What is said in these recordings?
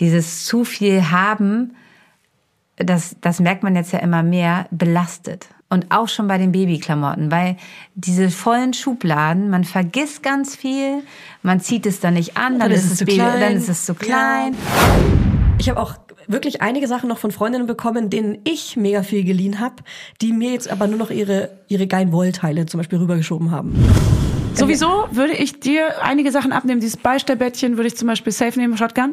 dieses zu viel haben, das, das merkt man jetzt ja immer mehr, belastet. Und auch schon bei den Babyklamotten, weil diese vollen Schubladen, man vergisst ganz viel, man zieht es dann nicht an, dann, Dann ist, es es Baby, klein. dann ist es zu klein. Ich habe auch wirklich einige Sachen noch von Freundinnen bekommen, denen ich mega viel geliehen habe, die mir jetzt aber nur noch ihre, ihre geilen Wollteile zum Beispiel rübergeschoben haben. Sowieso würde ich dir einige Sachen abnehmen. Dieses Beistellbettchen würde ich zum Beispiel safe nehmen, Shotgun.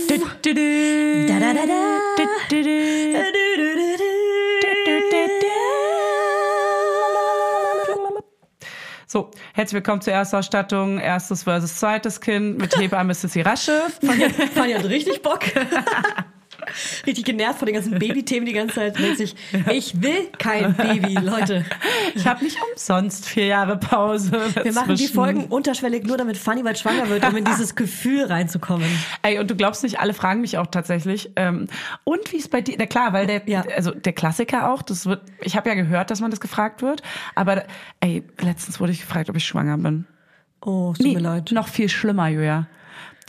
So, herzlich willkommen zur Erstausstattung, erstes versus zweites Kind mit Hebamme Sissy Rasche. Fand ja, fand ja richtig Bock. Richtig genervt von den ganzen Babythemen die ganze Zeit. Sich, ich will kein Baby, Leute. Ich habe nicht umsonst vier Jahre Pause. Wir machen die dazwischen. Folgen unterschwellig nur, damit Fanny bald schwanger wird, um in dieses Gefühl reinzukommen. Ey, und du glaubst nicht, alle fragen mich auch tatsächlich. Ähm, und wie es bei dir, na klar, weil der, Ja. also der Klassiker auch, das wird, ich habe ja gehört, dass man das gefragt wird, aber ey, letztens wurde ich gefragt, ob ich schwanger bin. Oh, es tut mir leid. noch viel schlimmer, Julia.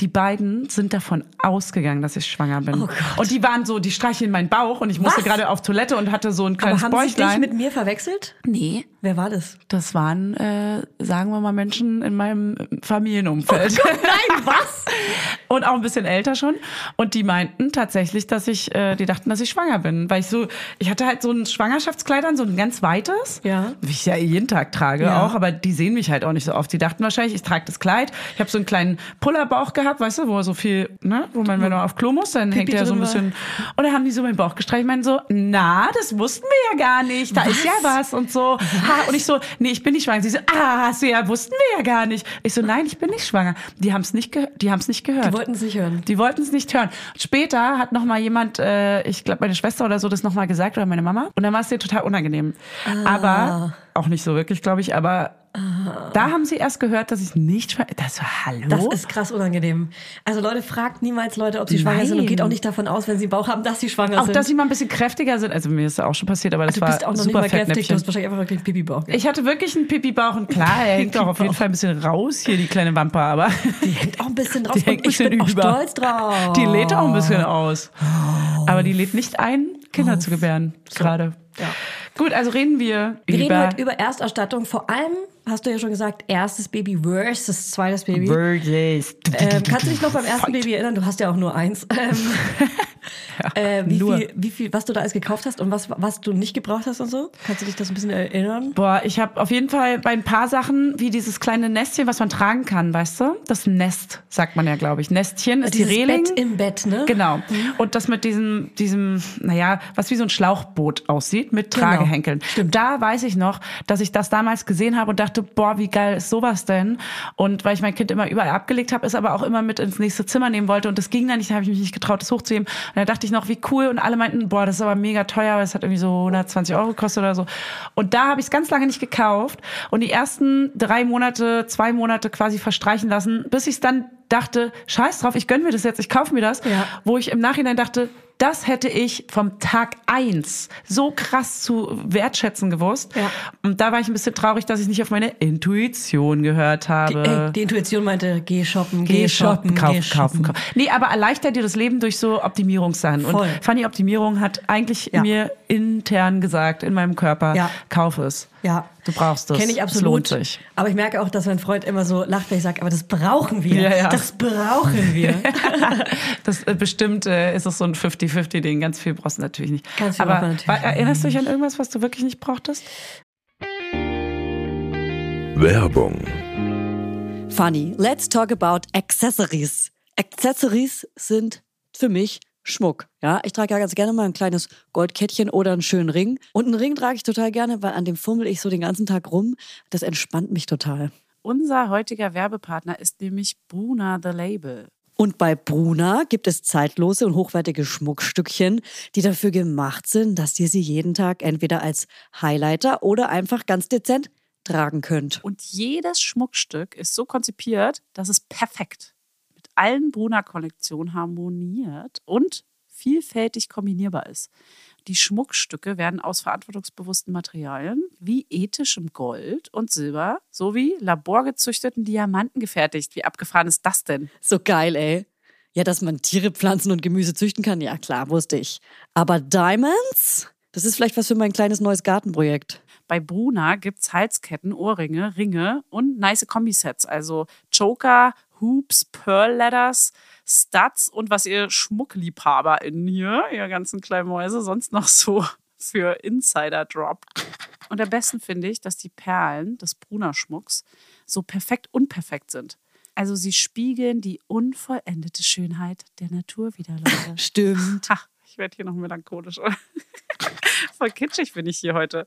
Die beiden sind davon ausgegangen, dass ich schwanger bin. Oh Gott. Und die waren so, die streicheln meinen Bauch und ich musste Was? gerade auf Toilette und hatte so ein Aber kleines haben sie dich Bäuchlein. mit mir verwechselt? nee, Wer war das? das waren, äh, sagen wir mal, Menschen in meinem Familienumfeld. Nein, was? Und auch ein bisschen älter schon. Und die meinten tatsächlich, dass ich, äh, die dachten, dass ich schwanger bin. Weil ich so, ich hatte halt so ein Schwangerschaftskleid an, so ein ganz weites. Ja. Wie ich ja jeden Tag trage Ja. auch, aber die sehen mich halt auch nicht so oft. Die dachten wahrscheinlich, ich trage das Kleid. Ich habe so einen kleinen Pullerbauch gehabt, weißt du, wo so viel, ne, wo man, wenn man auf Klo muss, dann hängt der so ein drin war. bisschen. Und dann haben die so meinen Bauch gestreichelt, meinen so, na, das wussten wir ja gar nicht. Da ist ja was und so. Ha, und ich so, nee, ich bin nicht schwanger. Sie so, ah, hast du ja, wussten wir ja gar nicht. Ich so, nein, ich bin nicht schwanger. Die haben es nicht, die haben's nicht gehört. Die wollten es nicht hören. Die wollten es nicht hören. Später hat noch mal jemand, äh, ich glaube meine Schwester oder so, das noch mal gesagt oder meine Mama. Und dann war es dir total unangenehm. Aber auch nicht so wirklich, glaube ich. Aber da haben sie erst gehört, dass ich nicht schwanger. Das war hallo. Das ist krass unangenehm. Also Leute, fragt niemals Leute, ob sie schwanger sind und geht auch nicht davon aus, wenn sie einen Bauch haben, dass sie schwanger auch, sind. dass sie mal ein bisschen kräftiger sind. Also mir ist das auch schon passiert, aber das du war bist auch noch nicht super mal kräftig, du hast wahrscheinlich einfach wirklich einen Pipi-Bauch. Ich hatte wirklich einen Pipi-Bauch und klar, er hängt auch auf jeden Fall ein bisschen raus hier, die kleine Wampe, aber Die hängt auch ein bisschen drauf die hängt ein und ich bisschen bin auch über. stolz drauf. Die lädt auch ein bisschen aus. Aber die lädt nicht ein, Kinder zu gebären, gerade. Ja. Gut, also reden wir Wir über reden heute über Erstausstattung. Vor allem, hast du ja schon gesagt, erstes Baby versus zweites Baby. Versus. Ähm, kannst du dich noch beim ersten Baby erinnern? Du hast ja auch nur eins. Ähm, äh, wie, nur. viel, wie viel, was du da alles gekauft hast und was, was du nicht gebraucht hast und so? Kannst du dich das ein bisschen erinnern? Boah, ich habe auf jeden Fall bei ein paar Sachen, wie dieses kleine Nestchen, was man tragen kann, weißt du? Das Nest, sagt man ja, glaube ich. Nestchen ist Dieses die Reling. Bett im Bett, ne? Genau. Und das mit diesem, diesem, naja, was wie so ein Schlauchboot aussieht, mit Genau. Tragehenkeln. Da weiß ich noch, dass ich das damals gesehen habe und dachte, boah, wie geil ist sowas denn? Und weil ich mein Kind immer überall abgelegt habe, ist aber auch immer mit ins nächste Zimmer nehmen wollte und das ging dann nicht, da habe ich mich nicht getraut, das hochzuheben. Und da dachte ich noch, wie cool. Und alle meinten, boah, das ist aber mega teuer, weil es hat irgendwie so 120 Euro gekostet oder so. Und da habe ich es ganz lange nicht gekauft und die ersten drei Monate, zwei Monate quasi verstreichen lassen, bis ich es dann dachte, scheiß drauf, ich gönn mir das jetzt, ich kaufe mir das. Ja. Wo ich im Nachhinein dachte, das hätte ich vom Tag eins so krass zu wertschätzen gewusst. Ja. Und da war ich ein bisschen traurig, dass ich nicht auf meine Intuition gehört Die, habe. ey, die Intuition meinte, geh shoppen, geh, Geh shoppen, shoppen, kaufen, geh kaufen, shoppen. kaufen. Nee, aber erleichtert dir das Leben durch so Optimierungssachen. Voll. Und Fanny Optimierung hat eigentlich Ja. mir intern gesagt, in meinem Körper, Ja. kauf es. Ja. Du brauchst es. Kenne ich absolut. Es lohnt sich. Aber ich merke auch, dass mein Freund immer so lacht, wenn ich sage, aber das brauchen wir. Ja, ja. Das brauchen wir. das äh, bestimmt äh, ist es so ein 50-50-Ding. Ganz viel brauchst du natürlich nicht. Ganz viel Aber braucht man natürlich war, erinnerst du dich an irgendwas, was du wirklich nicht brauchtest? Werbung. Funny, let's talk about Accessories. Accessories sind für mich Schmuck. Ja, ich trage ja ganz gerne mal ein kleines Goldkettchen oder einen schönen Ring. Und einen Ring trage ich total gerne, weil an dem fummel ich so den ganzen Tag rum. Das entspannt mich total. Unser heutiger Werbepartner ist nämlich Bruna The Label. Und bei Bruna gibt es zeitlose und hochwertige Schmuckstückchen, die dafür gemacht sind, dass ihr sie jeden Tag entweder als Highlighter oder einfach ganz dezent tragen könnt. Und jedes Schmuckstück ist so konzipiert, dass es perfekt allen Bruna-Kollektionen harmoniert und vielfältig kombinierbar ist. Die Schmuckstücke werden aus verantwortungsbewussten Materialien wie ethischem Gold und Silber sowie laborgezüchteten Diamanten gefertigt. Wie abgefahren ist das denn? So geil, ey. Ja, dass man Tiere, Pflanzen und Gemüse züchten kann, ja klar, wusste ich. Aber Diamonds? Das ist vielleicht was für mein kleines neues Gartenprojekt. Bei Bruna gibt's Halsketten, Ohrringe, Ringe und nice Kombisets. Also Choker, Hoops, Pearl Letters, Studs und was ihr SchmuckliebhaberInnen hier, ihr ganzen kleinen Mäuse, sonst noch so für Insider droppt. Und am besten finde ich, dass die Perlen des Bruna-Schmucks so perfekt unperfekt sind. Also sie spiegeln die unvollendete Schönheit der Natur wieder, Leute. Stimmt. Ha, ich werde hier noch melancholisch. Voll kitschig bin ich hier heute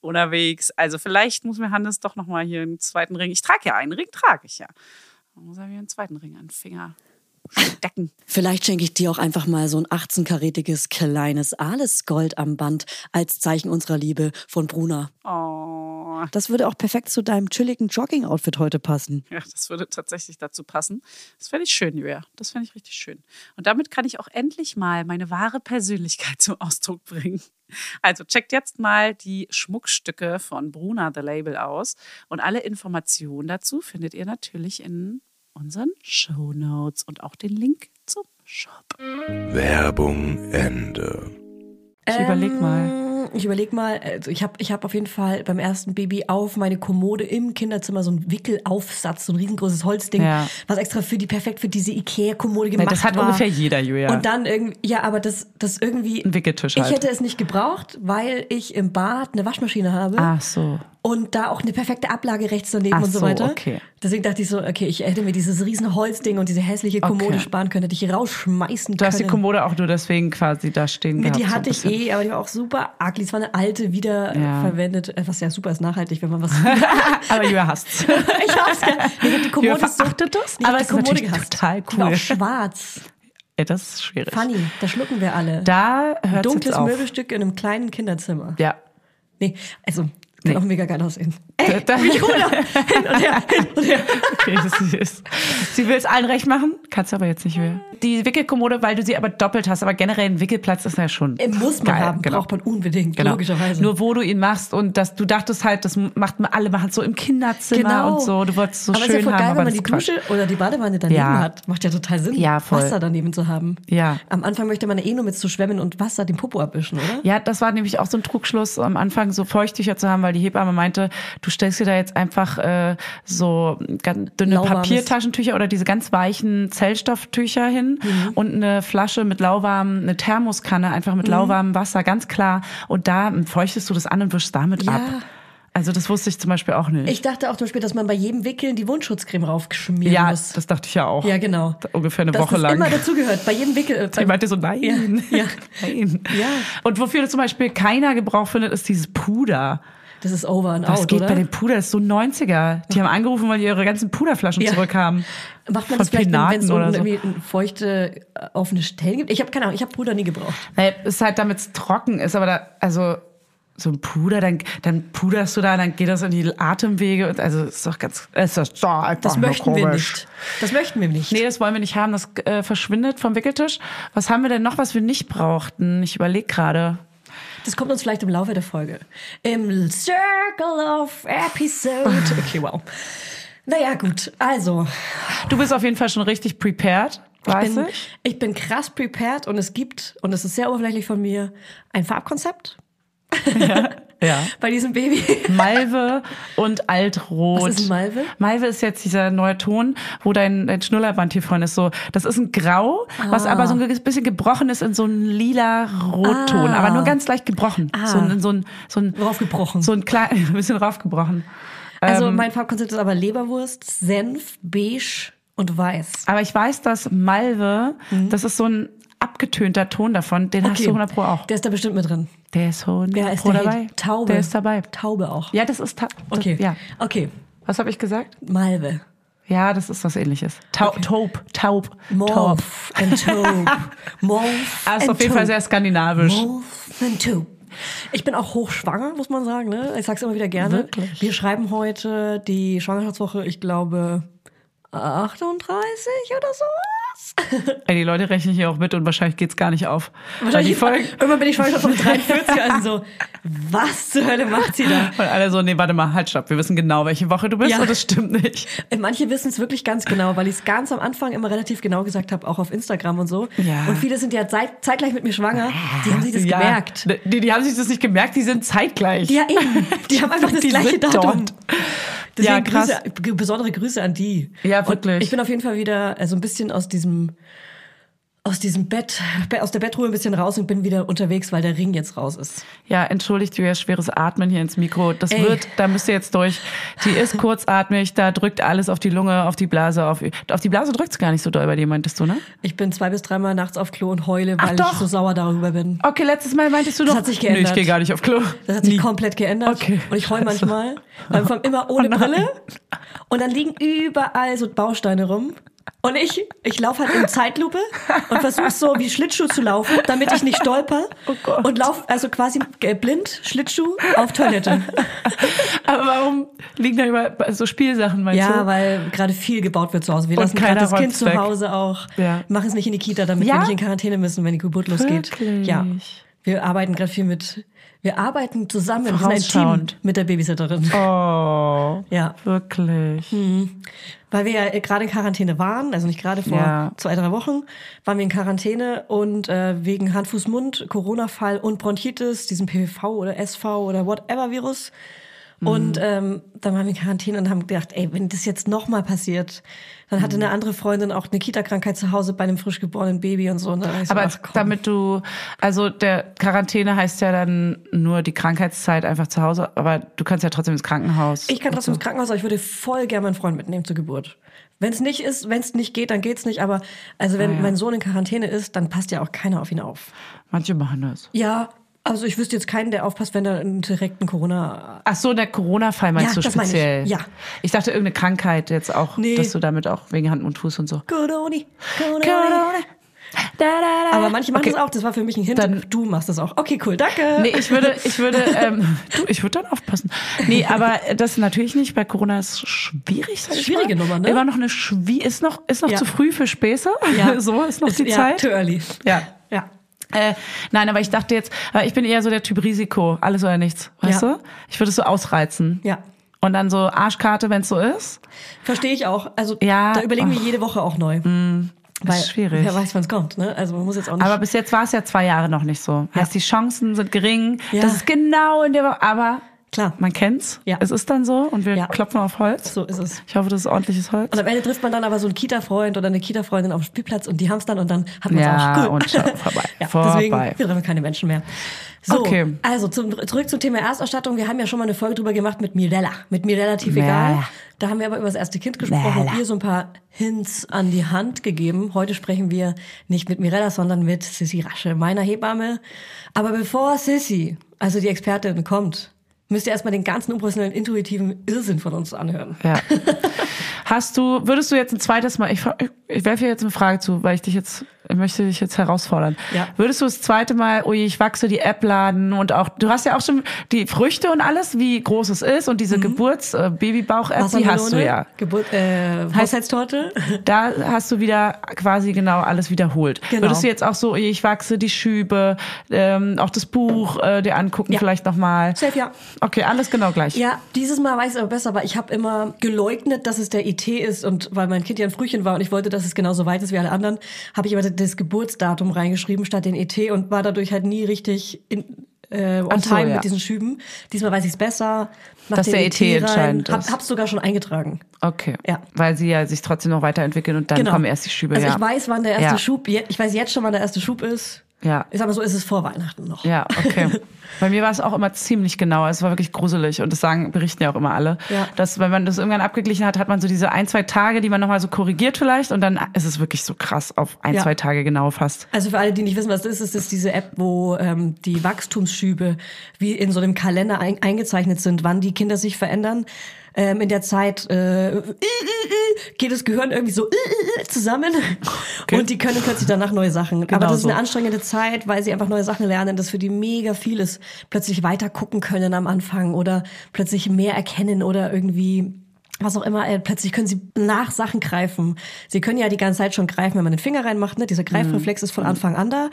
unterwegs. Also vielleicht muss mir Hannes doch noch mal hier einen zweiten Ring. Ich trage ja einen Ring, trage ich ja. Dann muss er mir einen zweiten Ring an den Finger stecken. Vielleicht schenke ich dir auch einfach mal so ein 18-karätiges kleines Alles-Gold am Band als Zeichen unserer Liebe von Bruna. Oh, Das würde auch perfekt zu deinem chilligen Jogging-Outfit heute passen. ja, das würde tatsächlich dazu passen. Das fände ich schön, Julia. Das fände ich richtig schön. Und damit kann ich auch endlich mal meine wahre Persönlichkeit zum Ausdruck bringen. Also checkt jetzt mal die Schmuckstücke von Bruna The Label aus. Und alle Informationen dazu findet ihr natürlich in unseren Show Notes und auch den Link zum Shop. Werbung Ende. Ich überleg mal. Ähm, Ich überleg mal, also ich habe ich hab auf jeden Fall beim ersten Baby auf meine Kommode im Kinderzimmer so einen Wickelaufsatz, so ein riesengroßes Holzding, Ja. was extra für die perfekt für diese Ikea-Kommode gemacht das hat war. ungefähr jeder, Julia. Und dann irgendwie, ja, aber das, das irgendwie. Ein Wickeltisch Ich halt. hätte es nicht gebraucht, weil ich im Bad eine Waschmaschine habe Ach so. Und da auch eine perfekte Ablage rechts daneben Ach und so, so, weiter. okay. Deswegen dachte ich so, okay, ich hätte mir dieses riesen Holzding und diese hässliche Kommode Okay. sparen können, hätte ich rausschmeißen Du hast die können. Kommode auch nur deswegen quasi da stehen Nee, gehabt. die so hatte ich bisschen. eh, aber die war auch super ugly. Es war eine alte, wieder äh, Ja. was ja super ist, nachhaltig, wenn man was. Aber Julia hasst's. ich hab's ja. Ich die Kommode Julia so, verachtet das, ich hab aber die ist natürlich gehasst. total Die war cool. auch schwarz. Ja, das ist schwierig. Funny, da schlucken wir alle. Da hört jetzt Dunkles auf. Möbelstück in einem kleinen Kinderzimmer. Ja. Nee, also, kann Nee. auch mega geil aussehen. Da, da, Hin und her, hin und her. okay, sie will es allen recht machen, kannst du aber jetzt nicht mehr. Die Wickelkommode, weil du sie aber doppelt hast, aber generell ein Wickelplatz ist ja schon Äh, Muss man geil, haben, genau. braucht man unbedingt, Genau. logischerweise. Nur wo du ihn machst und dass du dachtest halt, das macht man alle machen es so im Kinderzimmer und so. Du wolltest es so Genau. aber schön ist ja voll haben, geil, wenn man die Quatsch. Dusche oder die Badewanne daneben Ja. hat. Macht ja total Sinn, Ja, voll. Wasser daneben zu haben. Ja. Am Anfang möchte man eh nur mit zu schwemmen und Wasser den Popo abwischen, oder? Ja, das war nämlich auch so ein Trugschluss, am Anfang so Feuchttücher zu haben, weil die Hebamme meinte, du stellst dir da jetzt einfach äh, so ganz dünne Lauwarmes. Papiertaschentücher oder diese ganz weichen Zellstofftücher hin Mhm. und eine Flasche mit lauwarmem, eine Thermoskanne, einfach Mhm. mit lauwarmem Wasser, ganz klar. Und da feuchtest du das an und wischst damit Ja. ab. Also das wusste ich zum Beispiel auch nicht. Ich dachte auch zum Beispiel, dass man bei jedem Wickeln die Wundschutzcreme raufgeschmiert ja, muss. das dachte ich ja auch. Ja, genau. Ungefähr eine Dass Woche das lang. immer dazugehört, bei jedem Wickel. Ich meinte so, nein, Ja, ja. nein. Ja. Und wofür zum Beispiel keiner Gebrauch findet, ist dieses Puder. Das ist over and Das out, geht oder? bei den Puder, das ist so 90er. Die haben angerufen, weil die ihre ganzen Puderflaschen Ja. zurückhaben. Macht man Von das vielleicht, wenn es unten so. irgendwie feuchte, äh, offene Stellen gibt? Ich habe keine Ahnung, ich habe Puder nie gebraucht. Es ist halt, damit es trocken ist, aber da, also so ein Puder, dann, dann puderst du da, dann geht das in die Atemwege. Und also ist doch ganz, ist doch so einfach Das möchten wir nicht. Das möchten wir nicht. Nee, das wollen wir nicht haben. Das äh, verschwindet vom Wickeltisch. Was haben wir denn noch, was wir nicht brauchten? Ich überlege gerade. Das kommt uns vielleicht im Laufe der Folge. Im Circle of Episode. Okay, wow. Naja, gut. Also, Du bist auf jeden Fall schon richtig prepared, weiß bin, ich. ich bin krass prepared und es gibt, und es ist sehr oberflächlich von mir, ein Farbkonzept Ja. bei diesem Baby. Malve und Altrot. Was ist Malve? Malve ist jetzt dieser neue Ton, wo dein, dein Schnullerband hier vorne ist. So, das ist ein Grau, was aber so ein bisschen gebrochen ist in so einen lila Rotton, Ah. aber nur ganz leicht gebrochen. Ah. So, ein, so ein, so ein, Raufgebrochen. so ein klein, ein bisschen raufgebrochen. Also, Ähm, mein Farbkonzept ist aber Leberwurst, Senf, beige und weiß. aber ich weiß, dass Malve, das ist so ein abgetönter Ton davon, den hast du 100 Pro auch. Der ist da bestimmt mit drin. Der ist 100 Wer ist Pro der dabei. Hit? Taube. Der ist dabei. Taube auch. Ja, das ist, ta Okay. ja. Okay. Was habe ich gesagt? Malve. Ja, das ist was ähnliches. Taub, taub, taub, taub. Morph and Tope. Morph ist and auf jeden Fall Tope. sehr skandinavisch. Morph and Tope. Ich bin auch hochschwanger, muss man sagen. Ne? Ich sag's immer wieder gerne. Wirklich? Wir schreiben heute die Schwangerschaftswoche, ich glaube, 38 oder Ey, die Leute rechnen hier auch mit und wahrscheinlich geht's gar nicht auf. Die Folgen, Irgendwann bin ich Schwangerschaft von 43, also so, was zur Hölle macht sie da? und alle so, nee, warte mal, halt, stopp. Wir wissen genau, welche Woche du bist Ja. und das stimmt nicht. Manche wissen es wirklich ganz genau, weil ich es ganz am Anfang immer relativ genau gesagt habe, auch auf Instagram und so. Ja. Und viele sind ja zeit, zeitgleich mit mir schwanger. Die haben sich das Ja. gemerkt. Die, die haben sich das nicht gemerkt, die sind zeitgleich. Ja, eben. Die haben einfach das Die gleiche Datum. dort. Deswegen Ja, krass. Grüße, besondere Grüße an die. Ja, Und wirklich. ich bin auf jeden Fall wieder äh, so ein bisschen aus diesem aus diesem Bett, Be- aus der Bettruhe ein bisschen raus und bin wieder unterwegs, weil der Ring jetzt raus ist. Ja, entschuldigt ihr schweres Atmen hier ins Mikro. Das Ey. wird, da müsst ihr jetzt durch. Die ist kurzatmig, da drückt alles auf die Lunge, auf die Blase, auf, auf die Blase drückt's gar nicht so doll bei dir, meintest du, ne? Ich bin zwei bis dreimal nachts auf Klo und heule, weil ich so sauer darüber bin. Okay, letztes Mal meintest du Das doch. hat sich Nee, ich geändert. gehe gar nicht auf Klo. Das hat sich Nie. komplett geändert. Okay. Und ich heule manchmal. Allem immer ohne Oh. Brille. Und dann liegen überall so Bausteine rum. Und ich, ich laufe halt in Zeitlupe und versuche so wie Schlittschuh zu laufen, damit ich nicht stolper. Oh Gott. Und laufe also quasi äh, blind Schlittschuh auf Toilette. Aber warum liegen da über so Spielsachen, meinst Ja, du? weil gerade viel gebaut wird zu Hause. Wir Und lassen gerade das Kind räumt's zu weg. Hause auch. Ja. Machen es nicht in die Kita, damit Ja? wir nicht in Quarantäne müssen, wenn die Geburt losgeht. Wirklich? Ja. Wir arbeiten gerade viel mit, wir arbeiten zusammen, wir sind ein Team mit der Babysitterin. Oh, Ja. wirklich. Weil wir ja gerade in Quarantäne waren, also nicht gerade vor Ja. zwei, drei Wochen, waren wir in Quarantäne und äh, wegen Hand, Fuß, Mund, Corona-Fall und Bronchitis, diesem PV oder SV oder whatever Virus. Und ähm, dann waren wir in Quarantäne und haben gedacht, ey, wenn das jetzt nochmal passiert, dann hatte eine andere Freundin auch eine Kita-Krankheit zu Hause bei einem frisch geborenen Baby und so. Und ich so, Aber ach, damit du, also der Quarantäne heißt ja dann nur die Krankheitszeit einfach zu Hause, aber du kannst ja trotzdem ins Krankenhaus. Ich kann trotzdem ins Krankenhaus, aber ich würde voll gerne meinen Freund mitnehmen zur Geburt. Wenn es nicht ist, wenn es nicht geht, dann geht's nicht. Aber also wenn mein Sohn in Quarantäne ist, dann passt ja auch keiner auf ihn auf. Manche machen das. Ja, also ich wüsste jetzt keinen, der aufpasst, wenn er einen direkten Corona. Ach so, der Corona-Fall meinst Ja, du meine ich. speziell? Ja. Ich dachte irgendeine Krankheit jetzt auch, Nee. dass du damit auch wegen Hand und Fuß und so. Corona, Corona. Corona. Da, da, da. Aber manche machen Okay. das auch. Das war für mich ein Hint. Dann- du machst das auch. Okay, cool, danke. Nee, ich würde, ich würde, ähm, du, ich würde dann aufpassen. Nee, aber das natürlich nicht. Bei Corona ist schwierig, sag Schwierige. Nummer, ne? Immer noch eine Schwie ist noch, ist noch Ja. zu früh für Späße. Ja. so ist noch die ja, Zeit. Too early. Ja. Ja. Äh, nein, aber ich dachte jetzt, aber ich bin eher so der Typ Risiko, alles oder nichts, weißt Ja. du? Ich würde es so ausreizen. Ja. Und dann so Arschkarte, wenn es so ist. Verstehe ich auch. Also Ja, da überlegen wir jede Woche auch neu. Weil, ist schwierig. Wer weiß, wann es kommt. Ne? Also man muss jetzt auch nicht. Aber bis jetzt war es ja zwei Jahre noch nicht so. Heißt, die Chancen sind gering. Ja. Das ist genau in der Woche. Aber Klar. man kennt's. Ja. Es ist dann so und wir Ja. klopfen auf Holz. so ist es. Ich hoffe, das ist ordentliches Holz. Und am Ende trifft man dann aber so einen Kita-Freund oder eine Kita-Freundin auf dem Spielplatz und die haben es dann und dann hat man Ja, auch. Cool. und schon vorbei. ja, Vorbei. Deswegen, wir treffen keine Menschen mehr. So, Okay. also zum, zurück zum Thema Erstausstattung. Wir haben ja schon mal eine Folge drüber gemacht mit Mirella. Mit Mirella tief egal. Da haben wir aber über das erste Kind gesprochen und Mirella. ihr so ein paar Hints an die Hand gegeben. Heute sprechen wir nicht mit Mirella, sondern mit Sissy Rasche, meiner Hebamme. Aber bevor Sissy, also die Expertin, kommt, müsst ihr erstmal den ganzen unprofessionellen, intuitiven Irrsinn von uns anhören. Ja. Hast du, würdest du jetzt ein zweites Mal, ich, ich werfe jetzt eine Frage zu, weil ich dich jetzt, ich möchte dich jetzt herausfordern. Ja. Würdest du das zweite Mal, ui, ich wachse die App laden und auch, du hast ja auch schon die Früchte und alles, wie groß es ist und diese Geburts-, äh, Babybauch-App, die hast du ja. Geburt, äh, Haushaltstorte. Da hast du wieder quasi genau alles wiederholt. Genau. Würdest du jetzt auch so, ui, ich wachse die Schübe, ähm, auch das Buch äh, dir angucken Ja. vielleicht nochmal? Safe, ja. Okay, alles genau gleich. Ja, dieses Mal weiß ich aber besser, weil ich habe immer geleugnet, dass es der IT ist und weil mein Kind ja ein Frühchen war und ich wollte, dass es genauso weit ist wie alle anderen, habe ich aber das Geburtsdatum reingeschrieben statt den ET und war dadurch halt nie richtig in, äh, on so, time ja. mit diesen Schüben. Diesmal weiß ich es besser. Mach Dass der ET entscheidend rein. Hab, ist. hab's sogar schon eingetragen. Okay. Ja. Weil sie ja sich trotzdem noch weiterentwickeln und dann kommen erst die Schübe. Also ja. ich weiß, wann der erste Ja. Schub, ich weiß jetzt schon, wann der erste Schub ist. Ja. Sag mal so, ist es vor Weihnachten noch. Ja, okay. Bei mir war es auch immer ziemlich genau. Es war wirklich gruselig und das sagen, berichten ja auch immer alle. Ja. Dass, wenn man das irgendwann abgeglichen hat, hat man so diese ein, zwei Tage, die man nochmal so korrigiert vielleicht und dann ist es wirklich so krass auf ein, Ja. zwei Tage genau fast. Also für alle, die nicht wissen, was das ist, ist das diese App, wo ähm, die Wachstumsschübe wie in so einem Kalender ein, eingezeichnet sind, wann die Kinder sich verändern. Ähm, in der Zeit äh, äh, äh, geht das Gehirn irgendwie so äh, äh, zusammen und die können plötzlich danach neue Sachen. Aber das ist so. eine anstrengende Zeit, weil sie einfach neue Sachen lernen, das für die mega viel ist. Plötzlich weiter gucken können am Anfang oder plötzlich mehr erkennen oder irgendwie was auch immer, äh, plötzlich können sie nach Sachen greifen. Sie können ja die ganze Zeit schon greifen, wenn man den Finger reinmacht, ne? Dieser Greifreflex ist von Anfang an da,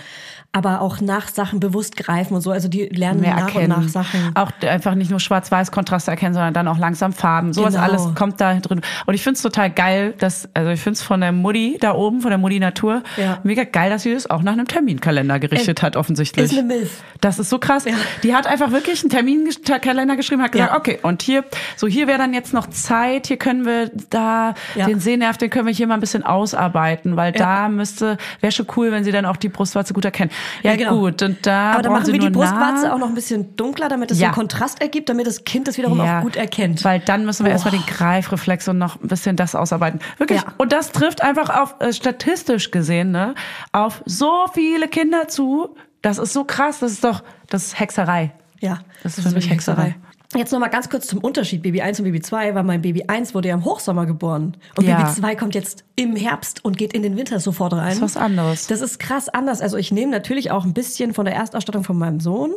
aber auch nach Sachen bewusst greifen und so. Also die lernen mehr nach erkennen. und nach Sachen. Auch einfach nicht nur Schwarz-Weiß-Kontraste erkennen, sondern dann auch langsam Farben. Sowas Genau. alles kommt da drin. Und ich find's total geil, dass, also ich find's von der Mutti da oben, von der Mutti Natur, Ja. mega geil, dass sie das auch nach einem Terminkalender gerichtet hat, offensichtlich. ist eine Milf. Das ist so krass. Die hat einfach wirklich einen Terminkalender geschrieben, hat gesagt, Ja. okay, und hier, so hier wäre dann jetzt noch Zeit, hier können wir da Ja. den Sehnerv, den können wir hier mal ein bisschen ausarbeiten, weil da müsste, wäre schon cool, wenn sie dann auch die Brustwarze gut erkennen. Ja, Ja, genau. gut, und da Aber dann machen sie wir die Brustwarze nah. auch noch ein bisschen dunkler, damit es Ja. so einen Kontrast ergibt, damit das Kind das wiederum auch gut erkennt. Weil dann müssen wir erstmal den Greifreflex und noch ein bisschen das ausarbeiten. Wirklich. Ja. Und das trifft einfach auf, äh, statistisch gesehen, ne, auf so viele Kinder zu. Das ist so krass. Das ist doch, das ist Hexerei. Ja, Das ist für mich wirklich Hexerei. Jetzt noch mal ganz kurz zum Unterschied Baby 1 und Baby 2, weil mein Baby 1 wurde ja im Hochsommer geboren und Ja. Baby 2 kommt jetzt im Herbst und geht in den Winter sofort rein. Das ist was anderes. Das ist krass anders. Also ich nehme natürlich auch ein bisschen von der Erstausstattung von meinem Sohn,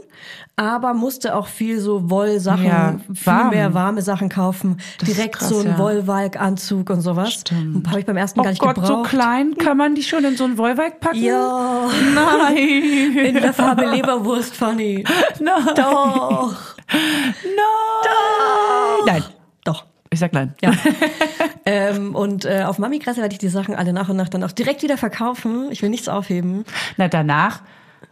aber musste auch viel so Wollsachen, Ja, viel mehr warme Sachen kaufen. Das Direkt krass, so einen ja. Wollwalk-Anzug und sowas. Stimmt. Habe ich beim ersten Oh gar nicht Gott, so gebraucht. klein kann man die schon in so einen Wollwalk packen? Ja, Nein. in der Farbe Leberwurst, Fanny. Nein. Doch. Nein. Nein. Doch. Ich sag nein. Ja. ähm, und äh, auf Mami-Kresse werde ich die Sachen alle nach und nach dann auch direkt wieder verkaufen. Ich will nichts aufheben. Na, danach,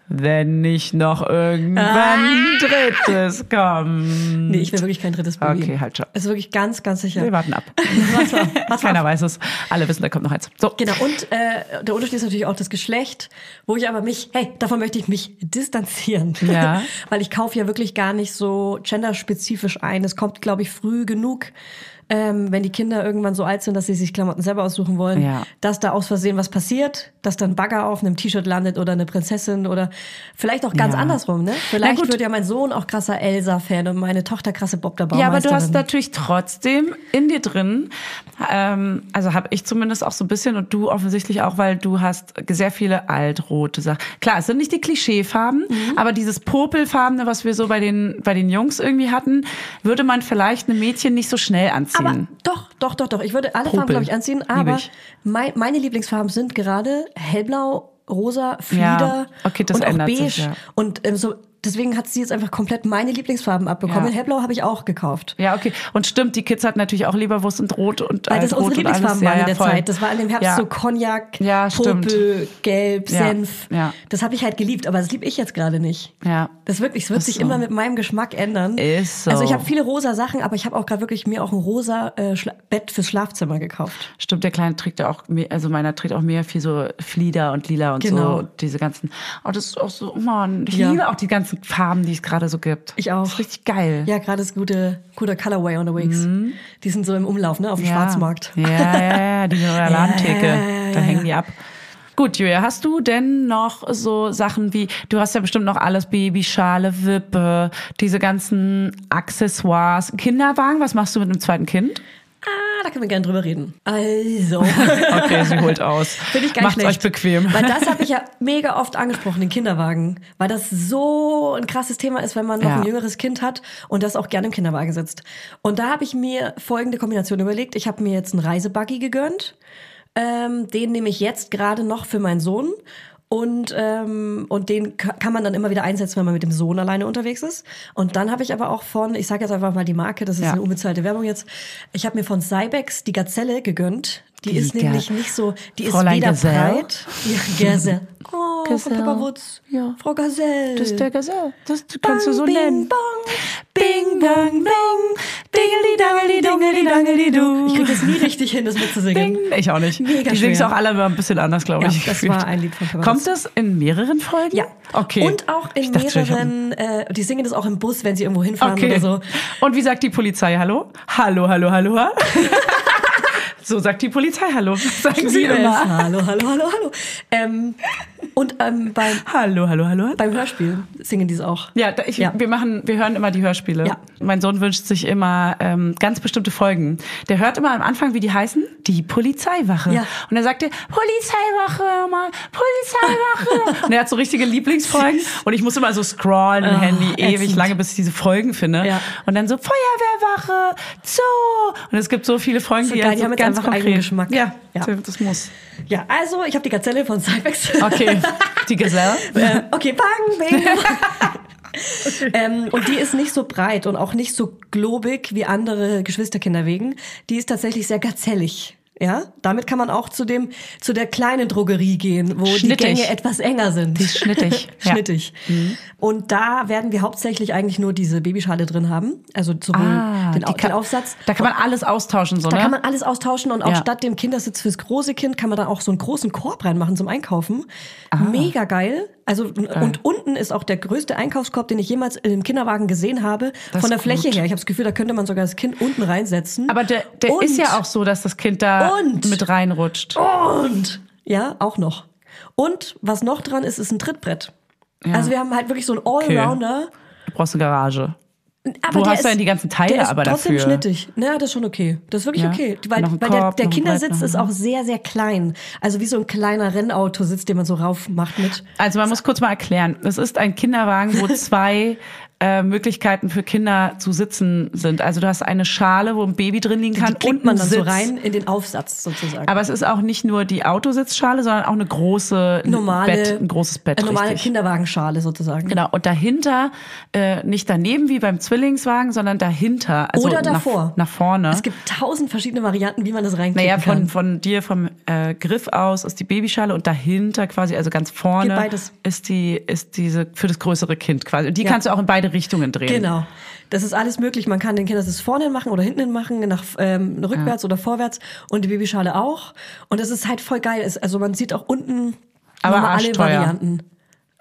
wenn nicht noch irgendwann ein drittes kommt. Nee, ich will wirklich kein drittes Baby. Okay, halt schon. Ist wirklich ganz, ganz sicher. Wir warten ab. Was war? Was war? Keiner weiß es. Alle wissen, da kommt noch eins. So. Genau, und äh, der Unterschied ist natürlich auch das Geschlecht, wo ich aber mich, hey, davon möchte ich mich distanzieren. Ja. Weil ich kaufe ja wirklich gar nicht so genderspezifisch ein. Es kommt, glaube ich, früh genug, ähm, wenn die Kinder irgendwann so alt sind, dass sie sich Klamotten selber aussuchen wollen, Ja. dass da aus Versehen was passiert, dass dann Bagger auf einem T-Shirt landet oder eine Prinzessin oder vielleicht auch ganz Ja. andersrum, ne? Vielleicht wird ja mein Sohn auch krasser Elsa-Fan und meine Tochter krasse Bob der Ja, aber du hast natürlich trotzdem in dir drin, ähm, also habe ich zumindest auch so ein bisschen und du offensichtlich auch, weil du hast sehr viele altrote Sachen. Klar, es sind nicht die Klischeefarben, Mhm. aber dieses Popelfarbene, was wir so bei den bei den Jungs irgendwie hatten, würde man vielleicht einem Mädchen nicht so schnell anziehen. Aber doch, doch, doch, doch. Ich würde alle Farben, Popel. glaube ich, anziehen. Aber mein, meine Lieblingsfarben sind gerade hellblau, rosa, Flieder okay, das und auch ändert beige. sich, ja. Und ähm, so, deswegen hat sie jetzt einfach komplett meine Lieblingsfarben abbekommen. Ja. Hellblau habe ich auch gekauft. ja, okay. Und stimmt, die Kids hatten natürlich auch Leberwurst und Rot und Weil das Altrot unsere und. Lieblingsfarben waren ja, in der voll. Zeit. Das war in dem Herbst Ja. so Cognac, Ja. Popel, Gelb, Senf. ja. Das habe ich halt geliebt, aber das liebe ich jetzt gerade nicht. Ja. Das wirklich, es wird Ist sich so. immer mit meinem Geschmack ändern. Ist so. Also ich habe viele rosa Sachen, aber ich habe auch gerade wirklich mir auch ein rosa äh, Bett fürs Schlafzimmer gekauft. Stimmt, der Kleine trägt ja auch, mehr- also meiner trägt auch mehr viel so Flieder und Lila und Genau. so, diese ganzen. Oh, das ist auch so, oh Mann, ich liebe auch die ganzen Farben, die es gerade so gibt. Ich auch. Das ist richtig geil. Ja, gerade ist gute, guter Colorway unterwegs. Die sind so im Umlauf, ne, auf dem Ja. Schwarzmarkt. Ja, ja, ja, die Ladentheke. Ja, ja, da hängen die ab. Gut, Julia, hast du denn noch so Sachen wie, du hast ja bestimmt noch alles, Babyschale, Wippe, diese ganzen Accessoires, Kinderwagen, was machst du mit einem zweiten Kind? Ah, da können wir gerne drüber reden. Also, Okay, sie holt aus. finde ich gar nicht Macht's schlecht. euch bequem. Weil das habe ich ja mega oft angesprochen, den Kinderwagen. Weil das so ein krasses Thema ist, wenn man noch Ja. ein jüngeres Kind hat und das auch gerne im Kinderwagen sitzt. Und da habe ich mir folgende Kombination überlegt. Ich habe mir jetzt einen Reisebuggy gegönnt. Ähm, den nehme ich jetzt gerade noch für meinen Sohn. Und, ähm, und den ka- kann man dann immer wieder einsetzen, wenn man mit dem Sohn alleine unterwegs ist. Und dann habe ich aber auch von, ich sage jetzt einfach mal die Marke, das ist Ja. eine unbezahlte Werbung jetzt. Ich habe mir von Cybex die Gazelle gegönnt. Die, Die ist Ga- nämlich nicht so, die Fräulein ist weder Gazelle? breit. Ja, Gazelle. Oh, Frau Gazelle. Pepperwutz. Ja. Frau Gazelle. Das ist der Gazelle. Das kannst du so Bing, nennen. Bong. Bing, bong, bing. Dingeli, dangeli, du. Ich kriege das nie richtig hin, das mitzusingen. Ding. Ich auch nicht. Mega die singen auch alle immer ein bisschen anders, glaube Ja, ich. das gefühlt. war ein Lied von Peppermint. Kommt das in mehreren Folgen? Ja. Okay. Und auch in dachte mehreren, äh, die singen das auch im Bus, wenn sie irgendwo hinfahren Okay. oder so. Und wie sagt die Polizei Hallo? Hallo, hallo, hallo. ha? so sagt die Polizei Hallo. Sagen sie immer. Hallo, hallo, hallo, hallo. Ähm, Und ähm, beim, Hallo, hallo, hallo. beim Hörspiel singen die es auch. Ja, da- ich, Ja. wir machen, wir hören immer die Hörspiele. Ja. Mein Sohn wünscht sich immer ähm, ganz bestimmte Folgen. Der hört immer am Anfang, wie die heißen, die Polizeiwache. Ja. Und er sagte, Polizeiwache, mal, Polizeiwache. und er hat so richtige Lieblingsfolgen. Und ich muss immer so scrollen im Oh, Handy ewig ätzend. lange, bis ich diese Folgen finde. Ja. Und dann so Feuerwehrwache, Zoo. Und es gibt so viele Folgen, So die geil, so jetzt ganz eigenen Geschmack. Ja, Ja. das muss. Ja, also ich habe die Gazelle von Cybex. Okay, die Geselle. äh, okay, bang, bing. ähm, und die ist nicht so breit und auch nicht so globig wie andere Geschwisterkinderwegen. Die ist tatsächlich sehr gazellig. Ja, damit kann man auch zu dem zu der kleinen Drogerie gehen, wo die Schnittig. Gänge etwas enger sind. Die ist schnittig. Ja. Mhm. schnittig. Und da werden wir hauptsächlich eigentlich nur diese Babyschale drin haben, also sowohl Ah, den, die kann- den Aufsatz. Da kann man alles austauschen, so, Da ne? kann man alles austauschen und auch Ja. statt dem Kindersitz fürs große Kind kann man da auch so einen großen Korb reinmachen zum Einkaufen. Ah. Mega geil. Also und unten ist auch der größte Einkaufskorb, den ich jemals im Kinderwagen gesehen habe, Das von der Fläche gut. her. Ich habe das Gefühl, da könnte man sogar das Kind unten reinsetzen. Aber der, der Und- ist ja auch so, dass das Kind da Und- mit reinrutscht. Und ja, auch noch. Und was noch dran ist, ist ein Trittbrett. Ja. Also wir haben halt wirklich so einen Allrounder. Du brauchst eine Garage. Aber Wo der hast du ist- denn die ganzen Teile der ist aber trotzdem dafür? schnittig. Naja, das ist schon okay. Das ist wirklich Ja. okay. Weil, weil der, Korb, der ein Kindersitz ist auch sehr, sehr klein. Also wie so ein kleiner Rennautositz, den man so rauf macht mit. Also man muss kurz mal erklären. Es ist ein Kinderwagen, wo zwei äh, Möglichkeiten für Kinder zu sitzen sind. Also du hast eine Schale, wo ein Baby drin liegen kann und man dann Sitz. so rein in den Aufsatz sozusagen. Aber es ist auch nicht nur die Autositzschale, sondern auch eine große normale, Bett, ein großes Bett. Eine normale richtig. Kinderwagenschale sozusagen. Genau, und dahinter, äh, nicht daneben wie beim Zwillingswagen, sondern dahinter. Also Oder nach, davor. Nach vorne. Es gibt tausend verschiedene Varianten, wie man das reinklicken Naja, von, kann. von dir, vom äh, Griff aus ist die Babyschale und dahinter quasi, also ganz vorne, ist die, ist diese für das größere Kind quasi. Und die Ja. kannst du auch in beide Richtungen drehen. Genau. Das ist alles möglich. Man kann den Kindersitz vorne hin machen oder hinten hin machen, nach ähm, rückwärts oder vorwärts und die Babyschale auch. Und das ist halt voll geil. Also man sieht auch unten Aber alle. Varianten.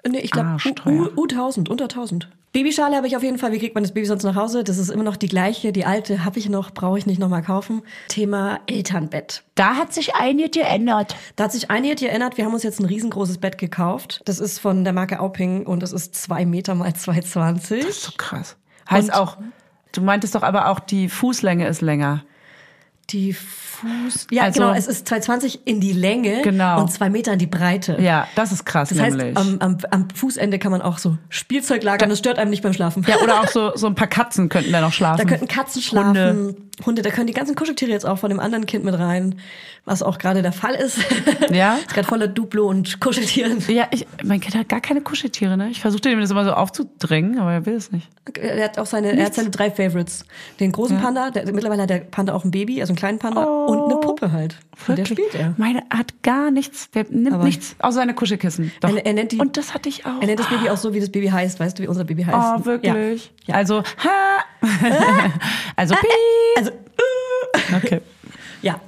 Nee, ich glaube Arschteuer. U1000, unter 1000. Babyschale habe ich auf jeden Fall. Wie kriegt man das Baby sonst nach Hause? Das ist immer noch die gleiche. Die alte habe ich noch, brauche ich nicht nochmal kaufen. Thema Elternbett. Da hat sich einiges geändert. Da hat sich einiges geändert. Wir haben uns jetzt ein riesengroßes Bett gekauft. Das ist von der Marke Auping und das ist zwei Meter mal 2,20. So krass. Heißt Und- auch, du meintest doch aber auch, die Fußlänge ist länger. Die Fuß. Ja, Also- genau. Es ist 2,20 in die Länge Genau. und zwei Meter in die Breite. Ja, das ist krass Das heißt, nämlich. am, am, am Fußende kann man auch so Spielzeug lagern. Das stört einem nicht beim Schlafen. ja, oder auch so, so ein paar Katzen könnten da noch schlafen. Da könnten Katzen schlafen, Hunde. da können die ganzen Kuscheltiere jetzt auch von dem anderen Kind mit rein, was auch gerade der Fall ist. Ja? ist gerade voller Duplo und Kuscheltieren. Ja, ich, mein Kind hat gar keine Kuscheltiere, ne? Ich versuchte dem das immer so aufzudrängen, aber er will es nicht. Er hat auch seine, er hat seine drei Favorites. Den großen Panda, der, mittlerweile hat der Panda auch ein Baby, also kleinen Panda und eine Puppe halt. Und der spielt er. Meine hat gar nichts, der nimmt Aber- nichts außer seine Kuschelkissen. Doch. Er- er nennt die- Und das hatte ich auch. Er nennt das Baby auch so, wie das Baby heißt. Weißt du, wie unser Baby heißt? Oh, wirklich? Ja. Also, ha! also, piep. Also, Okay. ja.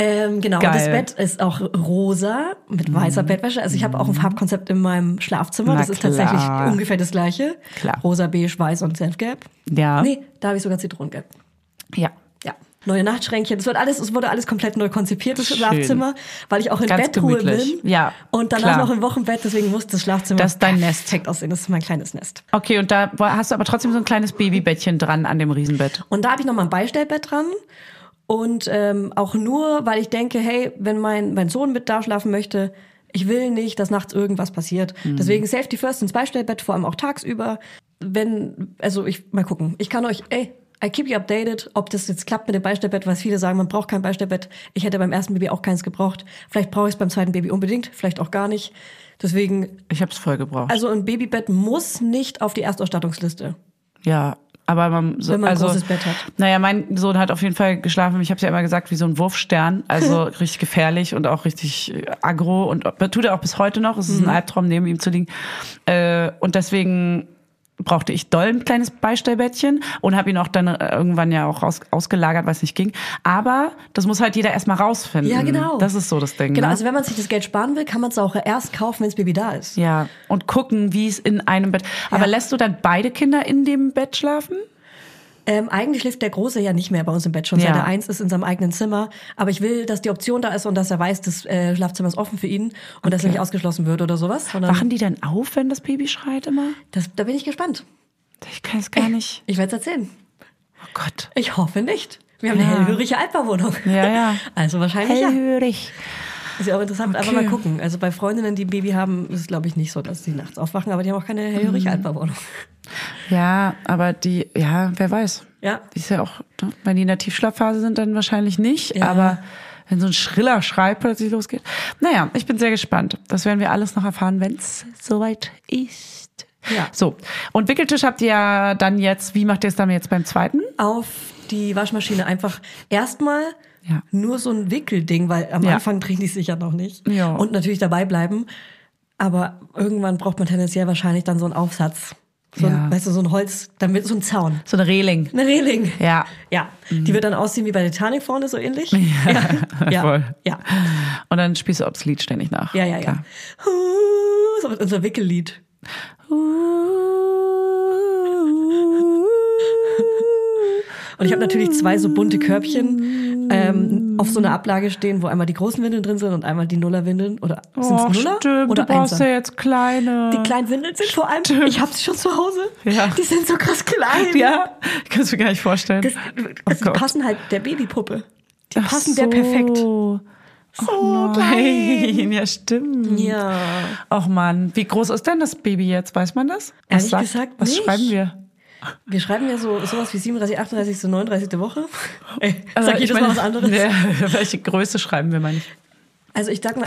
Ähm, genau, Geil. und das Bett ist auch rosa mit weißer Bettwäsche. Also ich habe auch ein Farbkonzept in meinem Schlafzimmer. Na das ist klar. tatsächlich ungefähr das gleiche. Klar. Rosa, beige, weiß und Senfgelb. Ja. Nee, da habe ich sogar Zitronengelb. Ja. Neue Nachtschränkchen. Es wird alles, es wurde alles komplett neu konzipiert, das Schön. Schlafzimmer, weil ich auch in Ganz Bettruhe gemütlich. bin. Ja, Und danach klar. noch im Wochenbett, deswegen muss das Schlafzimmer Das ist dein Nest. perfekt aussehen. Das ist mein kleines Nest. Okay, und da hast du aber trotzdem so ein kleines Babybettchen dran an dem Riesenbett. Und da habe ich noch mal ein Beistellbett dran. Und ähm, auch nur, weil ich denke, hey, wenn mein, mein Sohn mit da schlafen möchte, ich will nicht, dass nachts irgendwas passiert. Mhm. Deswegen Safety First ins Beistellbett, vor allem auch tagsüber. Wenn, also ich, mal gucken. Ich kann euch, ey, I keep you updated, ob das jetzt klappt mit dem Beistellbett, weil viele sagen, man braucht kein Beistellbett. Ich hätte beim ersten Baby auch keins gebraucht. Vielleicht brauche ich es beim zweiten Baby unbedingt, vielleicht auch gar nicht. Deswegen, Ich habe es voll gebraucht. also ein Babybett muss nicht auf die Erstausstattungsliste. Ja, aber man, so, Wenn man ein also, großes Bett hat. Naja, mein Sohn hat auf jeden Fall geschlafen. Ich habe ja immer gesagt, wie so ein Wurfstern. Also richtig gefährlich und auch richtig äh, aggro. Und tut er auch bis heute noch. Es ist Mhm. ein Albtraum, neben ihm zu liegen. Äh, und deswegen brauchte ich doll ein kleines Beistellbettchen und habe ihn auch dann äh, irgendwann ja auch raus, ausgelagert, weil es nicht ging. Aber das muss halt jeder erstmal rausfinden. Ja, genau. Das ist so das Ding. Genau, ne? also wenn man sich das Geld sparen will, kann man es auch erst kaufen, wenn das Baby da ist. ja, und gucken, wie es in einem Bett. Aber Ja. lässt du dann beide Kinder in dem Bett schlafen? Ähm, eigentlich schläft der Große ja nicht mehr bei uns im Bett, schon Ja. seit er eins ist in seinem eigenen Zimmer. Aber ich will, dass die Option da ist und dass er weiß, das äh, Schlafzimmer ist offen für ihn und dass er nicht ausgeschlossen wird oder sowas. Sondern Wachen die dann auf, wenn das Baby schreit immer? das, da bin ich gespannt. Ich kann es gar nicht. Ich werde es erzählen. Oh Gott. Ich hoffe nicht. Wir haben eine Ja. hellhörige Altbauwohnung. Ja, ja. Also wahrscheinlich ja. Ist ja auch interessant, aber Okay. mal gucken. Also bei Freundinnen, die ein Baby haben, ist es glaube ich nicht so, dass sie nachts aufwachen, aber die haben auch keine hellhörige Mhm. Altbauwohnung. Ja, aber die, ja, wer weiß. Ja. Die ist ja auch, ne, wenn die in der Tiefschlafphase sind, dann wahrscheinlich nicht. Ja. Aber wenn so ein schriller Schrei plötzlich losgeht. Naja, ich bin sehr gespannt. Das werden wir alles noch erfahren, wenn es soweit ist. Ja. So. Und Wickeltisch habt ihr ja dann jetzt, wie macht ihr es dann jetzt beim zweiten? Auf die Waschmaschine einfach erstmal Ja. nur so ein Wickelding, weil am Ja. Anfang drehen die es sicher noch nicht. Ja. Und natürlich dabei bleiben. Aber irgendwann braucht man tendenziell wahrscheinlich dann so einen Aufsatz. So ein, Ja. weißt du, so ein Holz, damit so ein Zaun. So eine Reling. Eine Reling. Ja. Ja. Die wird dann aussehen wie bei Titanic vorne, so ähnlich. Ja. Ja. Voll. Ja. Und dann spielst du Obs Lied ständig nach. Ja, ja, ja. Klar. So unser Wickellied. Und ich habe natürlich zwei so bunte Körbchen ähm, auf so einer Ablage stehen, wo einmal die großen Windeln drin sind und einmal die Nullerwindeln. Oder sind Oh, es Nuller stimmt, oder du brauchst ja jetzt kleine. Die kleinen Windeln sind vor allem, ich habe sie schon zu Hause. Ja. Die sind so krass klein. Ja, ich kann es mir gar nicht vorstellen. Das, das, die Gott. passen halt der Babypuppe. Die Ach passen der perfekt. so. So Nein, ja stimmt. Ja. Ach man, wie groß ist denn das Baby jetzt? Weiß man das? Ehrlich gesagt Was schreiben wir? Wir schreiben ja so sowas wie 37, 38, 39. Woche. Ey, Also, sag jedes Mal was anderes. Ja, welche Größe schreiben wir, meine ich? Also ich sag mal,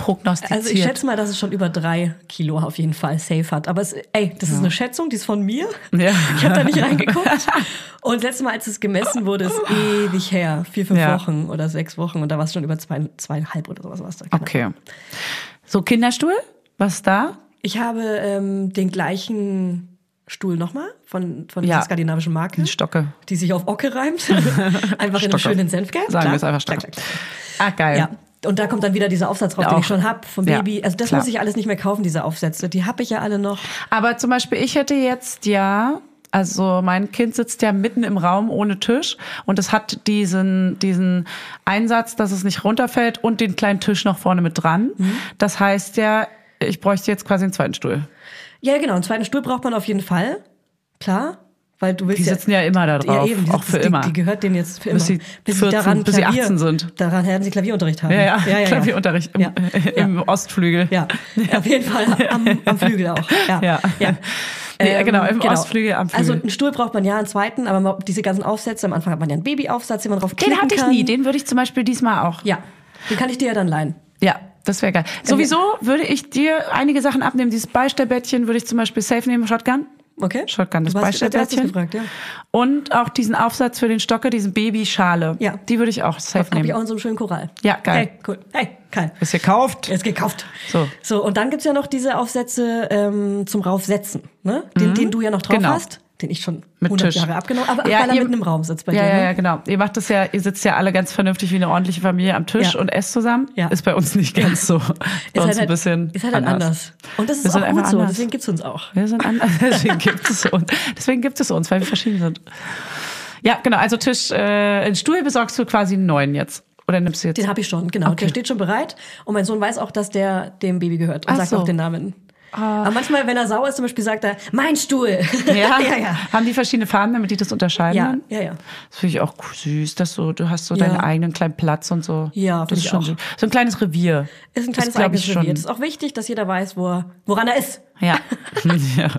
also ich schätze mal, dass es schon über drei Kilo auf jeden Fall safe hat. Aber es, ey, das ist eine Schätzung, die ist von mir. Ja. Ich habe da nicht reingeguckt. Und das letzte Mal, als es gemessen wurde, ist ewig her, vier, fünf Ja. Wochen oder sechs Wochen. Und da war es schon über zwei, zweieinhalb oder sowas. war's da. Genau. Okay. So, Kinderstuhl? Was da? Ich habe ähm, den gleichen Stuhl nochmal von, von Ja. dieser skandinavischen Marke. Ein Stocke. Die sich auf Ocke reimt. einfach in einem schönen Senfgelb. Sagen wir es einfach Stocke. Ah, geil. Ja. Und da kommt dann wieder dieser Aufsatz drauf, Ja, den ich schon hab vom Ja, Baby. Also das klar. muss ich alles nicht mehr kaufen, diese Aufsätze. Die habe ich ja alle noch. Aber zum Beispiel, ich hätte jetzt ja, also mein Kind sitzt ja mitten im Raum ohne Tisch und es hat diesen, diesen Einsatz, dass es nicht runterfällt und den kleinen Tisch noch vorne mit dran. Mhm. Das heißt ja, ich bräuchte jetzt quasi einen zweiten Stuhl. Ja, genau. Einen zweiten Stuhl braucht man auf jeden Fall. Klar. Weil du willst Die sitzen ja immer da drauf, Ja, eben. Die, auch für die, immer. Die gehört denen jetzt für immer. Bis sie 14, bis sie 18 sind. Daran werden sie Klavierunterricht haben. Ja, ja, ja, ja, Klavierunterricht im, Ja. im Ostflügel. Ja, auf jeden Fall am, am Flügel auch. Ja, Ja. ja. Nee, genau, im Ostflügel, am Flügel. Also einen Stuhl braucht man ja, einen zweiten, aber diese ganzen Aufsätze, am Anfang hat man ja einen Babyaufsatz, den man drauf Den klicken hatte ich kann. nie, den würde ich zum Beispiel diesmal auch. Ja, den kann ich dir ja dann leihen. Ja, das wäre geil. Sowieso würde ich dir einige Sachen abnehmen. Dieses Beistellbettchen würde ich zum Beispiel safe nehmen, Shotgun. Okay? Shotgun, das Beistellbettchen. gefragt, ja. Und auch diesen Aufsatz für den Stocke, diesen Babyschale. Ja. Die würde ich auch safe Hab ich nehmen. auch in so einem schönen Choral. Ja, geil. Hey, cool. Hey, geil. Ist gekauft. Ist gekauft. So. So, und dann gibt's ja noch diese Aufsätze ähm, zum Raufsetzen, ne? Den, den du ja noch drauf Genau. hast. Den ich schon Mit 100 Tisch. Jahre abgenommen aber Ja, weil er ihr- mitten im Raum sitzt bei Ja, dir, ja, ne? ja, genau. Ihr macht das ja, ihr sitzt ja alle ganz vernünftig wie eine ordentliche Familie am Tisch Ja. und esst zusammen. Ja. Ist bei uns nicht ganz so. Bei uns ein bisschen ist halt halt anders. Und das Wir ist sind auch gut so, anders. deswegen gibt's uns auch. Wir sind anders, deswegen gibt es uns. Deswegen gibt es uns, weil wir verschieden sind. Ja, genau. Also Tisch, äh, einen Stuhl besorgst du quasi einen neuen jetzt. Oder nimmst du jetzt? Den habe ich schon, genau. Okay. Der steht schon bereit. Und mein Sohn weiß auch, dass der dem Baby gehört und Ach sagt so. Auch den Namen. Aber manchmal, wenn er sauer ist, zum Beispiel sagt er, mein Stuhl. Ja? ja, ja. Haben die verschiedene Farben, damit die das unterscheiden? Ja, dann? ja, ja. Das finde ich auch süß, dass du, du hast so Ja. deinen eigenen kleinen Platz und so. Ja, das ist schon auch. so, ein kleines Revier. Ist ein kleines glaub eigenes ich schon. Revier. Das ist auch wichtig, dass jeder weiß, wo er, woran er ist. Ja. ja.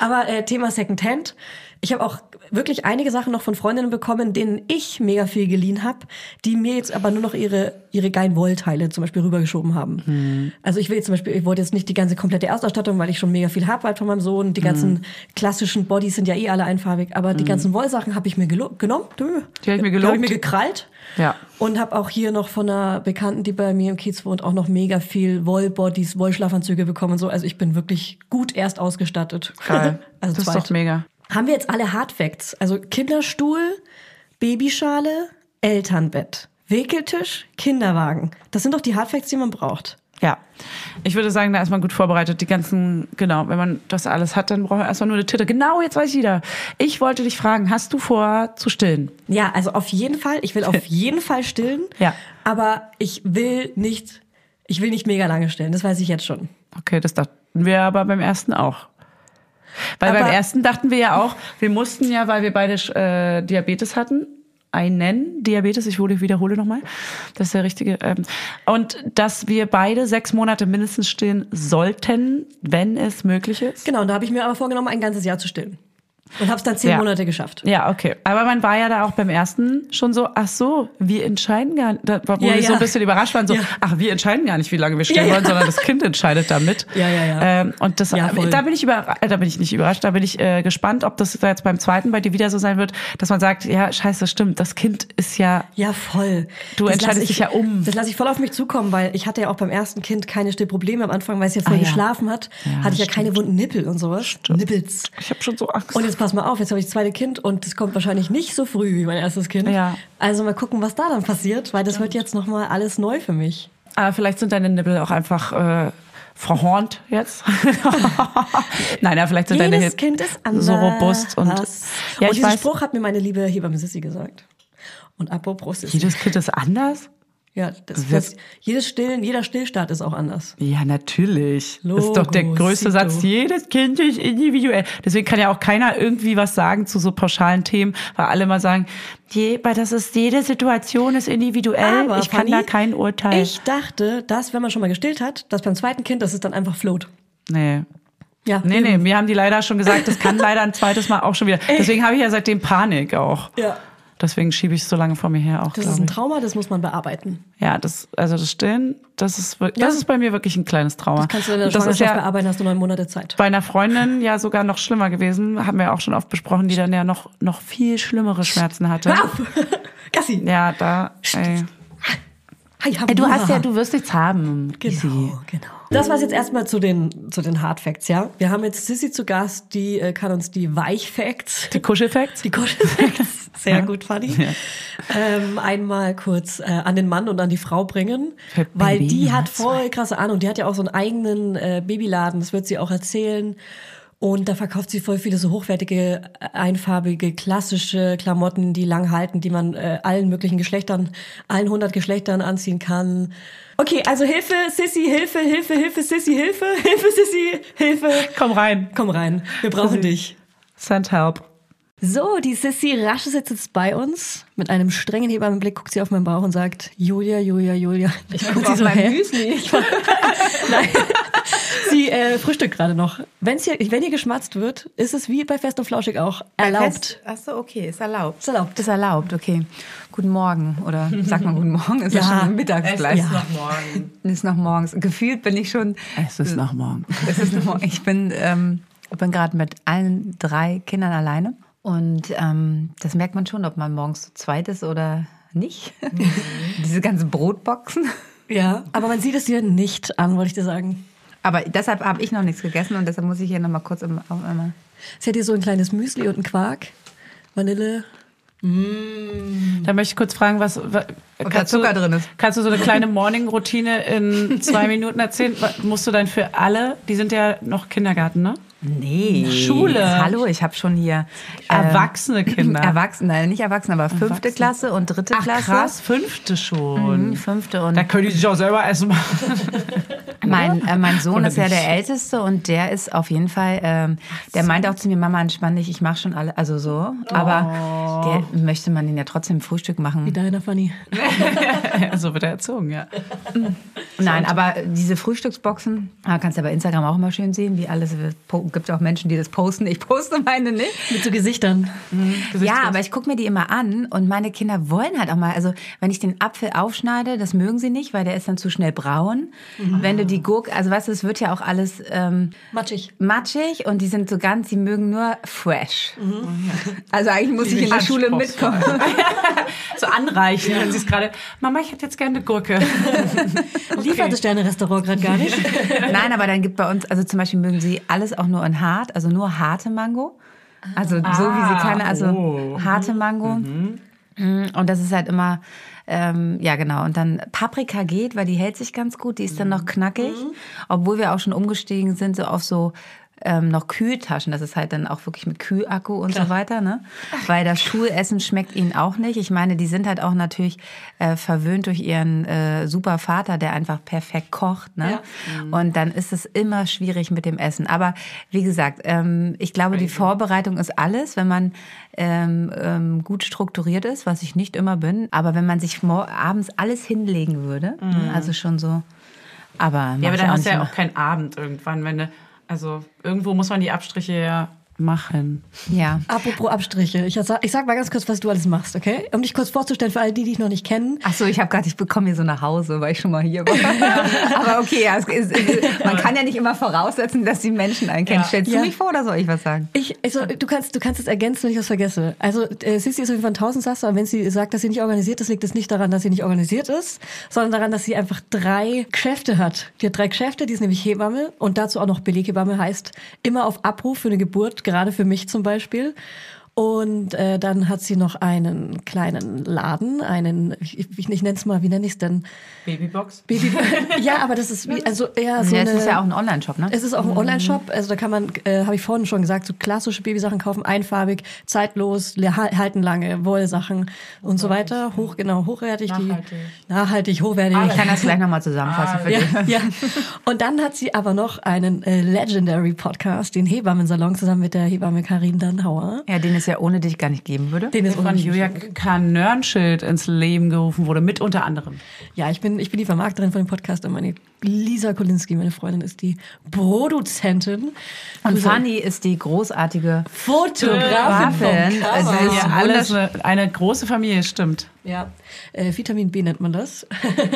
Aber äh, Thema Secondhand. Ich habe auch wirklich einige Sachen noch von Freundinnen bekommen, denen ich mega viel geliehen habe, die mir jetzt aber nur noch ihre, ihre geilen Wollteile zum Beispiel rübergeschoben haben. Mhm. Also ich will jetzt zum Beispiel, ich wollte jetzt nicht die ganze komplette Erstausstattung, weil ich schon mega viel habe halt von meinem Sohn. Die ganzen Mhm. klassischen Bodies sind ja eh alle einfarbig, aber die ganzen Wollsachen habe ich mir genommen. Die hab ich mir Die habe ich gelobt. mir gekrallt. Ja. Und habe auch hier noch von einer Bekannten, die bei mir im Kiez wohnt, auch noch mega viel Wollbodies, Wollschlafanzüge bekommen und so. Also ich bin wirklich gut erst ausgestattet. Geil. also das ist zweit. doch mega. Haben wir jetzt alle Hardfacts? Also Kinderstuhl, Babyschale, Elternbett, Wickeltisch, Kinderwagen. Das sind doch die Hardfacts, die man braucht. Ja, ich würde sagen, da ist man gut vorbereitet. Die ganzen, genau, wenn man das alles hat, dann braucht man erstmal nur eine Titte. Genau, jetzt weiß ich wieder. Ich wollte dich fragen, hast du vor zu stillen? Ja, also auf jeden Fall. Ich will auf jeden Fall stillen. Ja. Aber ich will nicht, ich will nicht mega lange stillen. Das weiß ich jetzt schon. Okay, das dachten wir aber beim ersten auch. Weil Aber- beim ersten dachten wir ja auch, wir mussten ja, weil wir beide äh, Diabetes hatten, einen Diabetes, ich wiederhole nochmal, das ist der richtige, ähm, und dass wir beide sechs Monate mindestens stillen sollten, wenn es möglich ist. Genau, und da habe ich mir aber vorgenommen, ein ganzes Jahr zu stillen. Und habe es dann zehn Ja. Monate geschafft. Ja, okay. Aber man war ja da auch beim ersten schon so, ach so, wir entscheiden gar nicht, da, wo Ja, wir so ja. ein bisschen überrascht waren, so, ach, wir entscheiden gar nicht, wie lange wir ja. wollen, sondern das Kind entscheidet damit. Ja, ja, ja. Ähm, und das, voll. da bin ich über, äh, da bin ich nicht überrascht, da bin ich äh, gespannt, ob das jetzt beim zweiten bei dir wieder so sein wird, dass man sagt, ja, scheiße, stimmt, das Kind ist ja, Ja, voll. Du Das entscheidest ich- dich ja um. Das lasse ich voll auf mich zukommen, weil ich hatte ja auch beim ersten Kind keine Stillprobleme am Anfang, weil es ja voll Ah, geschlafen hat. Hatte ich ja stimmt. keine wunden Nippel und sowas. Nippels. ich habe schon so Angst. Pass mal auf, jetzt habe ich das zweite Kind und das kommt wahrscheinlich nicht so früh wie mein erstes Kind. Ja. Also mal gucken, was da dann passiert, weil das wird jetzt nochmal alles neu für mich. Aber vielleicht sind deine Nippel auch einfach äh, verhornt jetzt. Nein, ja, vielleicht sind deine Jedes Hip- Kind ist anders. so robust und ja, und diesen weiß, Spruch hat mir meine liebe Hebamme Sissi gesagt. Und apropos Sissi. jedes Kind ist anders. Ja, das, das, jedes Stillen, jeder Stillstart ist auch anders. Ja, natürlich. das ist doch der Logo, größte Sito. Satz. Jedes Kind ist individuell. Deswegen kann ja auch keiner irgendwie was sagen zu so pauschalen Themen, weil alle mal sagen, je, weil das ist, jede Situation ist individuell. Aber, ich kann Fanny, da kein Urteil. Ich dachte, dass, wenn man schon mal gestillt hat, dass beim zweiten Kind, dass es dann einfach float. nee. Ja, Nee, eben. nee, mir haben die leider schon gesagt, das kann leider ein zweites Mal auch schon wieder. Deswegen habe ich ja seitdem Panik auch. Ja. Deswegen schiebe ich es so lange vor mir her auch, Das ist ein. Trauma, das muss man bearbeiten. Ja, das, also das Stillen, das ist, wir- Ja. das ist bei mir wirklich ein kleines Trauma. Das kannst du in der das Schwangerschaft ja bearbeiten, hast du neun Monate Zeit. bei einer Freundin ja sogar noch schlimmer gewesen, haben wir auch schon oft besprochen, die dann ja noch, noch viel schlimmere Schmerzen hatte. Hör auf! Gassi! Ja, da, ey. Hi, Ey, du hast ja, du wirst nichts haben. Easy. Genau, genau. Das war's jetzt erstmal zu den, zu den Hard Facts, ja? Wir haben jetzt Sissy zu Gast, die äh, kann uns die Weich Facts, Die Kuschelfacts? die Kuschelfacts, sehr gut, Fanny, Ja. ähm, einmal kurz äh, an den Mann und an die Frau bringen, Für weil Baby die hat voll krasse Ahnung. Die hat ja auch so einen eigenen äh, Babyladen, das wird sie auch erzählen. Und da verkauft sie voll viele so hochwertige, äh, einfarbige, klassische Klamotten, die lang halten, die man äh, allen möglichen Geschlechtern, allen 100 Geschlechtern anziehen kann. Okay, also Hilfe, Sissy, Hilfe, Hilfe, Hilfe, Sissy, Hilfe, Hilfe, Sissy, Hilfe. Komm rein. Komm rein, wir brauchen dich. Send help. So, die Sissy Rasch sitzt jetzt bei uns. Mit einem strengen Hebammenblick guckt sie auf meinen Bauch und sagt, Julia, Julia, Julia. Ich guck sie so, hä? Ich war- Nein. Sie äh, frühstückt gerade noch. Wenn's hier, wenn hier geschmatzt wird, ist es wie bei Fest und Flauschig auch erlaubt. Achso, okay, ist erlaubt. Ist erlaubt. Ist erlaubt, okay. Guten Morgen oder sagt man guten Morgen? Ist ja, Ja. schon mittags gleich. ist noch morgen. Ist noch morgens. Gefühlt bin ich schon. Es ist noch morgen. Es ist noch morgen. Ich bin, ähm, ich bin gerade mit allen drei Kindern alleine und ähm, das merkt man schon, ob man morgens zu zweit ist oder nicht. Diese ganzen Brotboxen. Ja, aber man sieht es dir nicht an, wollte ich dir sagen. Aber deshalb habe ich noch nichts gegessen und deshalb muss ich hier noch mal kurz im, auf einmal. Sie hat hier so ein kleines Müsli und einen Quark. Vanille. Da möchte ich kurz fragen, was, was da Zucker drin ist. Kannst du so eine kleine Morning-Routine in zwei Minuten erzählen? Was Musst du dann für alle, die sind ja noch Kindergarten, ne? Nee. Schule. Hallo, ich habe schon hier äh, Erwachsene Kinder. Erwachsene, nein, nicht Erwachsene, aber fünfte Erwachsene. Klasse und dritte Ach Klasse. krass, fünfte schon. Mhm, Fünfte und Da können die sich auch selber essen machen. Mein, äh, mein Sohn Oder ist ja nicht? der Älteste und der ist auf jeden Fall, ähm, der meint auch zu mir, Mama, entspann dich, ich mache schon alle, also so. Aber der möchte man den ja trotzdem Frühstück Wie machen. deiner, Fanny. so wird er erzogen, ja. Nein, aber diese Frühstücksboxen, ah, kannst du ja bei Instagram auch immer schön sehen, wie alles, po- gibt auch Menschen, die das posten. Ich poste meine nicht. Mit so Gesichtern. Ja, aber ich gucke mir die immer an und meine Kinder wollen halt auch mal, also wenn ich den Apfel aufschneide, das mögen sie nicht, weil der ist dann zu schnell braun. Wenn du die Gurke, also weißt du, es wird ja auch alles ähm, Matschig. matschig und die sind so ganz, die mögen nur fresh. Also eigentlich muss ich in der Schule mitkommen. So anreichen, wenn sie es gerade, Mama, ich hätte jetzt gerne eine Gurke. Liefert das Sterne-Restaurant gerade gar nicht. Nein, aber dann gibt bei uns, also zum Beispiel mögen sie alles auch nur in hart, also nur harte Mango. Also so wie sie keine, also oh. harte Mango. Mm, Und das ist halt immer ähm, ja genau. Und dann Paprika geht, weil die hält sich ganz gut. Die ist dann noch knackig, obwohl wir auch schon umgestiegen sind so auf so ähm, noch Kühltaschen. Das ist halt dann auch wirklich mit Kühlakku und so weiter, ne? Weil das Schulessen schmeckt ihnen auch nicht. Ich meine, die sind halt auch natürlich äh, verwöhnt durch ihren äh, super Vater, der einfach perfekt kocht, ne? Und dann ist es immer schwierig mit dem Essen. Aber wie gesagt, ähm, ich glaube, die Vorbereitung ist alles, wenn man ähm, ähm, gut strukturiert ist, was ich nicht immer bin. Aber wenn man sich abends alles hinlegen würde, ne? also schon so. Aber, Ja, aber dann hast du ja auch keinen Abend irgendwann, wenn du, also irgendwo muss man die Abstriche ja machen. Ja. Apropos Abstriche, ich sag, ich sag mal ganz kurz, was du alles machst, okay? Um dich kurz vorzustellen für alle, die dich noch nicht kennen. Ach so, ich habe gerade, ich bekomme hier so nach Hause, weil ich schon mal hier war. Aber okay, ja, es ist, man kann ja nicht immer voraussetzen, dass die Menschen einen kennen. Ja. Stellst du Ja. mich vor oder soll ich was sagen? Ich, also, du kannst, du kannst es ergänzen, wenn ich was vergesse. Also, äh, Sissi ist auf jeden Fall ein Tausendsasser, und wenn sie sagt, dass sie nicht organisiert ist, liegt es nicht daran, dass sie nicht organisiert ist, sondern daran, dass sie einfach drei Geschäfte hat. Die hat drei Geschäfte, die ist nämlich Hebamme und dazu auch noch Beleghebamme heißt immer auf Abruf für eine Geburt, gerade für mich zum Beispiel. Und äh, dann hat sie noch einen kleinen Laden, einen, ich, ich, ich nenne es mal, wie nenne ich es denn? Babybox. Baby. ja, aber das ist wie, also eher so ja, eine. es ist ja auch ein Online-Shop, ne? Es ist auch ein Online-Shop, also da kann man, äh, habe ich vorhin schon gesagt, so klassische Babysachen kaufen, einfarbig, zeitlos, halten lange, Wollsachen und so weiter. Hoch, genau, hochwertig. Nachhaltig. Die, nachhaltig, hochwertig. Ich kann das gleich nochmal zusammenfassen für ja, dich. ja. Und dann hat sie aber noch einen äh, Legendary Podcast, den Hebammensalon, zusammen mit der Hebamme Karin Dannhauer. Ja, den es ja ohne dich gar nicht geben würde. Den ist Von Julia. Kanörnschild ins Leben gerufen wurde, mit unter anderem. Ja, ich bin, ich bin die Vermarkterin von dem Podcast und meine Lisa Kolinski, meine Freundin, ist die Produzentin. Und Fanny ist die großartige Fotografin. Also Ja, Ja, alles eine, eine große Familie, stimmt. Ja, äh, Vitamin B nennt man das.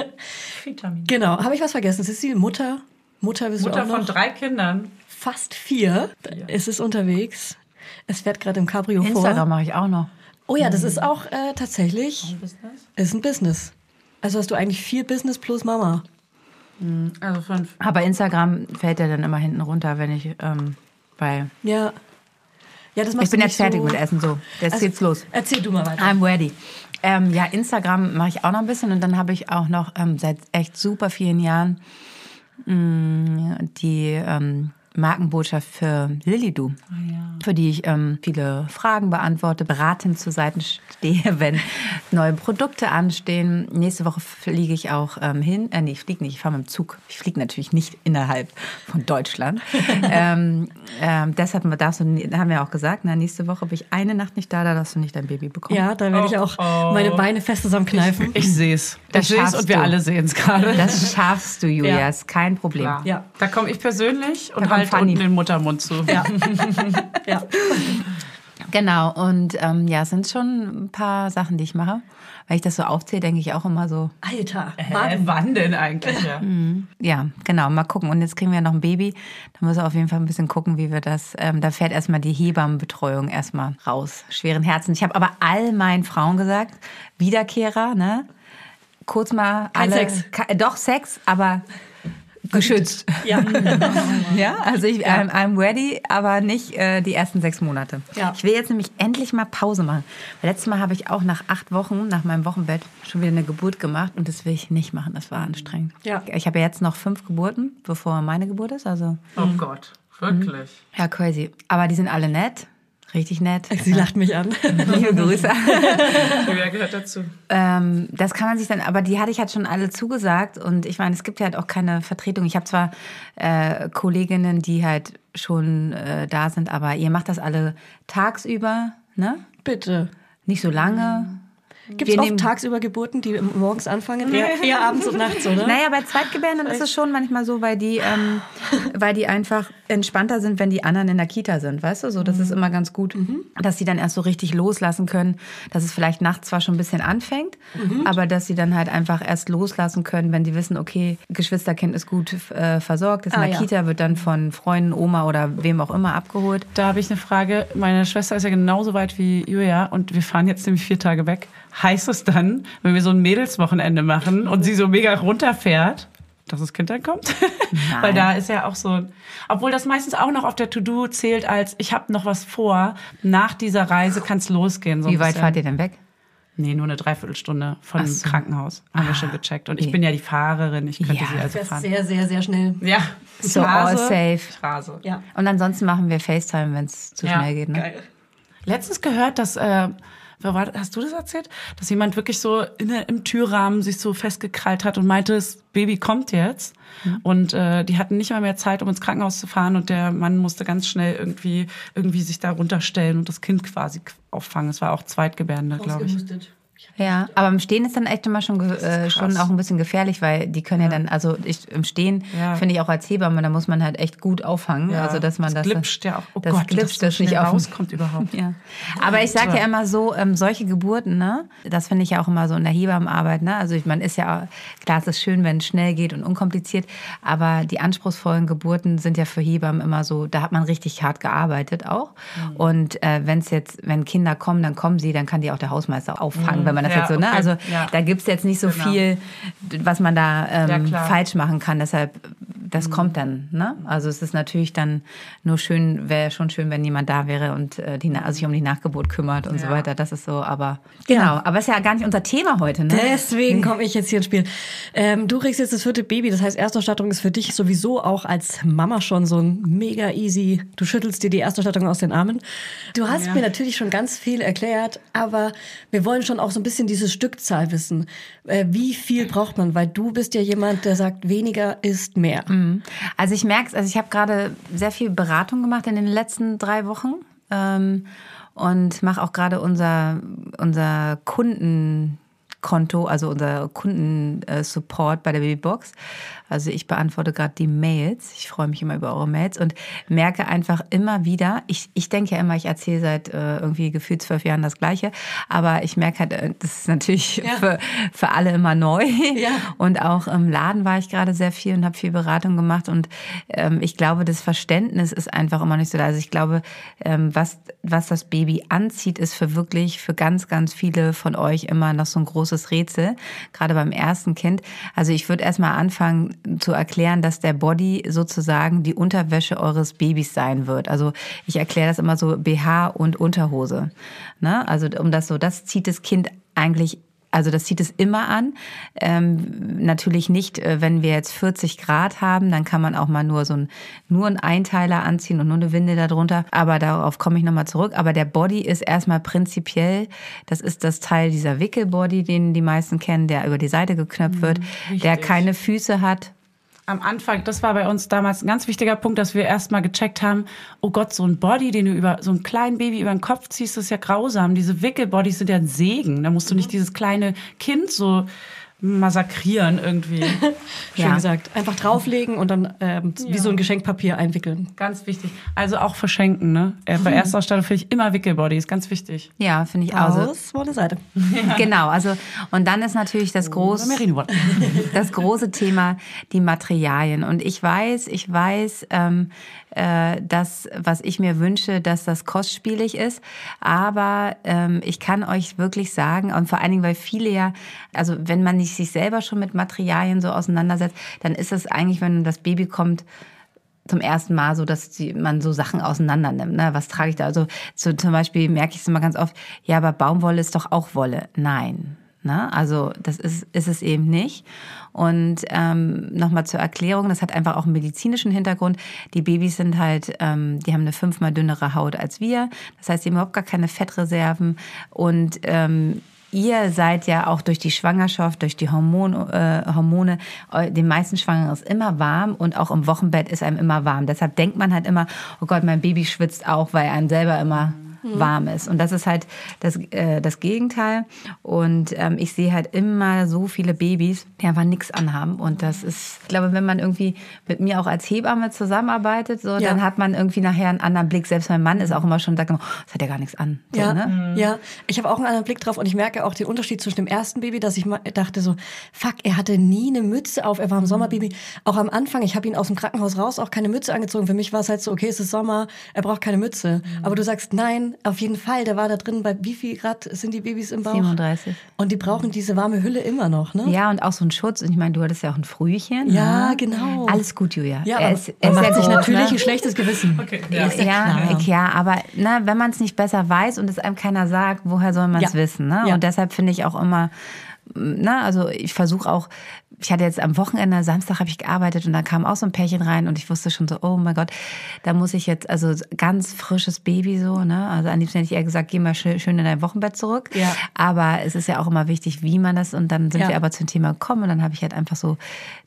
Vitamin. genau, habe ich was vergessen? Es ist die Mutter. Mutter bist Mutter du auch von drei Kindern. Fast vier. Es ist unterwegs. Es fährt gerade im Cabrio Instagram vor. mache ich auch noch. Oh ja, das ist auch äh, tatsächlich ist ein Business. Also hast du eigentlich vier Business plus Mama. Also fünf. Aber Instagram fällt ja dann immer hinten runter, wenn ich, ähm, weil Ja. Ja, das ich machst bin du jetzt fertig so. mit Essen so. Jetzt Also, geht's los. Erzähl du mal weiter. I'm ready. Ähm, ja, Instagram mache ich auch noch ein bisschen und dann habe ich auch noch ähm, seit echt super vielen Jahren mh, die ähm, Markenbotschaft für Lilidu, für die ich ähm, viele Fragen beantworte, beratend zur Seite stehe, wenn neue Produkte anstehen. Nächste Woche fliege ich auch ähm, hin. Äh, nee, ich fliege nicht, ich fahre mit dem Zug. Ich fliege natürlich nicht innerhalb von Deutschland. ähm, ähm, deshalb darfst du, haben wir auch gesagt, na, nächste Woche bin ich eine Nacht nicht da, da darfst du nicht dein Baby bekommen. ja, da werde ich auch meine Beine fest zusammenkneifen. Ich sehe es. Das Ich sehe es und wir du. alle sehen es gerade. Das schaffst du, Julia, Ja. ist kein Problem. Ja. Da komme ich persönlich und kommt halt Fanny. unten den Muttermund zu. Ja. ja. Genau, und ähm, ja, es sind schon ein paar Sachen, die ich mache. Weil ich das so aufzähle, denke ich auch immer so, Alter. Hä, wann denn eigentlich? Ja. ja, genau, mal gucken. Und jetzt kriegen wir noch ein Baby. Da müssen wir auf jeden Fall ein bisschen gucken, wie wir das, ähm, da fährt erstmal die Hebammenbetreuung erstmal raus. Schweren Herzens. Ich habe aber all meinen Frauen gesagt, Wiederkehrer, ne? Kurz mal Kein alle, Sex. Ke- doch Sex, aber geschützt. Ja. Ja, also ich, I'm, I'm ready, aber nicht äh, die ersten sechs Monate. Ja. Ich will jetzt nämlich endlich mal Pause machen. Weil letztes Mal habe ich auch nach acht Wochen, nach meinem Wochenbett, schon wieder eine Geburt gemacht und das will ich nicht machen. Das war anstrengend. Ja. Ich habe ja jetzt noch fünf Geburten, bevor meine Geburt ist. Also, Oh Gott, wirklich. ja, crazy. Aber die sind alle nett. Richtig nett. Sie lacht mich an. Liebe Grüße. Julia gehört dazu. Ähm, das kann man sich dann, aber die hatte ich halt schon alle zugesagt und ich meine, es gibt ja halt auch keine Vertretung. Ich habe zwar äh, Kolleginnen, die halt schon äh, da sind, aber ihr macht das alle tagsüber, ne? Bitte. Nicht so lange. Gibt Wir es oft nehmen- tagsüber Geburten, die morgens anfangen? Eher, eher abends und nachts, oder? Naja, bei Zweitgebärenden ist es schon manchmal so, weil die, ähm, weil die einfach entspannter sind, wenn die anderen in der Kita sind, weißt du? So, das ist immer ganz gut, dass sie dann erst so richtig loslassen können, dass es vielleicht nachts zwar schon ein bisschen anfängt, aber dass sie dann halt einfach erst loslassen können, wenn die wissen, okay, Geschwisterkind ist gut äh, versorgt, ist in Ah, der ja. Kita, wird dann von Freunden, Oma oder wem auch immer abgeholt. Da habe ich eine Frage. Meine Schwester ist ja genauso weit wie Julia und wir fahren jetzt nämlich vier Tage weg. Heißt es dann, wenn wir so ein Mädelswochenende machen und sie so mega runterfährt, dass das Kind dann kommt? Weil da ist ja auch so, obwohl das meistens auch noch auf der To-Do zählt als, ich habe noch was vor, nach dieser Reise kann es losgehen. So Wie weit bisschen. fahrt ihr denn weg? Nee, nur eine Dreiviertelstunde von so. Krankenhaus. Haben wir schon gecheckt. Und ich nee. bin ja die Fahrerin. Ich könnte Ja. sie also fahren. sehr, sehr, sehr schnell. Ja. So all safe. Straße. Ja. Und ansonsten machen wir FaceTime, wenn es zu Ja, schnell geht. Ne? Geil. Letztens gehört, dass, äh, hast du das erzählt? Dass jemand wirklich so in, im Türrahmen sich so festgekrallt hat und meinte, das Baby kommt jetzt. Und äh, die hatten nicht mal mehr Zeit, um ins Krankenhaus zu fahren und der Mann musste ganz schnell irgendwie, irgendwie sich da runterstellen und das Kind quasi auffangen. Es war auch Zweitgebärende, glaube ich. Ja, aber im Stehen ist dann echt immer schon, äh, schon auch ein bisschen gefährlich, weil die können ja, dann, also ich, im Stehen Ja. finde ich auch als Hebamme, da muss man halt echt gut auffangen, Ja, also dass man das, glitscht ja auch. Oh das Gott, glitscht, das so nicht rauskommt überhaupt. Ja. Aber ich sage ja immer so, ähm, solche Geburten, ne, das finde ich ja auch immer so in der Hebammenarbeit, ne, also ich, man ist ja, klar, es ist schön, wenn es schnell geht und unkompliziert, aber die anspruchsvollen Geburten sind ja für Hebammen immer so, da hat man richtig hart gearbeitet auch Mhm. und äh, wenn es jetzt, wenn Kinder kommen, dann kommen sie, dann kann die auch der Hausmeister auffangen, wenn man das Mhm. Ja, jetzt so, ne, okay. also Ja. da gibt's jetzt nicht so Genau. viel, was man da Ja, ähm, klar. falsch machen kann, deshalb, das kommt dann, ne, also es ist natürlich dann nur schön, wäre schon schön, wenn jemand da wäre und äh, die, also sich um die Nachgeburt kümmert und so Ja. weiter, das ist so, aber genau, aber ist ja gar nicht unser Thema heute, ne? Deswegen komme ich jetzt hier ins Spiel. Ähm, du kriegst jetzt das vierte Baby, das heißt, Erstausstattung ist für dich sowieso auch als Mama schon so ein mega easy. Du schüttelst dir die Erstausstattung aus den Armen. Du hast mir natürlich schon ganz viel erklärt, aber wir wollen schon auch so ein bisschen diese Stückzahl wissen. Äh, wie viel braucht man? Weil du bist ja jemand, der sagt, weniger ist mehr. Also ich merke es, also ich habe gerade sehr viel Beratung gemacht in den letzten drei Wochen ähm, und mache auch gerade unser, unser Kundenkonto, also unser Kundensupport bei der Babybox. Also ich beantworte gerade die Mails. Ich freue mich immer über eure Mails und merke einfach immer wieder, ich, ich denke ja immer, ich erzähle seit äh, irgendwie gefühlt zwölf Jahren das Gleiche, aber ich merke halt, äh, das ist natürlich für, für alle immer neu. Ja. Und auch im Laden war ich gerade sehr viel und habe viel Beratung gemacht. Und ähm, ich glaube, das Verständnis ist einfach immer nicht so da. Also ich glaube, ähm, was, was das Baby anzieht, ist für wirklich, für ganz, ganz viele von euch immer noch so ein großes Rätsel. Gerade beim ersten Kind. Also ich würde erstmal anfangen zu erklären, dass der Body sozusagen die Unterwäsche eures Babys sein wird. Also ich erkläre das immer so BH und Unterhose. Ne? Also um das so, das zieht das Kind eigentlich also das zieht es immer an. Ähm, natürlich nicht, äh, wenn wir jetzt 40 Grad haben, dann kann man auch mal nur so ein, nur einen Einteiler anziehen und nur eine Winde darunter. Aber darauf komme ich nochmal zurück. Aber der Body ist erstmal prinzipiell, das ist das Teil dieser Wickelbody, den die meisten kennen, der über die Seite geknöpft wird, der richtig. keine Füße hat. Am Anfang, das war bei uns damals ein ganz wichtiger Punkt, dass wir erstmal gecheckt haben, oh Gott, so ein Body, den du über so ein kleinen Baby über den Kopf ziehst, ist ja grausam. Diese Wickelbodies sind ja ein Segen. Da musst du nicht dieses kleine Kind so massakrieren irgendwie. Schön Ja. gesagt. Einfach drauflegen und dann ähm, wie so ein Geschenkpapier einwickeln. Ganz wichtig. Also auch verschenken, ne? Äh, Bei Erstausstattung finde ich immer Wickelbodies, ganz wichtig. Ja, finde ich auch. Also, Aus, wo eine Seite. Genau, also und dann ist natürlich das große Merino. das große Thema die Materialien. Und ich weiß, ich weiß, ähm, äh, dass, was ich mir wünsche, dass das kostspielig ist. Aber ähm, ich kann euch wirklich sagen, und vor allen Dingen, weil viele ja, also wenn man nicht sich selber schon mit Materialien so auseinandersetzt, dann ist es eigentlich, wenn das Baby kommt, zum ersten Mal so, dass die, man so Sachen auseinander nimmt. Ne? Was trage ich da? Also so zum Beispiel merke ich es immer ganz oft, ja, aber Baumwolle ist doch auch Wolle. Nein. Ne? Also das ist, ist es eben nicht. Und ähm, nochmal zur Erklärung, das hat einfach auch einen medizinischen Hintergrund. Die Babys sind halt, ähm, die haben eine fünfmal dünnere Haut als wir. Das heißt, die haben überhaupt gar keine Fettreserven. Und ähm, ihr seid ja auch durch die Schwangerschaft, durch die Hormon, äh, Hormone, den meisten Schwangeren ist immer warm und auch im Wochenbett ist einem immer warm. Deshalb denkt man halt immer, oh Gott, mein Baby schwitzt auch, weil einem selber immer warm ist. Und das ist halt das, äh, das Gegenteil. Und ähm, ich sehe halt immer so viele Babys, die einfach nichts anhaben. Und das ist, ich glaube, wenn man irgendwie mit mir auch als Hebamme zusammenarbeitet, so, Ja. dann hat man irgendwie nachher einen anderen Blick. Selbst mein Mann ist auch immer schon, sagt immer, oh, das hat ja gar nichts an. So, Ja, ne? ja. Ich habe auch einen anderen Blick drauf und ich merke auch den Unterschied zwischen dem ersten Baby, dass ich dachte so, fuck, er hatte nie eine Mütze auf, er war ein Sommerbaby. Auch am Anfang, ich habe ihn aus dem Krankenhaus raus auch keine Mütze angezogen. Für mich war es halt so, okay, es ist Sommer, er braucht keine Mütze. Aber du sagst, nein, drin, auf jeden Fall, der war da drin, bei wie viel Grad sind die Babys im Bauch? 37. Und die brauchen diese warme Hülle immer noch, ne? Ja, und auch so ein Schutz. Und ich meine, du hattest ja auch ein Frühchen. Ja, ne? genau. Alles gut, Julia. Ja, er ist, er macht sich natürlich ne? ein schlechtes Gewissen. Okay, Ja, Ist ja ja, ja, aber ne, wenn man es nicht besser weiß und es einem keiner sagt, woher soll man es Ja. wissen? Ne? Ja. Und deshalb finde ich auch immer, na, also ich versuche auch, ich hatte jetzt am Wochenende, Samstag habe ich gearbeitet und da kam auch so ein Pärchen rein und ich wusste schon so, oh mein Gott, da muss ich jetzt, also ganz frisches Baby so, ne? Also am liebsten hätte ich eher gesagt, geh mal schön, schön in dein Wochenbett zurück. Ja. Aber es ist ja auch immer wichtig, wie man das und dann sind Ja. wir aber zum Thema gekommen und dann habe ich halt einfach so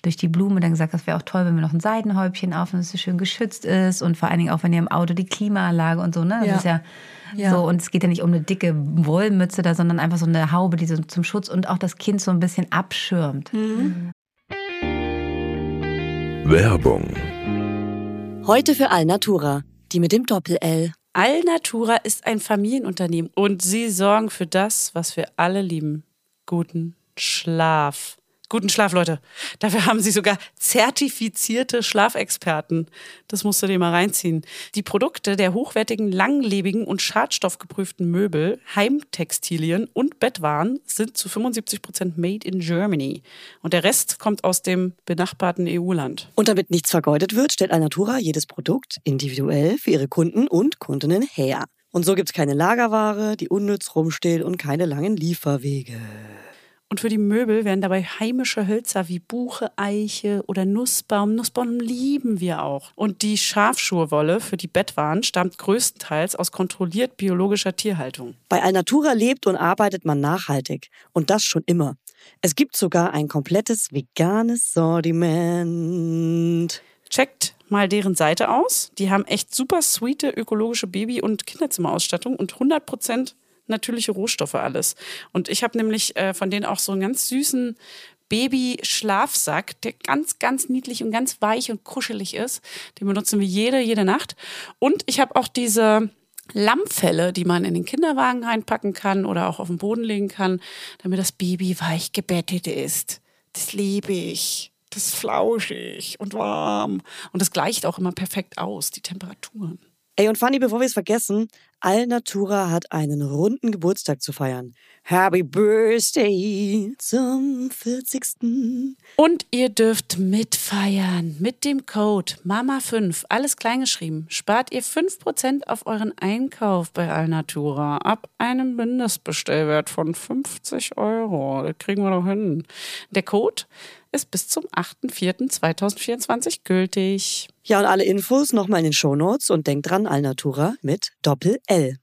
durch die Blume dann gesagt, das wäre auch toll, wenn wir noch ein Seidenhäubchen auf und es so schön geschützt ist und vor allen Dingen auch, wenn ihr im Auto die Klimaanlage und so, ne? Das Ja. ist ja, Ja. so und es geht ja nicht um eine dicke Wollmütze da, sondern einfach so eine Haube, die so zum Schutz und auch das Kind so ein bisschen abschirmt. Werbung. Heute für Alnatura, die mit dem Doppel-L. Alnatura ist ein Familienunternehmen und sie sorgen für das, was wir alle lieben. Guten Schlaf. Guten Schlaf, Leute. Dafür haben sie sogar zertifizierte Schlafexperten. Das musst du dir mal reinziehen. Die Produkte der hochwertigen, langlebigen und schadstoffgeprüften Möbel, Heimtextilien und Bettwaren sind zu 75 Prozent made in Germany. Und der Rest kommt aus dem benachbarten EU-Land. Und damit nichts vergeudet wird, stellt Alnatura jedes Produkt individuell für ihre Kunden und Kundinnen her. Und so gibt's keine Lagerware, die unnütz rumsteht und keine langen Lieferwege. Und für die Möbel werden dabei heimische Hölzer wie Buche, Eiche oder Nussbaum. Nussbaum lieben wir auch. Und die Schafschurwolle für die Bettwaren stammt größtenteils aus kontrolliert biologischer Tierhaltung. Bei Alnatura lebt und arbeitet man nachhaltig. Und das schon immer. Es gibt sogar ein komplettes veganes Sortiment. Checkt mal deren Seite aus. Die haben echt super sweete ökologische Baby- und Kinderzimmerausstattung und 100% natürliche Rohstoffe alles. Und ich habe nämlich äh, von denen auch so einen ganz süßen Baby-Schlafsack, der ganz, ganz niedlich und ganz weich und kuschelig ist. Den benutzen wir jede, jede Nacht. Und ich habe auch diese Lammfelle, die man in den Kinderwagen reinpacken kann oder auch auf den Boden legen kann, damit das Baby weich gebettet ist. Das liebe ich. Das ist flauschig und warm. Und das gleicht auch immer perfekt aus, die Temperaturen. Ey, und Fanny, bevor wir es vergessen, Alnatura hat einen runden Geburtstag zu feiern. Happy Birthday zum 40. Und ihr dürft mitfeiern mit dem Code MAMA5, alles kleingeschrieben. Spart ihr 5% auf euren Einkauf bei Alnatura ab einem Mindestbestellwert von 50 Euro. Das kriegen wir doch hin. Der Code ist bis zum 8.4.2024 gültig. Ja, und alle Infos nochmal in den Shownotes und denkt dran, Alnatura mit Doppel-L.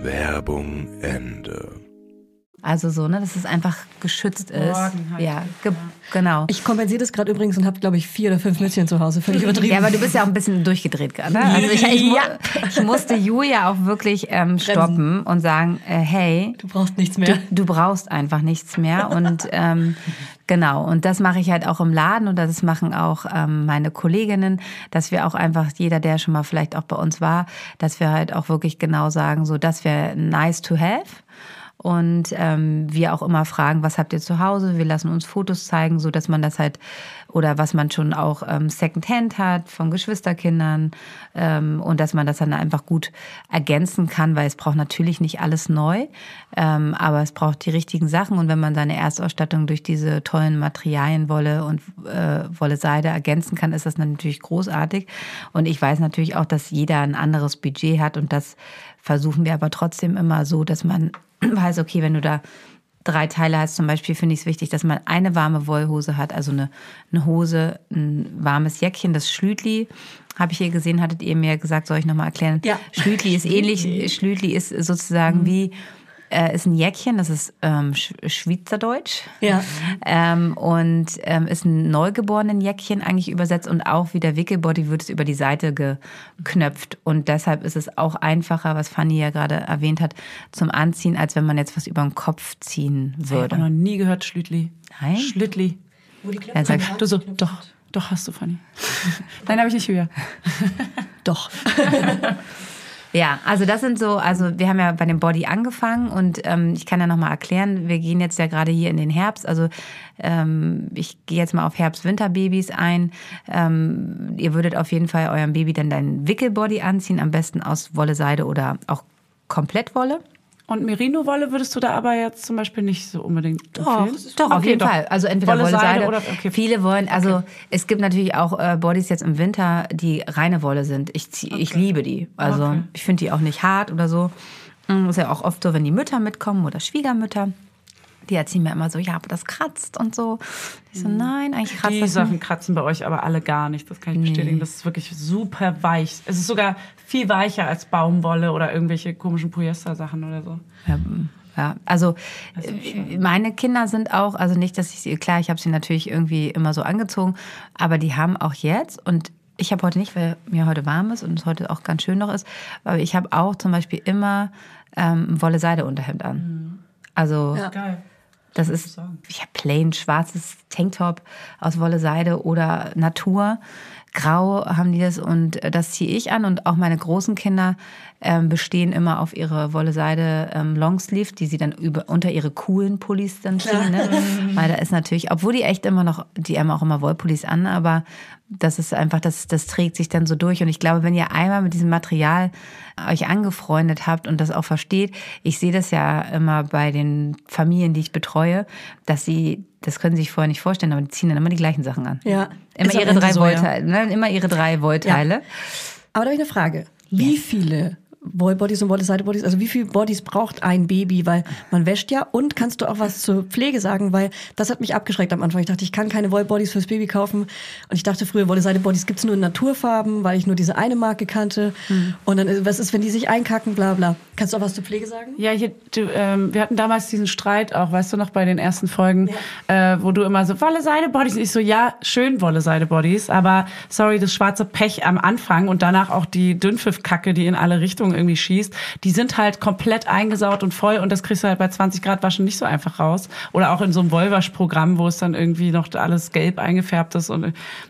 Werbung Ende. Also so, ne, dass es einfach geschützt ist. Geborgenheit. Ja, ge genau. Ich kompensiere das gerade übrigens und habe, glaube ich, vier oder fünf Mützchen zu Hause. Völlig übertrieben. Ja, aber du bist ja auch ein bisschen durchgedreht gerade. Ne? Also ich, ich, Ja. ich musste Julia auch wirklich ähm, stoppen und sagen, äh, hey, du brauchst nichts mehr. du brauchst einfach nichts mehr. Und ähm, genau, und das mache ich halt auch im Laden und das machen auch ähm, meine Kolleginnen, dass wir auch einfach, jeder, der schon mal vielleicht auch bei uns war, dass wir halt auch wirklich genau sagen, so das wäre nice to have. Und ähm, wir auch immer fragen, was habt ihr zu Hause? Wir lassen uns Fotos zeigen, so dass man das halt oder was man schon auch ähm, Secondhand hat von Geschwisterkindern ähm, und dass man das dann einfach gut ergänzen kann, weil es braucht natürlich nicht alles neu, ähm, aber es braucht die richtigen Sachen und wenn man seine Erstausstattung durch diese tollen Materialien Wolle und äh, Wolle Seide ergänzen kann, ist das natürlich großartig. Und ich weiß natürlich auch, dass jeder ein anderes Budget hat und das versuchen wir aber trotzdem immer so, dass man weiß, okay, wenn du da drei Teile hast, zum Beispiel finde ich es wichtig, dass man eine warme Wollhose hat, also eine, eine Hose, ein warmes Jäckchen, das Schlütli. Habe ich hier gesehen, hattet ihr mir gesagt, soll ich nochmal erklären? Ja. Schlütli ist ähnlich, Schlütli ist sozusagen wie, äh, ist ein Jäckchen, das ist ähm, Sch Schweizerdeutsch. Ja. Ähm, und ähm, ist ein neugeborenen Jäckchen eigentlich übersetzt und auch wie der Wickelbody wird es über die Seite geknöpft. Und deshalb ist es auch einfacher, was Fanny ja gerade erwähnt hat, zum Anziehen, als wenn man jetzt was über den Kopf ziehen Ich habe würde. noch nie gehört, Schlütli. Nein? Schlütli. Er sagt, Du so, doch, doch hast du, Fanny. Nein, habe ich nicht höher. Doch. Ja, also das sind so, also wir haben ja bei dem Body angefangen und ähm, ich kann ja nochmal erklären, wir gehen jetzt ja gerade hier in den Herbst, also ähm, ich gehe jetzt mal auf Herbst-Winter-Babys ein. Ähm, ihr würdet auf jeden Fall eurem Baby dann dein Wickelbody anziehen, am besten aus Wolle, Seide oder auch Komplettwolle. Und Merino-Wolle würdest du da aber jetzt zum Beispiel nicht so unbedingt Doch, empfehlen? doch, auf Okay, jeden doch. Fall. Also entweder Wolle, Wolle, Seide Seide. oder- okay. Viele wollen, also es gibt natürlich auch äh, Bodies jetzt im Winter, die reine Wolle sind. Ich, zieh, ich liebe die. Also Okay. ich finde die auch nicht hart oder so. Mm, Ist ja auch oft so, wenn die Mütter mitkommen oder Schwiegermütter. Die erzählen mir immer so, ja, aber das kratzt und so. Ich so, nein, eigentlich kratzt Die das Sachen nicht. kratzen bei euch aber alle gar nicht. Das kann ich bestätigen. Das ist wirklich super weich. Es ist sogar viel weicher als Baumwolle oder irgendwelche komischen Polyester-Sachen oder so. Ja, ja, also meine Kinder sind auch, also nicht, dass ich sie, klar, ich habe sie natürlich irgendwie immer so angezogen, aber die haben auch jetzt und ich habe heute nicht, weil mir heute warm ist und es heute auch ganz schön noch ist, aber ich habe auch zum Beispiel immer ähm, Wolle-Seide-Unterhemd an. Also Geil. Das ist, ich habe plain schwarzes Tanktop aus Wolle Seide oder Natur. Grau haben die das und äh, das ziehe ich an und auch meine großen Kinder ähm, bestehen immer auf ihre Wolle Seide ähm, Longsleeve, die sie dann über, unter ihre coolen Pullis dann ziehen. Ne? Weil da ist natürlich, obwohl die echt immer noch, die haben auch immer Wollpullis an, aber das ist einfach, das, das trägt sich dann so durch. Und ich glaube, wenn ihr einmal mit diesem Material euch angefreundet habt und das auch versteht, ich sehe das ja immer bei den Familien, die ich betreue, dass sie, das können sie sich vorher nicht vorstellen, aber die ziehen dann immer die gleichen Sachen an. Ja. Immer ihre drei so, ja. Wollteile, ne? immer ihre drei Wollteile. Aber da habe ich eine Frage. Wie viele Wollbodies und Wolle-Seide-Bodies, also wie viele Bodies braucht ein Baby? Weil man wäscht ja und kannst du auch was zur Pflege sagen, weil das hat mich abgeschreckt am Anfang. Ich dachte, ich kann keine Wollbodies fürs Baby kaufen. Und ich dachte früher, Wolle-Seide-Bodies gibt's nur in Naturfarben, weil ich nur diese eine Marke kannte. Und dann, äh, was ist, wenn die sich einkacken, bla bla. Kannst du auch was zur Pflege sagen? Ja, hier, du, ähm, wir hatten damals diesen Streit auch, weißt du noch, bei den ersten Folgen, äh, wo du immer so, Wolle, Seide, Bodies. Und ich so, ja, schön Wolle, Seide, Bodies, aber sorry, das schwarze Pech am Anfang und danach auch die Dünnpfiffkacke, die in alle Richtungen irgendwie schießt, die sind halt komplett eingesaut und voll und das kriegst du halt bei 20 Grad Waschen nicht so einfach raus. Oder auch in so einem Wollwaschprogramm, wo es dann irgendwie noch alles gelb eingefärbt ist. Und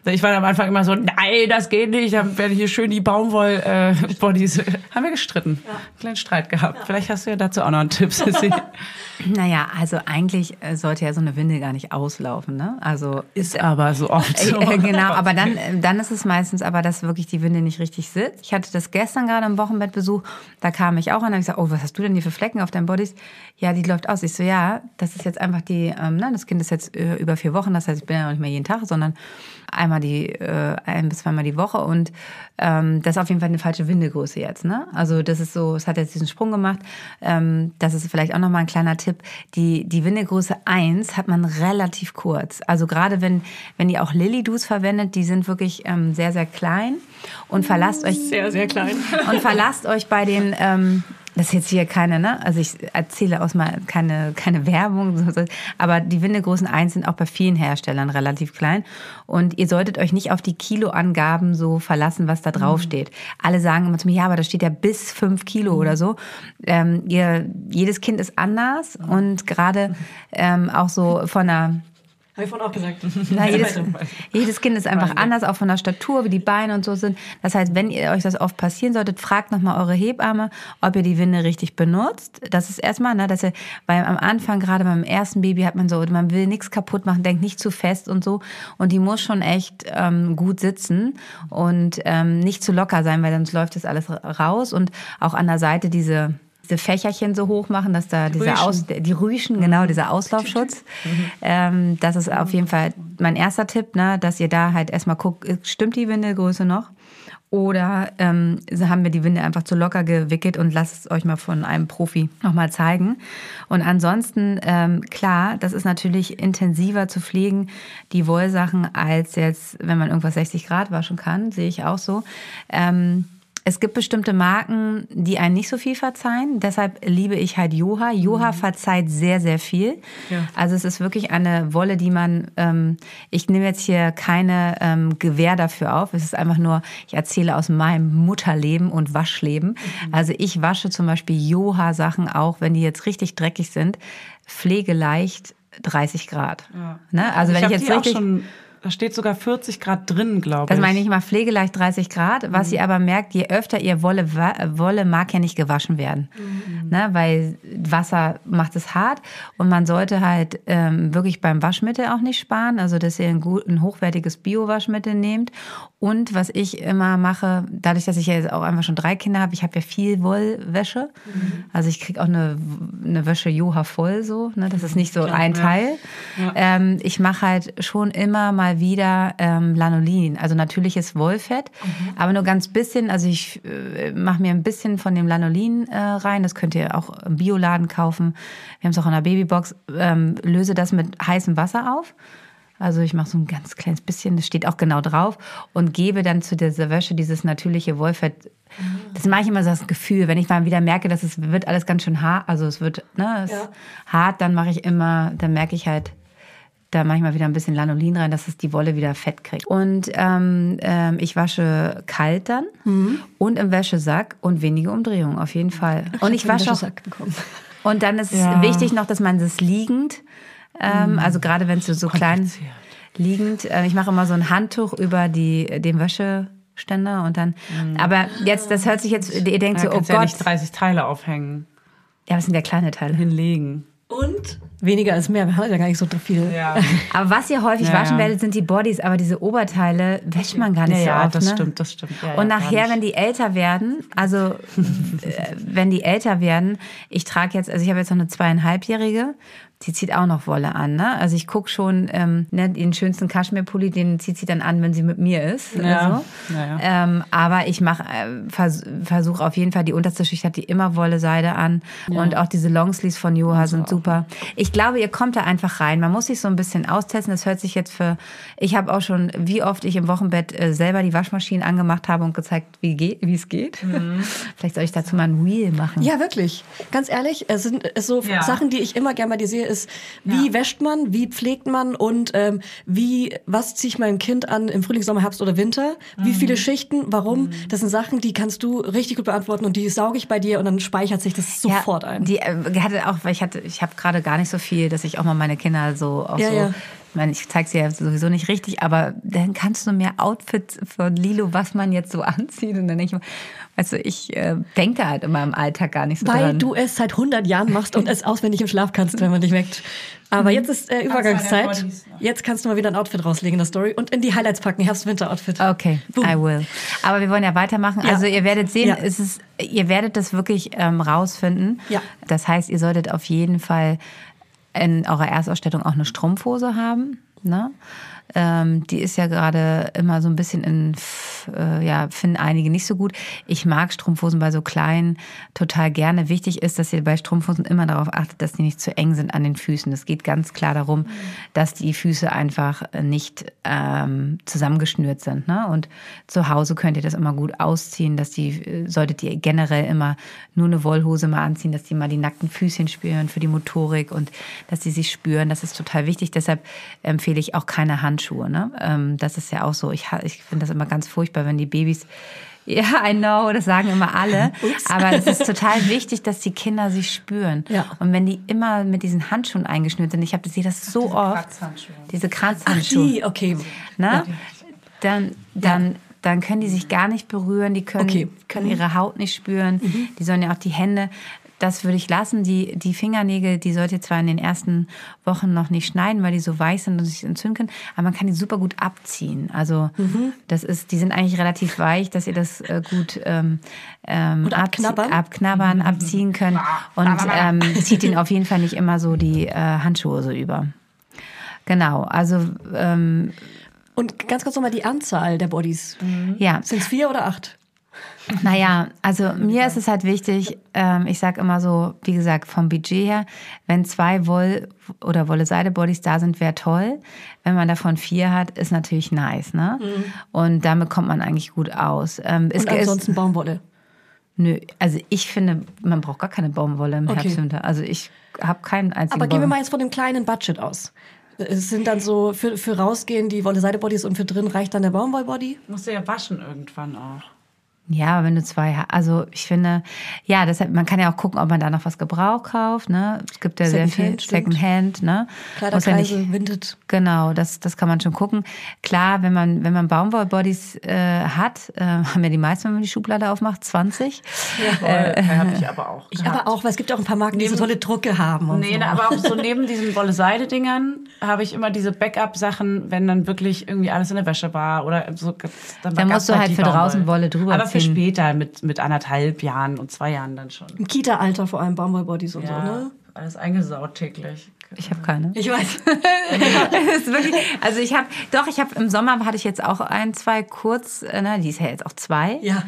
äh, ich war am Anfang immer so, nein, das geht nicht, dann werden hier schön die Baumwoll-Bodies. Haben wir gestritten. Kleinen Streit gehabt. Vielleicht hast du ja dazu auch noch einen Tipp, Sissi. Naja, also eigentlich äh, sollte ja so eine Windel gar nicht auslaufen. Ne? Also Ist aber so oft so. Äh, genau, aber dann, äh, dann ist es meistens aber, dass wirklich die Winde nicht richtig sitzt. Ich hatte das gestern gerade im Wochenbettbesuch, da kam ich auch an und habe gesagt, oh, was hast du denn hier für Flecken auf deinen Bodies? Ja, die läuft aus. Ich so, ja, das ist jetzt einfach die, ähm, ne, das Kind ist jetzt äh, über vier Wochen, das heißt, ich bin ja auch nicht mehr jeden Tag, sondern einmal die, äh, ein bis zweimal die Woche und ähm, das ist auf jeden Fall eine falsche Windelgröße jetzt. Ne? Also das ist so, es hat jetzt diesen Sprung gemacht. Ähm, das ist vielleicht auch nochmal ein kleiner Tipp. Die, die Windelgröße 1 hat man relativ kurz. Also gerade wenn, wenn ihr auch Lilly-Dus verwendet, die sind wirklich ähm, sehr, sehr klein und verlasst euch Sehr, sehr klein. und verlasst euch bei den, ähm, das ist jetzt hier keine, ne? Also ich erzähle aus mal keine, keine Werbung, aber die Windelgrößen 1 sind auch bei vielen Herstellern relativ klein. Und ihr solltet euch nicht auf die Kiloangaben so verlassen, was da drauf steht. Alle sagen immer zu mir, ja, aber da steht ja bis 5 Kilo oder so. Ähm, ihr, jedes Kind ist anders und gerade ähm, auch so von einer Habe ich vorhin auch gesagt. na, jedes, jedes Kind ist einfach anders, auch von der Statur, wie die Beine und so sind. Das heißt, wenn ihr euch das oft passieren solltet, fragt nochmal eure Hebamme, ob ihr die Winde richtig benutzt. Das ist erstmal, ne, dass ihr, weil am Anfang, gerade beim ersten Baby, hat man so, man will nichts kaputt machen, denkt nicht zu fest und so. Und die muss schon echt ähm, gut sitzen und ähm, nicht zu locker sein, weil sonst läuft das alles raus. Und auch an der Seite diese diese Fächerchen so hoch machen, dass da dieser Rüschen. Aus, die Rüschen, genau, dieser Auslaufschutz. Ähm, das ist auf jeden Fall mein erster Tipp, ne, dass ihr da halt erstmal guckt, stimmt die Windelgröße noch? Oder ähm, haben wir die Winde einfach zu locker gewickelt und lasst es euch mal von einem Profi nochmal zeigen. Und ansonsten, ähm, klar, das ist natürlich intensiver zu pflegen, die Wollsachen, als jetzt, wenn man irgendwas 60 Grad waschen kann, sehe ich auch so. Ähm, es gibt bestimmte Marken, die einen nicht so viel verzeihen. Deshalb liebe ich halt Joha. Joha verzeiht sehr, sehr viel. Also es ist wirklich eine Wolle, die man, ähm, ich nehme jetzt hier keine ähm, Gewähr dafür auf. Es ist einfach nur, ich erzähle aus meinem Mutterleben und Waschleben. Also ich wasche zum Beispiel Joha-Sachen auch, wenn die jetzt richtig dreckig sind, pflegeleicht 30 Grad. Ne? Also wenn ich, jetzt die auch richtig... schon, da steht sogar 40 Grad drin, glaube ich. Das meine ich mal pflegeleicht 30 Grad. Was ihr aber merkt, je öfter ihr Wolle, Wolle mag ja nicht gewaschen werden. Ne, weil Wasser macht es hart und man sollte halt ähm, wirklich beim Waschmittel auch nicht sparen. Also, dass ihr ein, gut, ein hochwertiges Bio-Waschmittel nehmt. Und was ich immer mache, dadurch, dass ich ja jetzt auch einfach schon drei Kinder habe, ich habe ja viel Wollwäsche. Also ich kriege auch eine, eine Wäsche Joha voll so. Ne? Das ist nicht so ein Teil. Ähm, ich mache halt schon immer mal wieder ähm, Lanolin, also natürliches Wollfett, aber nur ganz bisschen. Also ich äh, mache mir ein bisschen von dem Lanolin äh, rein. Das könnt ihr auch im Bioladen kaufen. Wir haben es auch in der Babybox. Ähm, löse das mit heißem Wasser auf. Also ich mache so ein ganz kleines bisschen, das steht auch genau drauf und gebe dann zu dieser Wäsche dieses natürliche Wollfett. Das mache ich immer so das Gefühl, wenn ich mal wieder merke, dass es wird alles ganz schön hart, also es wird ne, es Ja. hart, dann mache ich immer, dann merke ich halt, da mache ich mal wieder ein bisschen Lanolin rein, dass es die Wolle wieder fett kriegt. Und ähm, ähm, ich wasche kalt dann und im Wäschesack und wenige Umdrehungen auf jeden Fall. Und ich hab einen wasche auch und dann ist Ja. es wichtig noch, dass man das liegend, ähm, also gerade wenn es so, so klein liegend, äh, ich mache immer so ein Handtuch über die, den Wäscheständer und dann, aber jetzt, das hört sich jetzt, ihr denkt Ja, so, oh Gott, ja nicht 30 Teile aufhängen, ja, das sind ja kleine Teile. hinlegen. Und weniger ist mehr. Wir haben ja gar nicht so viel. Ja, Aber was ihr häufig Ja, waschen ja. werdet, sind die Bodies, aber diese Oberteile wäscht man gar nicht ja, so ja oft. das ne? stimmt, das stimmt. Ja, Und ja, nachher, wenn die älter werden, also äh, wenn die älter werden, ich trage jetzt, also ich habe jetzt noch eine zweieinhalbjährige, die zieht auch noch Wolle an. Ne? Also ich gucke schon, ähm, ne, den schönsten Kaschmirpulli, den zieht sie dann an, wenn sie mit mir ist. Ja, so. ja, ja. Ähm, aber ich mache, äh, vers versuche auf jeden Fall, die unterste Schicht hat die immer Wolle-Seide an. Und auch diese Longsleeves von Joha sind super. Ich glaube, ihr kommt da einfach rein. Man muss sich so ein bisschen austesten. Das hört sich jetzt für, ich habe auch schon, wie oft ich im Wochenbett äh, selber die Waschmaschine angemacht habe und gezeigt, wie geht, wie es geht. Mhm. Vielleicht soll ich dazu mal ein Reel machen. Ja, wirklich. Ganz ehrlich, es sind so. Sachen, die ich immer gerne bei dir sehe, ist, wie wäscht man, wie pflegt man und ähm, wie, was ziehe ich meinem Kind an im Frühling, Sommer, Herbst oder Winter? Mhm. Wie viele Schichten? Warum? Das sind Sachen, die kannst du richtig gut beantworten und die sauge ich bei dir und dann speichert sich das sofort ein. Die äh, hatte auch, weil ich hatte, ich habe gerade gar nicht so viel, dass ich auch mal meine Kinder so auch Ja, so. Ich meine, ich zeige sie ja sowieso nicht richtig, aber dann kannst du mir Outfits von Lilo, was man jetzt so anzieht. Und dann denke ich, mir, du, ich äh, denke halt immer im Alltag gar nicht so Weil dran. du es seit 100 Jahren machst und es auswendig im Schlaf kannst, wenn man dich weckt. Aber Mhm. jetzt ist äh, Übergangszeit. Jetzt kannst du mal wieder ein Outfit rauslegen in der Story und in die Highlights packen. Herbst-Winter-Outfit. Okay, Boom. I will. Aber wir wollen ja weitermachen. Ja. Also ihr werdet sehen, Ja. es ist, ihr werdet das wirklich ähm, rausfinden. Ja. Das heißt, ihr solltet auf jeden Fall in eurer Erstausstattung auch eine Strumpfhose haben. Ne? Ähm, die ist ja gerade immer so ein bisschen in, äh, ja, finden einige nicht so gut. Ich mag Strumpfhosen bei so kleinen total gerne. Wichtig ist, dass ihr bei Strumpfhosen immer darauf achtet, dass die nicht zu eng sind an den Füßen. Es geht ganz klar darum, dass die Füße einfach nicht ähm, zusammengeschnürt sind. Ne? Und zu Hause könnt ihr das immer gut ausziehen, dass die, äh, solltet ihr generell immer nur eine Wollhose mal anziehen, dass die mal die nackten Füßchen spüren für die Motorik und dass sie sich spüren. Das ist total wichtig. Deshalb empfehle ich auch keine Handschuhe. Ne? Ähm, das ist ja auch so. Ich, ich finde das immer ganz furchtbar, wenn die Babys ja, I know, das sagen immer alle. Aber es ist total wichtig, dass die Kinder sich spüren. Ja. Und wenn die immer mit diesen Handschuhen eingeschnürt sind, ich habe sehe das so oft. Kratzhandschuhe. Diese Ach, Kratzhandschuhe. die, okay. Ne? Dann, dann, dann können die sich gar nicht berühren, die können, Okay. können ihre Haut nicht spüren, die sollen ja auch die Hände. Das würde ich lassen. Die, die Fingernägel, die sollt ihr zwar in den ersten Wochen noch nicht schneiden, weil die so weich sind und sich entzünden können, aber man kann die super gut abziehen. Also das ist, die sind eigentlich relativ weich, dass ihr das äh, gut ähm, ähm, Und abknabbern? abknabbern, abziehen könnt. Und ähm, zieht ihnen auf jeden Fall nicht immer so die äh, Handschuhe so über. Genau, also ähm, Und ganz kurz nochmal die Anzahl der Bodies. ja. Sind es vier oder acht? Naja, also mir ist es halt wichtig, ähm, ich sag immer so, wie gesagt, vom Budget her, wenn zwei Woll- oder Wolle-Seide-Bodies da sind, wäre toll. Wenn man davon vier hat, ist natürlich nice, ne? Und damit kommt man eigentlich gut aus. Ähm, es Und ist, ansonsten Baumwolle. nö, also ich finde, man braucht gar keine Baumwolle im Okay. Herbst, Winter. Also ich habe keinen einzigen Aber gehen wir mal jetzt von dem kleinen Budget aus. Es sind dann so, für, für rausgehen die Wolle-Seide-Bodies und für drin reicht dann der Baumwoll-Body? Musst du ja waschen irgendwann auch. Ja, aber wenn du zwei hast. Also ich finde, ja, deshalb, man kann ja auch gucken, ob man da noch was Gebrauch kauft. Ne? Es gibt ja sehr viel Secondhand. Ne? Ja Kleiderkreise, nicht, Vintage. Genau, das, das kann man schon gucken. Klar, wenn man, wenn man Baumwollbodies äh, hat, äh, haben ja die meisten, wenn man die Schublade aufmacht, 20. Äh, habe ich aber auch. Ich aber auch, weil es gibt ja auch ein paar Marken, die so tolle Drucke haben. Und Nee, so. aber auch so neben diesen Wolle-Seide-Dingern habe ich immer diese Backup-Sachen, wenn dann wirklich irgendwie alles in der Wäsche war oder so. Dann Da gab's musst du halt die für draußen. Wolle drüber Aber für ziehen. später, mit, mit anderthalb Jahren und zwei Jahren dann schon. Im Kita-Alter vor allem Baumwollbodies und so, ne? alles eingesaut täglich. Ich habe keine. Ich weiß. Wirklich, also ich habe, doch, ich habe im Sommer hatte ich jetzt auch ein, zwei kurz, äh, ne, die ist ja jetzt auch zwei. Ja.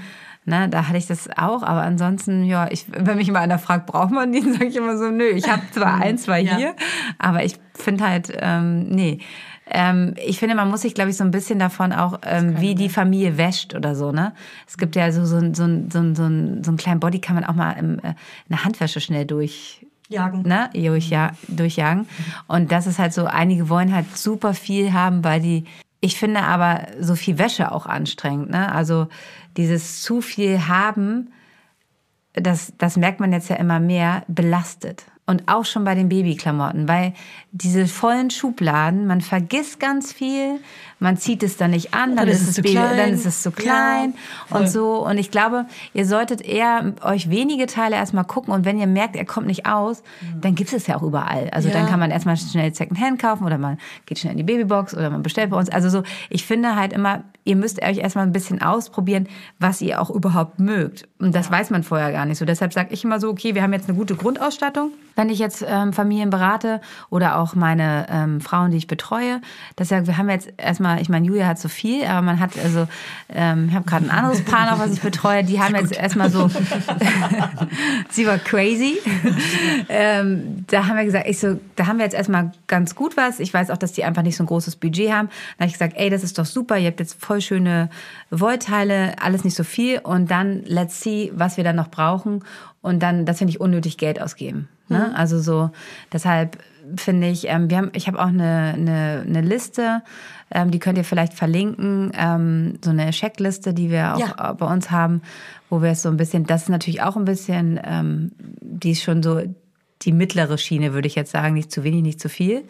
Ne, da hatte ich das auch, aber ansonsten, ja, ich, wenn mich mal einer fragt, braucht man die, sage ich immer so, nö, ich habe zwar ein, zwei Ja. hier, aber ich finde halt, ähm, nee. Ähm, ich finde, man muss sich, glaube ich, so ein bisschen davon auch, ähm, wie die Familie wäscht oder so, ne? Es gibt ja so, so, so, so, so, so einen kleinen Body, kann man auch mal im, äh, in der Handwäsche schnell durch, Jagen. ne, durchja durchjagen. Und das ist halt so, einige wollen halt super viel haben, weil die, ich finde aber so viel Wäsche auch anstrengend, ne? Also dieses zu viel haben, das, das merkt man jetzt ja immer mehr, belastet. Und auch schon bei den Babyklamotten, weil diese vollen Schubladen, man vergisst ganz viel, man zieht es dann nicht an, dann, Dann ist es es zu Baby, klein. dann ist es zu klein Ja, und so. Und ich glaube, ihr solltet eher euch wenige Teile erstmal gucken und wenn ihr merkt, er kommt nicht aus, dann gibt es ja auch überall. Also Ja. dann kann man erstmal schnell Secondhand kaufen oder man geht schnell in die Babybox oder man bestellt bei uns. Also so, ich finde halt immer, ihr müsst euch erstmal ein bisschen ausprobieren, was ihr auch überhaupt mögt. Und das weiß man vorher gar nicht so. Deshalb sage ich immer so, okay, wir haben jetzt eine gute Grundausstattung. Wenn ich jetzt ähm, Familien berate oder auch meine ähm, Frauen, die ich betreue, das ja, wir haben jetzt erstmal, ich meine, Julia hat so viel, aber man hat also, ähm, ich habe gerade ein anderes Paar noch, was ich betreue, die haben jetzt erstmal so, sie war crazy. ähm, da haben wir gesagt, ich so, da haben wir jetzt erstmal ganz gut was. Ich weiß auch, dass die einfach nicht so ein großes Budget haben. Da habe ich gesagt, ey, das ist doch super, ihr habt jetzt voll schöne Wollteile, alles nicht so viel und dann let's see, was wir dann noch brauchen und dann, das finde ich unnötig Geld ausgeben. Ne? Also so, deshalb finde ich, ähm, wir haben, ich habe auch eine, eine, eine Liste, ähm, die könnt ihr vielleicht verlinken, ähm, so eine Checkliste, die wir auch Ja. äh, bei uns haben, wo wir es so ein bisschen, das ist natürlich auch ein bisschen, ähm, die ist schon so die mittlere Schiene, würde ich jetzt sagen, nicht zu wenig, nicht zu viel.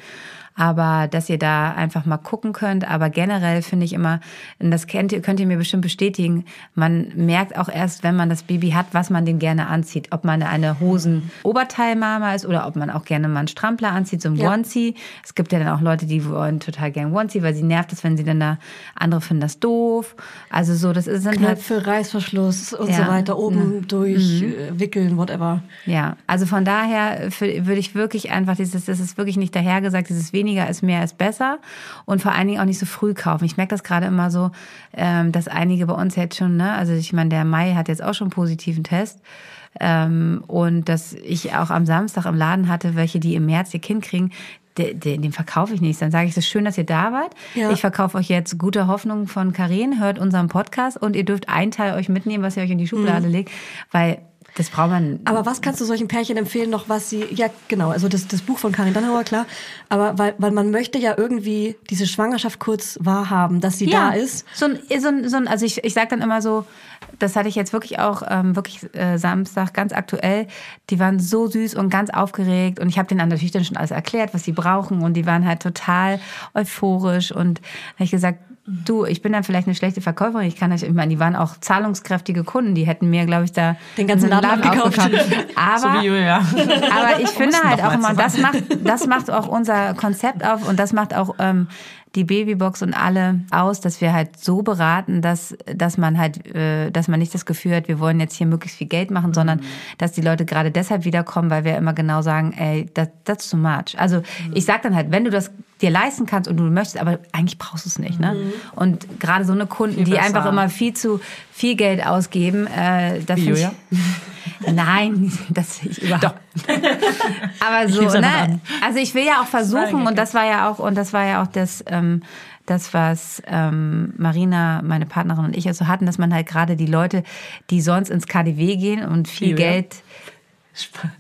Aber dass ihr da einfach mal gucken könnt. Aber generell finde ich immer, das kennt ihr, könnt ihr mir bestimmt bestätigen, man merkt auch erst, wenn man das Baby hat, was man dem gerne anzieht. Ob man eine Hosen-Oberteilmama ist oder ob man auch gerne mal einen Strampler anzieht, so ein Ja. Onesie. Es gibt ja dann auch Leute, die wollen total gern Onesie, weil sie nervt es, wenn sie dann da, andere finden das doof. Also so, das ist dann halt Knöpfe, Reißverschluss und Ja. so weiter, oben durch, äh, wickeln, whatever. Ja, also von daher würde ich wirklich einfach dieses, das ist wirklich nicht dahergesagt, dieses weniger ist mehr ist besser und vor allen Dingen auch nicht so früh kaufen. Ich merke das gerade immer so, ähm, dass einige bei uns jetzt schon, ne, also ich meine, der Mai hat jetzt auch schon einen positiven Test. Ähm, und dass ich auch am Samstag im Laden hatte, welche, die im März ihr Kind kriegen, den, den, den verkaufe ich nicht. Dann sage ich, es ist schön, dass ihr da wart. Ja. Ich verkaufe euch jetzt gute Hoffnung von Karin, hört unseren Podcast und ihr dürft einen Teil euch mitnehmen, was ihr euch in die Schublade legt, weil das braucht man. Aber was kannst du solchen Pärchen empfehlen noch, was sie, ja genau, also das, das Buch von Karin Dannauer, klar, aber weil, weil man möchte ja irgendwie diese Schwangerschaft kurz wahrhaben, dass sie da ist. So ein, so ein, so ein also ich, ich sage dann immer so, das hatte ich jetzt wirklich auch ähm, wirklich äh, Samstag ganz aktuell. Die waren so süß und ganz aufgeregt und ich habe denen natürlich dann schon alles erklärt, was sie brauchen und die waren halt total euphorisch und habe ich gesagt, du, ich bin dann vielleicht eine schlechte Verkäuferin, ich kann nicht, ich meine, die waren auch zahlungskräftige Kunden, die hätten mir, glaube ich, da Den ganzen einen Laden abgekauft. Aber So wie aber ich finde halt auch immer, das macht, das macht auch unser Konzept auf und das macht auch ähm, die Babybox und alle aus, dass wir halt so beraten, dass, dass man halt, äh, dass man nicht das Gefühl hat, wir wollen jetzt hier möglichst viel Geld machen, sondern dass die Leute gerade deshalb wiederkommen, weil wir immer genau sagen, ey, das that's too much. Also ich sag dann halt, wenn du das dir leisten kannst und du möchtest, aber eigentlich brauchst du es nicht. Ne? Und gerade so eine Kunden, die einfach immer viel zu viel Geld ausgeben, äh, da Wie finde ich. Nein, das ich überhaupt. Aber so, ne? Also ich will ja auch versuchen und das war ja auch und das war ja auch das, ähm, das was ähm, Marina, meine Partnerin und ich also hatten, dass man halt gerade die Leute, die sonst ins KDW gehen und viel Julia? Geld Spaß.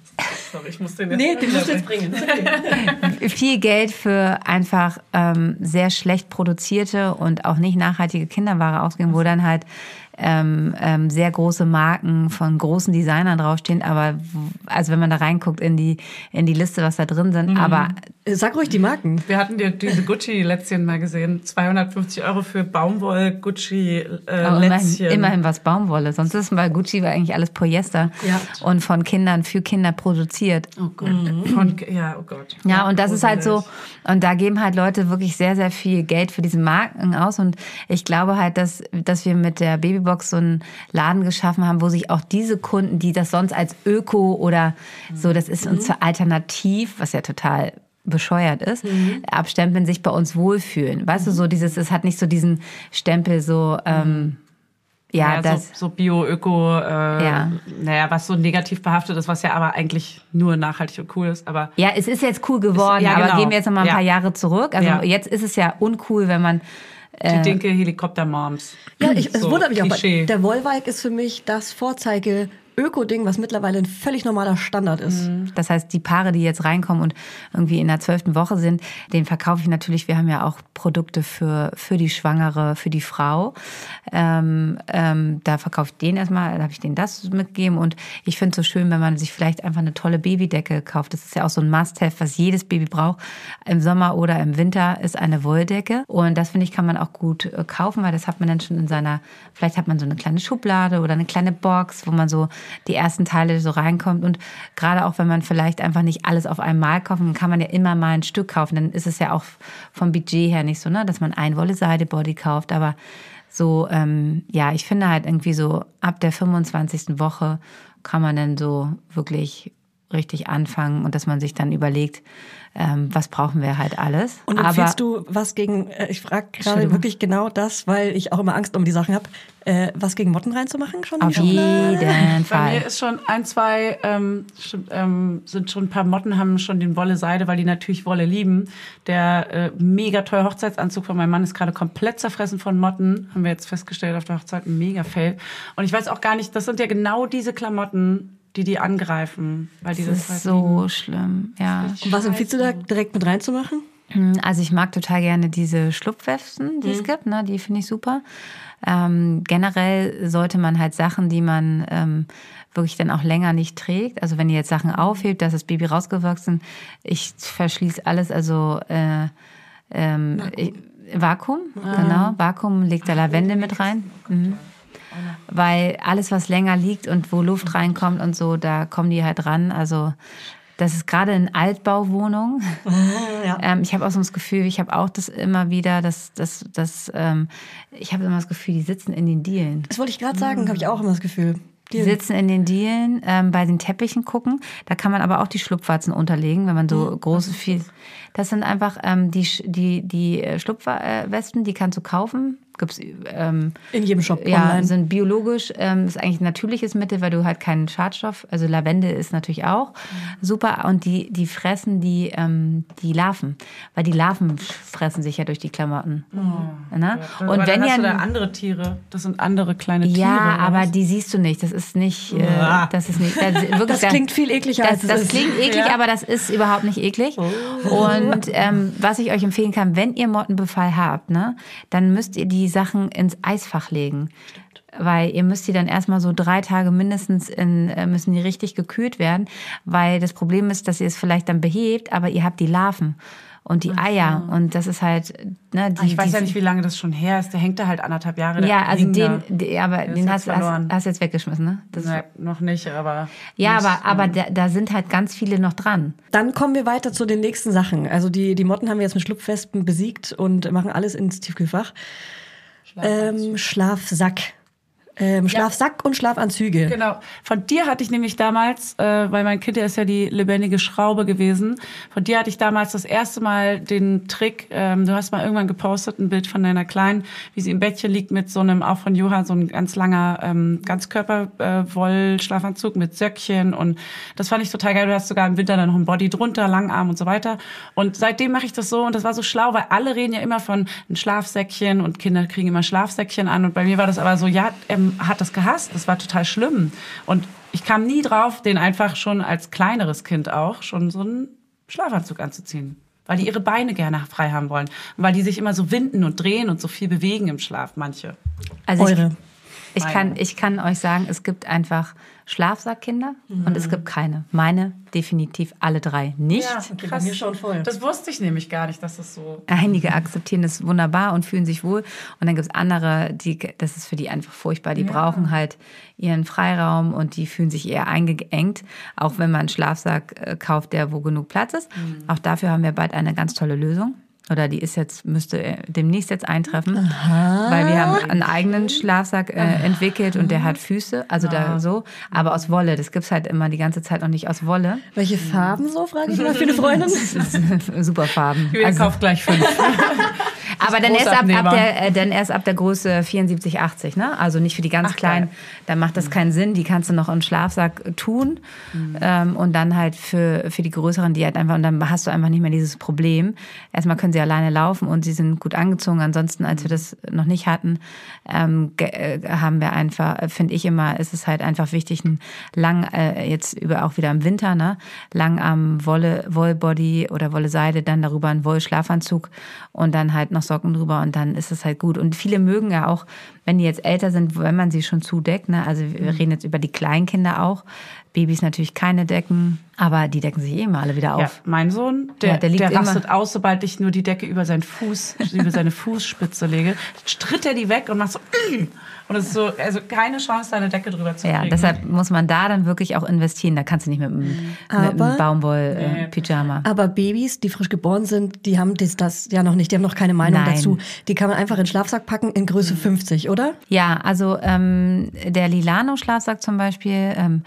Sorry, ich muss den jetzt Nee, den musst du jetzt bringen. viel Geld für einfach ähm, sehr schlecht produzierte und auch nicht nachhaltige Kinderware ausgeben, wo dann halt ähm, ähm, sehr große Marken von großen Designern draufstehen. Aber also wenn man da reinguckt in die, in die Liste, was da drin sind, aber Äh, Sag ruhig die Marken. Wir hatten die, diese Gucci-Lätzchen mal gesehen. 250 Euro für Baumwoll-Gucci-Lätzchen. Aber immerhin, immerhin was Baumwolle. Sonst ist bei Gucci war eigentlich alles Polyester Ja. und von Kindern für Kinder produziert. Oh Gott. Von, ja, oh Gott. Ja, und das ist halt so, und da geben halt Leute wirklich sehr, sehr viel Geld für diese Marken aus. Und ich glaube halt, dass, dass wir mit der Babybox so einen Laden geschaffen haben, wo sich auch diese Kunden, die das sonst als Öko oder so, das ist uns so alternativ, was ja total bescheuert ist, abstempeln, sich bei uns wohlfühlen. Weißt du, so dieses, es hat nicht so diesen Stempel so, ähm, ja, Ja, das. so, so Bio, Öko, äh, Ja. naja, was so negativ behaftet ist, was ja aber eigentlich nur nachhaltig und cool ist. Aber Ja, es ist jetzt cool geworden, ja, aber genau. gehen wir jetzt noch mal ein paar Jahre zurück. Also jetzt ist es ja uncool, wenn man die dinke Helikopter-Moms. Ja, ich, es So, wundert mich auch. Klischee. weil Der Wollwalk ist für mich das Vorzeige Öko-Ding, was mittlerweile ein völlig normaler Standard ist. Das heißt, die Paare, die jetzt reinkommen und irgendwie in der zwölften Woche sind, den verkaufe ich natürlich. Wir haben ja auch Produkte für, für die Schwangere, für die Frau. Ähm, ähm, da verkaufe ich den erstmal, da habe ich denen das mitgegeben. Und ich finde es so schön, wenn man sich vielleicht einfach eine tolle Babydecke kauft. Das ist ja auch so ein Must-Have, was jedes Baby braucht. Im Sommer oder im Winter ist eine Wolldecke. Und das finde ich, kann man auch gut äh, kaufen, weil das hat man dann schon in seiner, vielleicht hat man so eine kleine Schublade oder eine kleine Box, wo man so die ersten Teile so reinkommt. Und gerade auch, wenn man vielleicht einfach nicht alles auf einmal kaufen, dann kann man ja immer mal ein Stück kaufen. Dann ist es ja auch vom Budget her nicht so, ne, dass man ein Wolle-Seide-Body kauft. Aber so, ähm, ja, ich finde halt irgendwie so ab der 25. Woche kann man dann so wirklich richtig anfangen und dass man sich dann überlegt, ähm, was brauchen wir halt alles. Und Aber empfiehlst du was gegen, äh, ich frage gerade wirklich genau das, weil ich auch immer Angst um die Sachen habe, äh, was gegen Motten reinzumachen schon? auf jeden Bei mir Fall. ist schon ein, zwei, ähm, schon, ähm, sind schon ein paar Motten, haben schon den Wolle-Seide, weil die natürlich Wolle lieben. Der äh, mega teure Hochzeitsanzug von meinem Mann ist gerade komplett zerfressen von Motten. Haben wir jetzt festgestellt auf der Hochzeit. Ein mega Fail. Und ich weiß auch gar nicht, das sind ja genau diese Klamotten, die die angreifen. Weil die Das das, ist lieben. so schlimm, ja. Und was empfiehlst du da direkt mit reinzumachen? Also ich mag total gerne diese Schlupfwesten, die es gibt, ne? die finde ich super. Ähm, generell sollte man halt Sachen, die man ähm, wirklich dann auch länger nicht trägt, also wenn ihr jetzt Sachen aufhebt, dass das Baby rausgewachsen, ich verschließe alles, also äh, ähm, ich, Vakuum, genau, Vakuum legt da Lavende mit rein. Mhm. Weil alles, was länger liegt und wo Luft reinkommt und so, da kommen die halt ran. Also das ist gerade in Altbauwohnungen. ähm, ich habe auch so das Gefühl, ich habe auch das immer wieder, dass, dass, dass ähm, ich habe immer das Gefühl, die sitzen in den Dielen. Das wollte ich gerade sagen, habe ich auch immer das Gefühl. Die sitzen in den Dielen, ähm, bei den Teppichen gucken. Da kann man aber auch die Schlupfwarzen unterlegen, wenn man so große viel. Das sind einfach ähm, die die die äh, Schlupfwesten, die kannst du kaufen. Gibt's ähm, In jedem Shop ja, online. sind biologisch, ähm, ist eigentlich ein natürliches Mittel, weil du halt keinen Schadstoff, also Lavende ist natürlich auch super und die, die fressen die, ähm, die Larven, weil die Larven fressen sich ja durch die Klamotten. Ne? Aber Und wenn ja, andere Tiere. Das sind andere kleine Tiere. ja, aber was? die siehst du nicht, das ist nicht, äh, Ah. das ist nicht, das, wirklich, Das klingt viel ekliger, das, als das ist. klingt eklig, aber das ist überhaupt nicht eklig. Und ähm, was ich euch empfehlen kann, wenn ihr Mottenbefall habt, ne, dann müsst ihr die Sachen ins Eisfach legen. Weil ihr müsst die dann erstmal so drei Tage mindestens in, äh, müssen die richtig gekühlt werden. Weil das Problem ist, dass ihr es vielleicht dann behebt, aber ihr habt die Larven und die Eier. Und das ist halt, ne, die, ich weiß die, ja nicht, wie lange das schon her ist. Der hängt da halt anderthalb Jahre. Ja, also den, da. den aber ist den hast, hast, verloren. hast jetzt weggeschmissen, ne? Das Nein, noch nicht, aber. ja, muss, aber, aber ähm, da, da sind halt ganz viele noch dran. Dann kommen wir weiter zu den nächsten Sachen. Also die, die Motten haben wir jetzt mit Schlupfwespen besiegt und machen alles ins Tiefkühlfach. Ähm, Schlafsack. Ähm, Schlafsack und Schlafanzüge. Genau. Von dir hatte ich nämlich damals, äh, weil mein Kind der ist ja die lebendige Schraube gewesen, von dir hatte ich damals das erste Mal den Trick, ähm, du hast mal irgendwann gepostet, ein Bild von deiner Kleinen, wie sie im Bettchen liegt mit so einem, auch von Johann, so ein ganz langer ähm, Ganzkörper-Woll-Schlafanzug mit Söckchen und das fand ich total geil. Du hast sogar im Winter dann noch ein Body drunter, Langarm und so weiter. Und seitdem mache ich das so und das war so schlau, weil alle reden ja immer von ein Schlafsäckchen und Kinder kriegen immer Schlafsäckchen an und bei mir war das aber so, ja, hat das gehasst, das war total schlimm und ich kam nie drauf, den einfach schon als kleineres Kind auch schon so einen Schlafanzug anzuziehen. Weil die ihre Beine gerne frei haben wollen. Und weil die sich immer so winden und drehen und so viel bewegen im Schlaf, manche. Also ich, Eure. Ich kann, ich kann euch sagen, es gibt einfach Schlafsackkinder und es gibt keine. Meine definitiv alle drei nicht. Okay, bei mir schon voll. Das wusste ich nämlich gar nicht, dass das so. Einige akzeptieren das wunderbar und fühlen sich wohl. Und dann gibt es andere, die, das ist für die einfach furchtbar. Die brauchen halt ihren Freiraum und die fühlen sich eher eingeengt. Auch wenn man einen Schlafsack äh, kauft, der wo genug Platz ist. Auch dafür haben wir bald eine ganz tolle Lösung. Oder die ist jetzt, müsste äh, demnächst jetzt eintreffen. Weil wir haben einen eigenen Schlafsack äh, entwickelt und der hat Füße, also da so, aber aus Wolle. Das gibt's halt immer die ganze Zeit noch nicht aus Wolle. Welche Farben so, frage ich mal für eine Freundin? Super Farben. Julia Also- kauft gleich fünf. aber dann erst, ab, ab der, äh, dann erst ab der Größe 74, 80, ne? Also nicht für die ganz Ach, kleinen. geil. Dann macht das keinen Sinn. Die kannst du noch in den Schlafsack tun. Ähm, und dann halt für, für die größeren, die halt einfach, und dann hast du einfach nicht mehr dieses Problem. Erstmal können sie alleine laufen und sie sind gut angezogen. Ansonsten, als wir das noch nicht hatten, ähm, äh, haben wir einfach, äh, finde ich immer, ist es halt einfach wichtig, ein lang, äh, jetzt über auch wieder im Winter, ne? Lang am Wolle, Wollbody oder Wolle Seide, dann darüber ein Wollschlafanzug und dann halt noch Socken drüber und dann ist es halt gut. Und viele mögen ja auch, wenn die jetzt älter sind, wenn man sie schon zudeckt, ne? Also wir reden jetzt über die Kleinkinder auch. Babys natürlich keine Decken, aber die decken sich eh immer alle wieder Ja, auf. mein Sohn, der, Ja, der der, liegt immer- rastet aus, sobald ich nur die Decke über seinen Fuß, über seine Fußspitze lege. Tritt er die weg und macht so. "Mm." Und es ist so, also keine Chance, da eine Decke drüber zu Ja, kriegen. deshalb muss man da dann wirklich auch investieren. Da kannst du nicht mit einem, mit einem Aber- Baumwoll-Pyjama. Aber Babys, die frisch geboren sind, die haben das, das ja noch nicht, die haben noch keine Meinung Nein. dazu. Die kann man einfach in den Schlafsack packen in Größe 50, oder? Ja, also ähm, der Lilano-Schlafsack zum Beispiel ähm,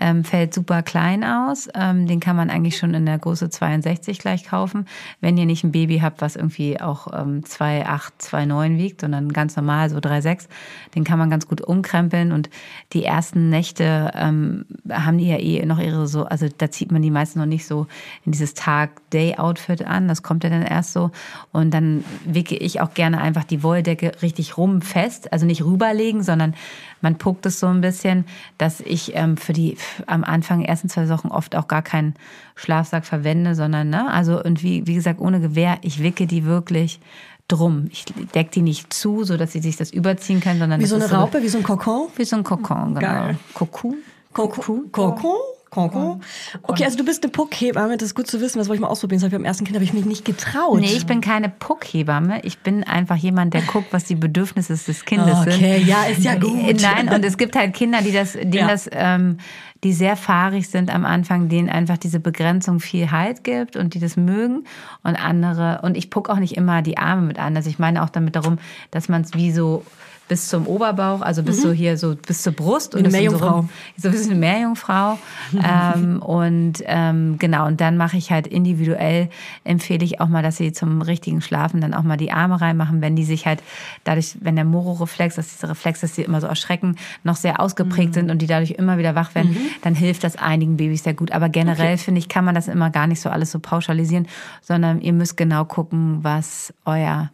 ähm, fällt super klein aus. Ähm, den kann man eigentlich schon in der Größe 62 gleich kaufen. Wenn ihr nicht ein Baby habt, was irgendwie auch ähm, 2,8, 2,9 wiegt, sondern ganz normal so 3,6, den kann man ganz gut umkrempeln. Und die ersten Nächte ähm, haben die ja eh noch ihre so, also da zieht man die meisten noch nicht so in dieses Tag-Day-Outfit an. Das kommt ja dann erst so. Und dann wicke ich auch gerne einfach die Wolldecke richtig rum fest. Also nicht rüberlegen, sondern man puckt es so ein bisschen, dass ich ähm, für die am Anfang ersten zwei Wochen oft auch gar keinen Schlafsack verwende, sondern ne, also und wie, wie gesagt, ohne Gewehr, ich wicke die wirklich drum. Ich decke die nicht zu, so dass sie sich das überziehen können, sondern Wie so eine Raupe, wie so ein Kokon? wie so ein Kokon, genau. Geil. Kokon? Kokon? Kokon? Kokon? Okay, also du bist eine Puckhebamme, das ist gut zu wissen, das wollte ich mal ausprobieren. Das habe ich beim ersten Kind habe ich mich nicht getraut. Nee, ich bin keine Puckhebamme. Ich bin einfach jemand, der guckt, was die Bedürfnisse des Kindes sind. Okay, ja, ist ja gut. Nein, und es gibt halt Kinder, die das, denen Ja. das, ähm, die sehr fahrig sind am Anfang, denen einfach diese Begrenzung viel Halt gibt und die das mögen. Und andere, und ich puck auch nicht immer die Arme mit an. Also ich meine auch damit darum, dass man es wie so bis zum Oberbauch, also bis so hier so bis zur Brust Mhm. eine das dann so Meerjungfrau. rum- so ein bisschen eine Meerjungfrau. ähm, und ähm, genau, und dann mache ich halt individuell, empfehle ich auch mal, dass sie zum richtigen Schlafen dann auch mal die Arme reinmachen, wenn die sich halt dadurch, wenn der Moro-Reflex, dass diese Reflex, dass sie immer so erschrecken, noch sehr ausgeprägt sind und die dadurch immer wieder wach werden, dann hilft das einigen Babys sehr gut. Aber generell finde ich, kann man das immer gar nicht so alles so pauschalisieren, sondern ihr müsst genau gucken, was euer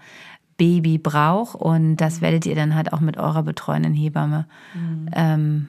Baby braucht und das werdet ihr dann halt auch mit eurer betreuenden Hebamme ähm,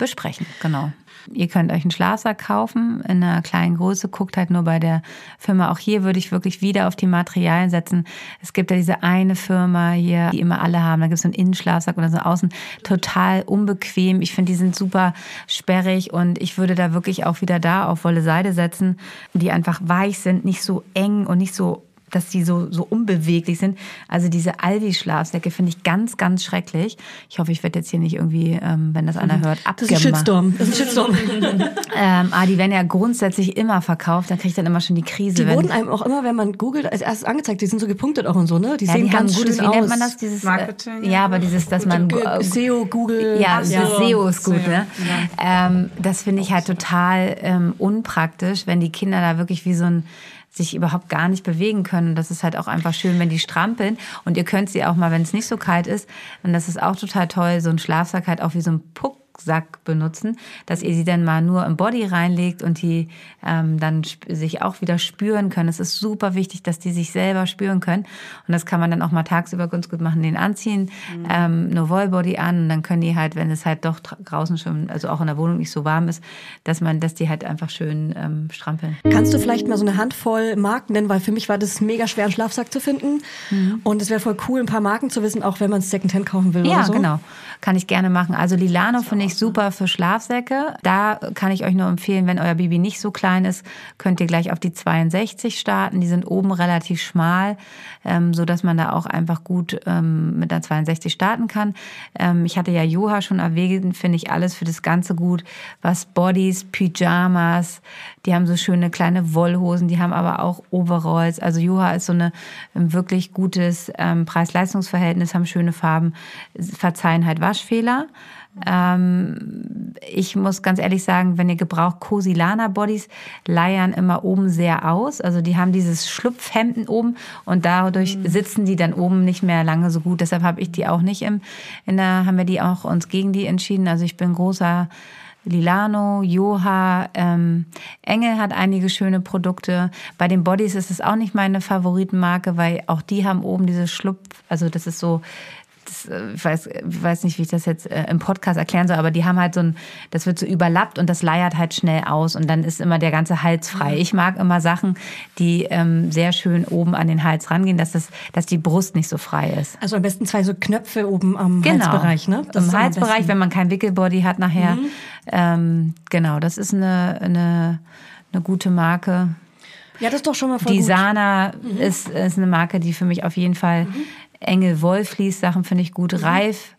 besprechen. Genau. Ihr könnt euch einen Schlafsack kaufen in einer kleinen Größe. Guckt halt nur bei der Firma. Auch hier würde ich wirklich wieder auf die Materialien setzen. Es gibt ja diese eine Firma hier, die immer alle haben. Da gibt es so einen Innenschlafsack oder so außen. Total unbequem. Ich finde, die sind super sperrig und ich würde da wirklich auch wieder da auf Wolle Seide setzen, die einfach weich sind, nicht so eng und nicht so dass die so, so unbeweglich sind. Also diese Alvi-Schlafsäcke finde ich ganz, ganz schrecklich. Ich hoffe, ich werde jetzt hier nicht irgendwie, ähm, wenn das einer hört, Das ist ein abgemacht. Shitstorm. Das ist ein Shitstorm. Ähm, ah, die werden ja grundsätzlich immer verkauft. Dann kriege ich dann immer schon die Krise. Die wenn, wurden einem auch immer, wenn man googelt, als erstes angezeigt. Die sind so gepunktet auch und so, ne? Die ja, sehen die haben ganz gutes, schön wie aus. nennt man das? Dieses, Marketing, Äh, ja, aber dieses, dass man... Äh, SEO, Google. Ja, so. das SEO ist gut, ne? Ähm, das finde ich halt total ähm, unpraktisch, wenn die Kinder da wirklich wie so ein sich überhaupt gar nicht bewegen können. Das ist halt auch einfach schön, wenn die strampeln. Und ihr könnt sie auch mal, wenn es nicht so kalt ist, und das ist auch total toll, so ein Schlafsack halt auch wie so ein Puck Sack benutzen, dass ihr sie dann mal nur im Body reinlegt und die ähm, dann sich auch wieder spüren können. Es ist super wichtig, dass die sich selber spüren können. Und das kann man dann auch mal tagsüber ganz gut machen, den anziehen, ähm, nur Wollbody an und dann können die halt, wenn es halt doch dra- draußen schon, also auch in der Wohnung nicht so warm ist, dass man, dass die halt einfach schön ähm, strampeln. Kannst du vielleicht mal so eine Handvoll Marken nennen, weil für mich war das mega schwer, einen Schlafsack zu finden. Und es wäre voll cool, ein paar Marken zu wissen, auch wenn man es Secondhand kaufen will Ja, so. genau. Kann ich gerne machen. Also Lilano finde ich super für Schlafsäcke. Da kann ich euch nur empfehlen, wenn euer Baby nicht so klein ist, könnt ihr gleich auf die 62 starten. Die sind oben relativ schmal, ähm, so dass man da auch einfach gut ähm, mit einer 62 starten kann. Ähm, ich hatte ja Joha schon erwähnt, finde ich alles für das Ganze gut, was Bodies, Pyjamas, die haben so schöne kleine Wollhosen, die haben aber auch Overalls. Also Joha ist so eine ein wirklich gutes ähm, Preis-Leistungs-Verhältnis, haben schöne Farben, verzeihen halt Waschfehler. Ähm, ich muss ganz ehrlich sagen, wenn ihr gebraucht Cosilana Bodies, leiern immer oben sehr aus. Also die haben dieses Schlupfhemden oben und dadurch sitzen die dann oben nicht mehr lange so gut. Deshalb habe ich die auch nicht im, in der, haben wir die auch uns gegen die entschieden. Also ich bin großer Lilano, Joha, ähm, Engel hat einige schöne Produkte. Bei den Bodies ist es auch nicht meine Favoritenmarke, weil auch die haben oben diese Schlupf, also das ist so, das, äh, ich weiß, ich weiß nicht, wie ich das jetzt äh, im Podcast erklären soll, aber die haben halt so ein, das wird so überlappt und das leiert halt schnell aus und dann ist immer der ganze Hals frei. Ich mag immer Sachen, die ähm, sehr schön oben an den Hals rangehen, dass, das, dass die Brust nicht so frei ist. Also am besten zwei so Knöpfe oben am Genau. Halsbereich, ne? Das Im Halsbereich, wenn man kein Wickelbody hat nachher. Ähm, genau, das ist eine, eine, eine gute Marke. Ja, das ist doch schon mal voll Die. Sana ist, ist eine Marke, die für mich auf jeden Fall enge Wollfließ-Sachen finde ich gut. Reif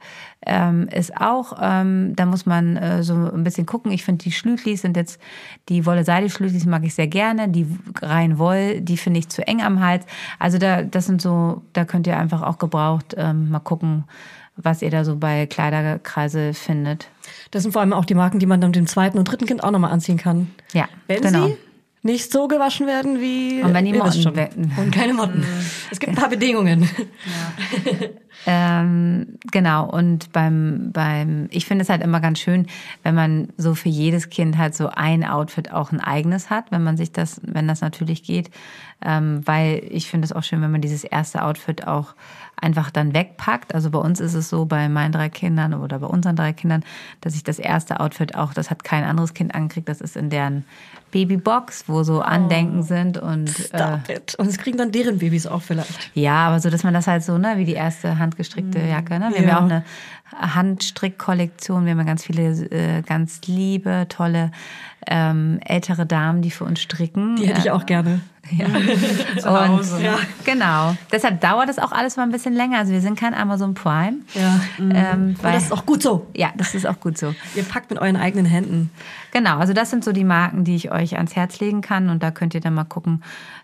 ähm, ist auch, ähm, da muss man äh, so ein bisschen gucken. Ich finde die Schlütlis sind jetzt, die Wolle-Seide-Schlütlis mag ich sehr gerne. Die rein Woll, die finde ich zu eng am Hals. Also da, das sind so, da könnt ihr einfach auch gebraucht ähm, mal gucken, was ihr da so bei Kleiderkreise findet. Das sind vor allem auch die Marken, die man dann dem zweiten und dritten Kind auch nochmal anziehen kann. Ja, Wenn genau. sie nicht so gewaschen werden wie. Und wenn die Motten schon. wetten. Und keine Motten. Es gibt ein paar Bedingungen. Ähm, genau, und beim, beim, ich finde es halt immer ganz schön, wenn man so für jedes Kind halt so ein Outfit auch ein eigenes hat, wenn man sich das, wenn das natürlich geht. Ähm, weil ich finde es auch schön, wenn man dieses erste Outfit auch einfach dann wegpackt. Also bei uns ist es so, bei meinen drei Kindern oder bei unseren drei Kindern, dass ich das erste Outfit auch, das hat kein anderes Kind angekriegt, das ist in deren Babybox, wo so Andenken sind und äh, Stop it. Und es kriegen dann deren Babys auch vielleicht. ja, aber so, dass man das halt so, ne, wie die erste handgestrickte Jacke, ne? Wir haben Ja. ja auch eine Handstrickkollektion. Wir haben ja ganz viele äh, ganz liebe, tolle ähm, ältere Damen, die für uns stricken. Die hätte ich auch gerne. Ja. Und, ja. Genau. Deshalb dauert das auch alles mal ein bisschen länger. Also wir sind kein Amazon Prime. Ja. Ähm, weil, das ist auch gut so. ja, das ist auch gut so. Ihr packt mit euren eigenen Händen. Genau, also das sind so die Marken, die ich euch ans Herz legen kann und da könnt ihr dann mal gucken,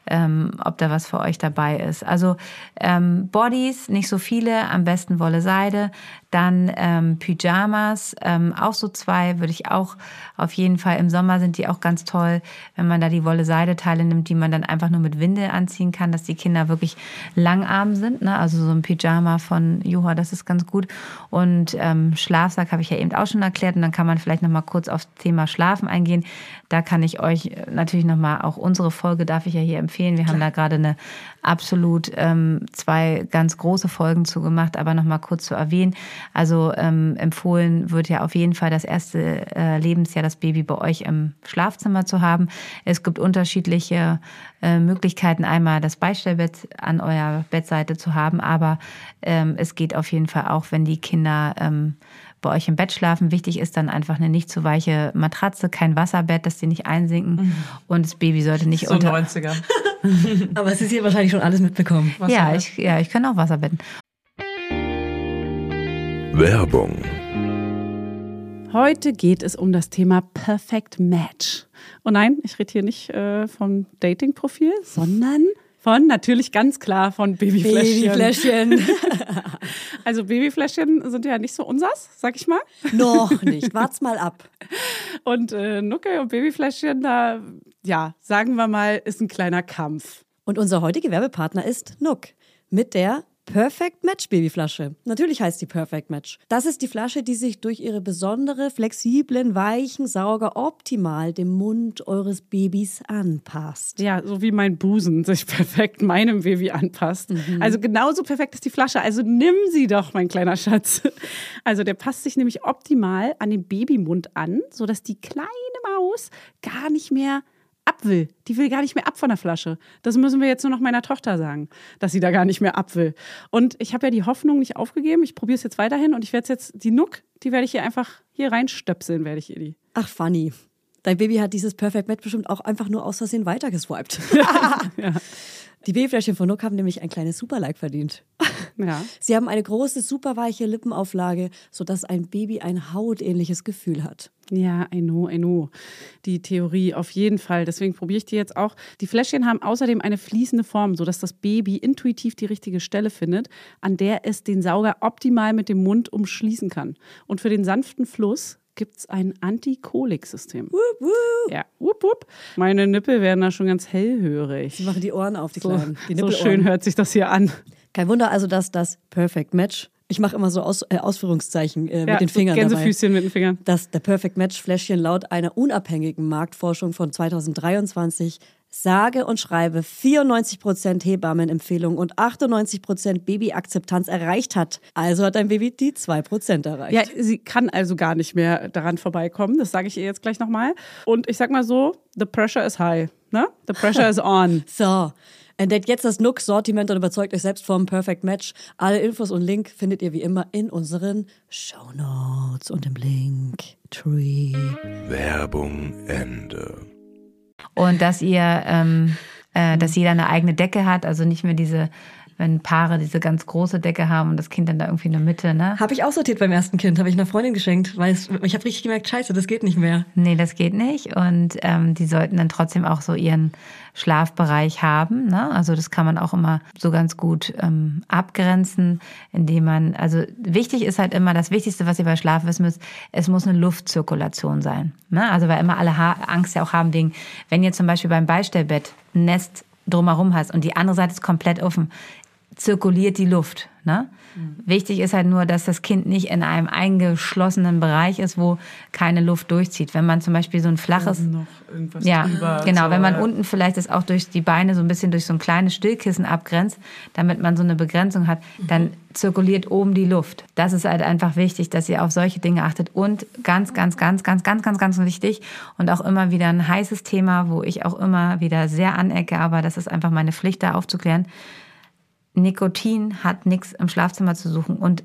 ähm, ob da was für euch dabei ist. Also ähm, Bodies, nicht so viele, am besten Wolle Seide, dann ähm, Pyjamas, ähm, auch so zwei würde ich auch auf jeden Fall. Im Sommer sind die auch ganz toll, wenn man da die Wolle Seide Teile nimmt, die man dann einfach nur mit Windel anziehen kann, dass die Kinder wirklich langarm sind. Ne? Also so ein Pyjama von Juha, das ist ganz gut. Und ähm, Schlafsack habe ich ja eben auch schon erklärt und dann kann man vielleicht noch mal kurz aufs Thema Schlafen eingehen. Da kann ich euch natürlich noch mal auch unsere Folge darf ich ja hier empfehlen. Wir haben da gerade eine absolut ähm, zwei ganz große Folgen zu gemacht, aber noch mal kurz zu erwähnen. Also ähm, empfohlen wird ja auf jeden Fall das erste äh, Lebensjahr das Baby bei euch im Schlafzimmer zu haben. Es gibt unterschiedliche äh, Möglichkeiten, einmal das Beistellbett an eurer Bettseite zu haben, aber ähm, es geht auf jeden Fall auch, wenn die Kinder ähm, bei euch im Bett schlafen. Wichtig ist dann einfach eine nicht zu weiche Matratze, kein Wasserbett, dass die nicht einsinken und das Baby sollte nicht So unter 90er. Aber es ist hier wahrscheinlich schon alles mitbekommen. ja, ich, ja, ich kann auch Wasserbetten. Werbung, Heute geht es um das Thema Perfect Match. Und nein, ich rede hier nicht äh, vom Dating-Profil, sondern von natürlich ganz klar von Babyfläschchen. Babyfläschchen. Also Babyfläschchen sind ja nicht so unsers, sag ich mal. Noch nicht. Wart's mal ab. Und äh, Nucke und Babyfläschchen, da, ja, sagen wir mal, ist ein kleiner Kampf. Und unser heutiger Werbepartner ist Nook mit der Perfect Match Babyflasche. Natürlich heißt die Perfect Match. Das ist die Flasche, die sich durch ihre besondere, flexiblen, weichen Sauger optimal dem Mund eures Babys anpasst. Ja, so wie mein Busen sich perfekt meinem Baby anpasst. Also genauso perfekt ist die Flasche. Also nimm sie doch, mein kleiner Schatz. Also der passt sich nämlich optimal an den Babymund an, sodass die kleine Maus gar nicht mehr ab will. Die will gar nicht mehr ab von der Flasche. Das müssen wir jetzt nur noch meiner Tochter sagen, dass sie da gar nicht mehr ab will. Und ich habe ja die Hoffnung nicht aufgegeben. Ich probiere es jetzt weiterhin und ich werde jetzt die Nuck, die werde ich hier einfach hier reinstöpseln, werde ich ihr die. Ach, funny. Dein Baby hat dieses Perfect Match bestimmt auch einfach nur aus Versehen weitergeswiped. Die Babyfläschchen von Nook haben nämlich ein kleines Superlike verdient. Ja. Sie haben eine große, superweiche Lippenauflage, sodass ein Baby ein hautähnliches Gefühl hat. Ja, I know, I know. Die Theorie auf jeden Fall. Deswegen probiere ich die jetzt auch. Die Fläschchen haben außerdem eine fließende Form, sodass das Baby intuitiv die richtige Stelle findet, an der es den Sauger optimal mit dem Mund umschließen kann. Und für den sanften Fluss gibt es ein Antikoliksystem. Ja, wup, wup. Meine Nippel werden da schon ganz hellhörig. Die machen die Ohren auf, die So, Kleinen. Die so schön hört sich das hier an. Kein Wunder also, dass das Perfect Match, ich mache immer so Aus, äh, Ausführungszeichen äh, Ja, mit den Fingern so dabei. Gänsefüßchen mit den Fingern. dass der Perfect Match Fläschchen laut einer unabhängigen Marktforschung von 2023 sage und schreibe 94% Hebammenempfehlung und 98% Babyakzeptanz erreicht hat. Also hat dein Baby die 2% erreicht. Ja, sie kann also gar nicht mehr daran vorbeikommen. Das sage ich ihr jetzt gleich nochmal. Und ich sag mal so, the pressure is high. Ne? The pressure is on. So, entdeckt jetzt das Nook-Sortiment und überzeugt euch selbst vom Perfect Match. Alle Infos und Link findet ihr wie immer in unseren Shownotes und im Link Tree. Werbung Ende. Und dass ihr, ähm, äh, dass jeder eine eigene Decke hat, also nicht mehr diese, wenn Paare diese ganz große Decke haben und das Kind dann da irgendwie in der Mitte, ne? Habe ich auch sortiert beim ersten Kind, habe ich einer Freundin geschenkt, weil es, ich habe richtig gemerkt, scheiße, das geht nicht mehr. Nee, das geht nicht. Und ähm, die sollten dann trotzdem auch so ihren Schlafbereich haben. Ne? Also das kann man auch immer so ganz gut ähm, abgrenzen, indem man, also wichtig ist halt immer, das Wichtigste, was ihr bei Schlaf wissen müsst, es muss eine Luftzirkulation sein. Ne? Also weil immer alle ha Angst ja auch haben wegen, wenn ihr zum Beispiel beim Beistellbett ein Nest drumherum hast und die andere Seite ist komplett offen, zirkuliert die Luft. Ne? Wichtig ist halt nur, dass das Kind nicht in einem eingeschlossenen Bereich ist, wo keine Luft durchzieht. Wenn man zum Beispiel so ein flaches, ja, drüber. genau, so, wenn man ja. unten vielleicht das auch durch die Beine so ein bisschen durch so ein kleines Stillkissen abgrenzt, damit man so eine Begrenzung hat, dann zirkuliert oben die Luft. Das ist halt einfach wichtig, dass ihr auf solche Dinge achtet. Und ganz, ganz, ganz, ganz, ganz, ganz, ganz wichtig und auch immer wieder ein heißes Thema, wo ich auch immer wieder sehr anecke, aber das ist einfach meine Pflicht, da aufzuklären. Nikotin hat nichts im Schlafzimmer zu suchen. Und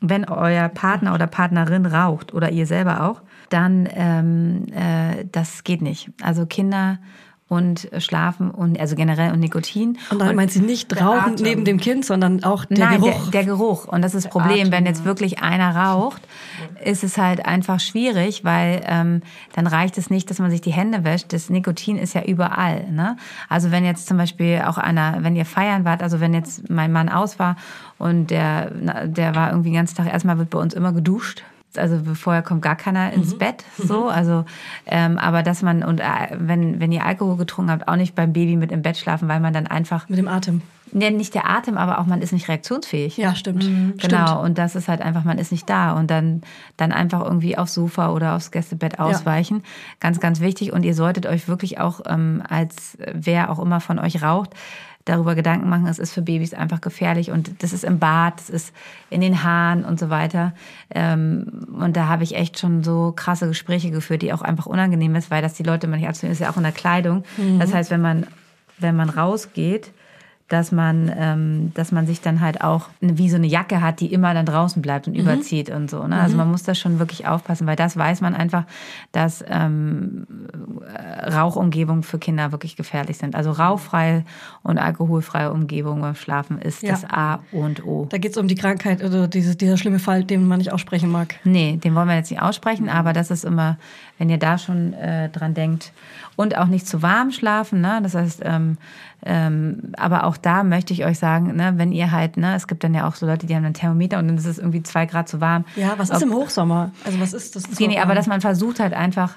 wenn euer Partner oder Partnerin raucht oder ihr selber auch, dann ähm, äh, das geht nicht. Also Kinder und Schlafen und also generell und Nikotin. Und dann meint sie nicht rauchen neben dem Kind, sondern auch der Nein, Geruch. Der, der Geruch. Und das ist das Problem, wenn jetzt wirklich einer raucht, ist es halt einfach schwierig, weil ähm, dann reicht es nicht, dass man sich die Hände wäscht. Das Nikotin ist ja überall. Ne? Also wenn jetzt zum Beispiel auch einer, wenn ihr feiern wart, also wenn jetzt mein Mann aus war und der, der war irgendwie den ganzen Tag, erstmal wird bei uns immer geduscht. Also vorher kommt gar keiner ins Bett, so. Also, ähm, aber dass man und äh, wenn wenn ihr Alkohol getrunken habt, auch nicht beim Baby mit im Bett schlafen, weil man dann einfach mit dem Atem. Nee, nicht der Atem, aber auch man ist nicht reaktionsfähig. Ja, stimmt. Genau, Stimmt. und das ist halt einfach, man ist nicht da und dann, dann einfach irgendwie aufs Sofa oder aufs Gästebett ausweichen. Ganz, ganz wichtig. Und ihr solltet euch wirklich auch, ähm, als wer auch immer von euch raucht, darüber Gedanken machen, es ist für Babys einfach gefährlich und das ist im Bad, das ist in den Haaren und so weiter. Ähm, und da habe ich echt schon so krasse Gespräche geführt, die auch einfach unangenehm ist, weil das die Leute nicht abzunehmen, ist ja auch in der Kleidung. Das heißt, wenn man, wenn man rausgeht, dass man, ähm, dass man sich dann halt auch wie so eine Jacke hat, die immer dann draußen bleibt und überzieht und so. Ne? Also man muss da schon wirklich aufpassen, weil das weiß man einfach, dass ähm, äh, Rauchumgebungen für Kinder wirklich gefährlich sind. Also rauchfreie und alkoholfreie Umgebung beim Schlafen ist Ja. das A und O. Da geht es um die Krankheit oder dieses, dieser schlimme Fall, den man nicht aussprechen mag. Nee, den wollen wir jetzt nicht aussprechen, aber das ist immer, wenn ihr da schon äh, dran denkt. Und auch nicht zu warm schlafen, ne? Das heißt, ähm, ähm, aber auch da möchte ich euch sagen, ne, wenn ihr halt, ne, es gibt dann ja auch so Leute, die haben einen Thermometer und dann ist es irgendwie zwei Grad zu warm. Ja, was ist Ob- im Hochsommer? Also was ist das? Ist Nee, nee, aber dass man versucht halt einfach,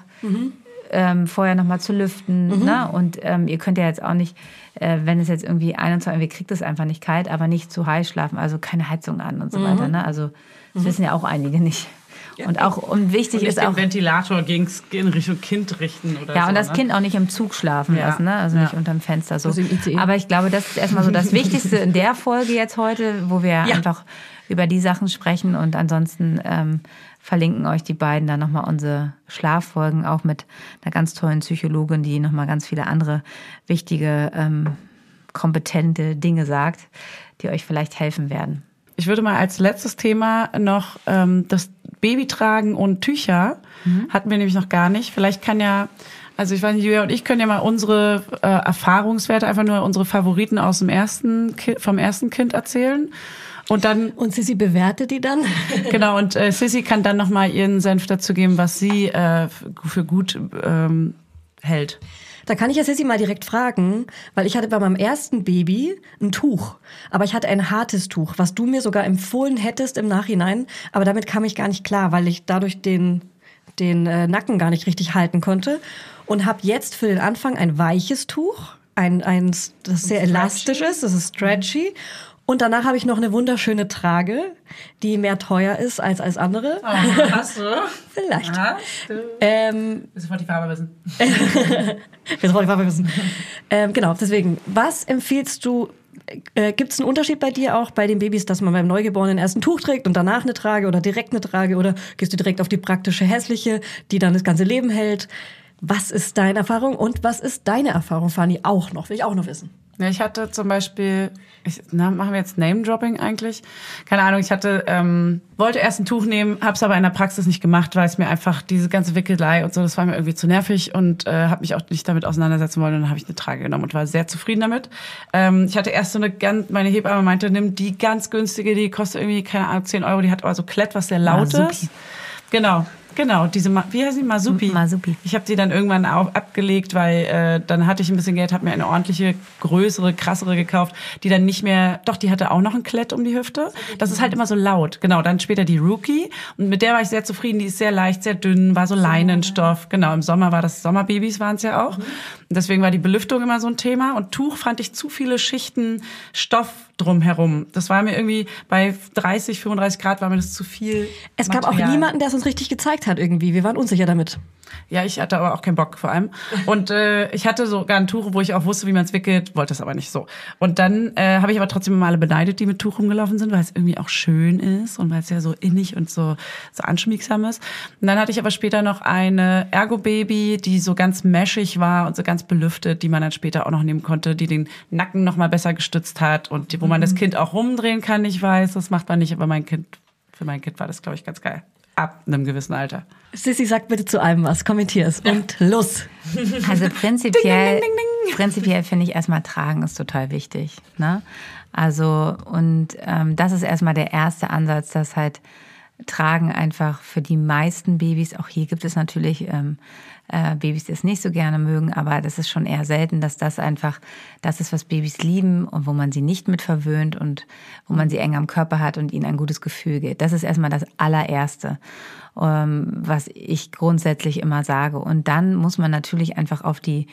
ähm, vorher nochmal zu lüften. Ne? Und ähm, ihr könnt ja jetzt auch nicht, äh, wenn es jetzt irgendwie 21, ihr kriegt es einfach nicht kalt, aber nicht zu heiß schlafen, also keine Heizung an und so weiter. Ne? Also das wissen ja auch einige nicht. Und auch und wichtig Nicht ist den auch Ventilator gegens- in Richtung Kind richten oder ja, so. und das ne? Kind auch nicht im Zug schlafen Ja. lassen, ne? also Ja. nicht unterm Fenster so. Also. Aber ich glaube, das ist erstmal so das Wichtigste in der Folge jetzt heute, wo wir einfach über die Sachen sprechen und ansonsten ähm, verlinken euch die beiden dann nochmal unsere Schlaffolgen, auch mit einer ganz tollen Psychologin, die nochmal ganz viele andere wichtige, ähm, kompetente Dinge sagt, die euch vielleicht helfen werden. Ich würde mal als letztes Thema noch ähm, das Babytragen und Tücher hatten wir nämlich noch gar nicht. Vielleicht kann ja, also ich weiß nicht, Julia und ich können ja mal unsere äh, Erfahrungswerte, einfach nur unsere Favoriten aus dem ersten Ki vom ersten Kind erzählen. Und dann Und Sissi bewertet die dann? genau und äh, Sissy kann dann noch mal ihren Senf dazu geben, was sie äh, für gut ähm, hält. Da kann ich ja Sissi mal direkt fragen, weil ich hatte bei meinem ersten Baby ein Tuch, aber ich hatte ein hartes Tuch, was du mir sogar empfohlen hättest im Nachhinein, aber damit kam ich gar nicht klar, weil ich dadurch den den äh, Nacken gar nicht richtig halten konnte und habe jetzt für den Anfang ein weiches Tuch, ein eins, das sehr elastisch ist, das ist stretchy. Und danach habe ich noch eine wunderschöne Trage, die mehr teuer ist als als andere. Hast du? Vielleicht. Hast Ähm, du? Sofort die Farbe wissen. Wir wollen Farbe wissen. Ähm, genau, deswegen, was empfiehlst du? Äh, Gibt es einen Unterschied bei dir auch bei den Babys, dass man beim Neugeborenen erst ein Tuch trägt und danach eine Trage oder direkt eine Trage oder gehst du direkt auf die praktische hässliche, die dann das ganze Leben hält? Was ist deine Erfahrung und was ist deine Erfahrung, Fanny, auch noch? Will ich auch noch wissen. Ja, ich hatte zum Beispiel, ich, na, machen wir jetzt Name-Dropping eigentlich? Keine Ahnung, ich hatte, ähm, wollte erst ein Tuch nehmen, habe es aber in der Praxis nicht gemacht, weil es mir einfach diese ganze Wickelei und so, das war mir irgendwie zu nervig und äh, habe mich auch nicht damit auseinandersetzen wollen. Und dann habe ich eine Trage genommen und war sehr zufrieden damit. Ähm, ich hatte erst so eine ganz, meine Hebamme meinte, nimm die ganz günstige, die kostet irgendwie, keine Ahnung, 10 Euro, die hat aber so Klett, was sehr laut ist. Genau, genau, diese, Ma wie heißt die, Masupi? Masupi. Ich habe die dann irgendwann auch abgelegt, weil äh, dann hatte ich ein bisschen Geld, habe mir eine ordentliche, größere, krassere gekauft, die dann nicht mehr, doch, die hatte auch noch ein Klett um die Hüfte. Das ist halt immer so laut. Genau, dann später die Rookie und mit der war ich sehr zufrieden. Die ist sehr leicht, sehr dünn, war so Leinenstoff. Genau, im Sommer war das, Sommerbabys waren es ja auch. Und deswegen war die Belüftung immer so ein Thema und Tuch fand ich zu viele Schichten Stoff drumherum. Das war mir irgendwie bei 30, 35 Grad war mir das zu viel. Es gab auch Material. niemanden, der es uns richtig gezeigt hat irgendwie. Wir waren unsicher damit. Ja, ich hatte aber auch keinen Bock vor allem. Und äh, ich hatte sogar ein Tuch, wo ich auch wusste, wie man es wickelt, wollte es aber nicht so. Und dann äh, habe ich aber trotzdem immer alle beneidet, die mit Tuch rumgelaufen sind, weil es irgendwie auch schön ist und weil es ja so innig und so, so anschmiegsam ist. Und dann hatte ich aber später noch eine Ergo-Baby, die so ganz meshig war und so ganz belüftet, die man dann später auch noch nehmen konnte, die den Nacken noch mal besser gestützt hat und die, wo man das Kind auch rumdrehen kann. Ich weiß, das macht man nicht, aber mein Kind, für mein Kind war das, glaube ich, ganz geil. Ab einem gewissen Alter. Sissi, sag bitte zu allem was. Kommentier es. Und los. Also prinzipiell, prinzipiell finde ich erstmal tragen ist total wichtig. Ne? Also und ähm, das ist erstmal der erste Ansatz, dass halt tragen einfach für die meisten Babys, auch hier gibt es natürlich ähm, äh, Babys, die es nicht so gerne mögen, aber das ist schon eher selten, dass das einfach das ist, was Babys lieben und wo man sie nicht mit verwöhnt und wo man sie eng am Körper hat und ihnen ein gutes Gefühl geht. Das ist erstmal das allererste, ähm, was ich grundsätzlich immer sage. Und dann muss man natürlich einfach auf die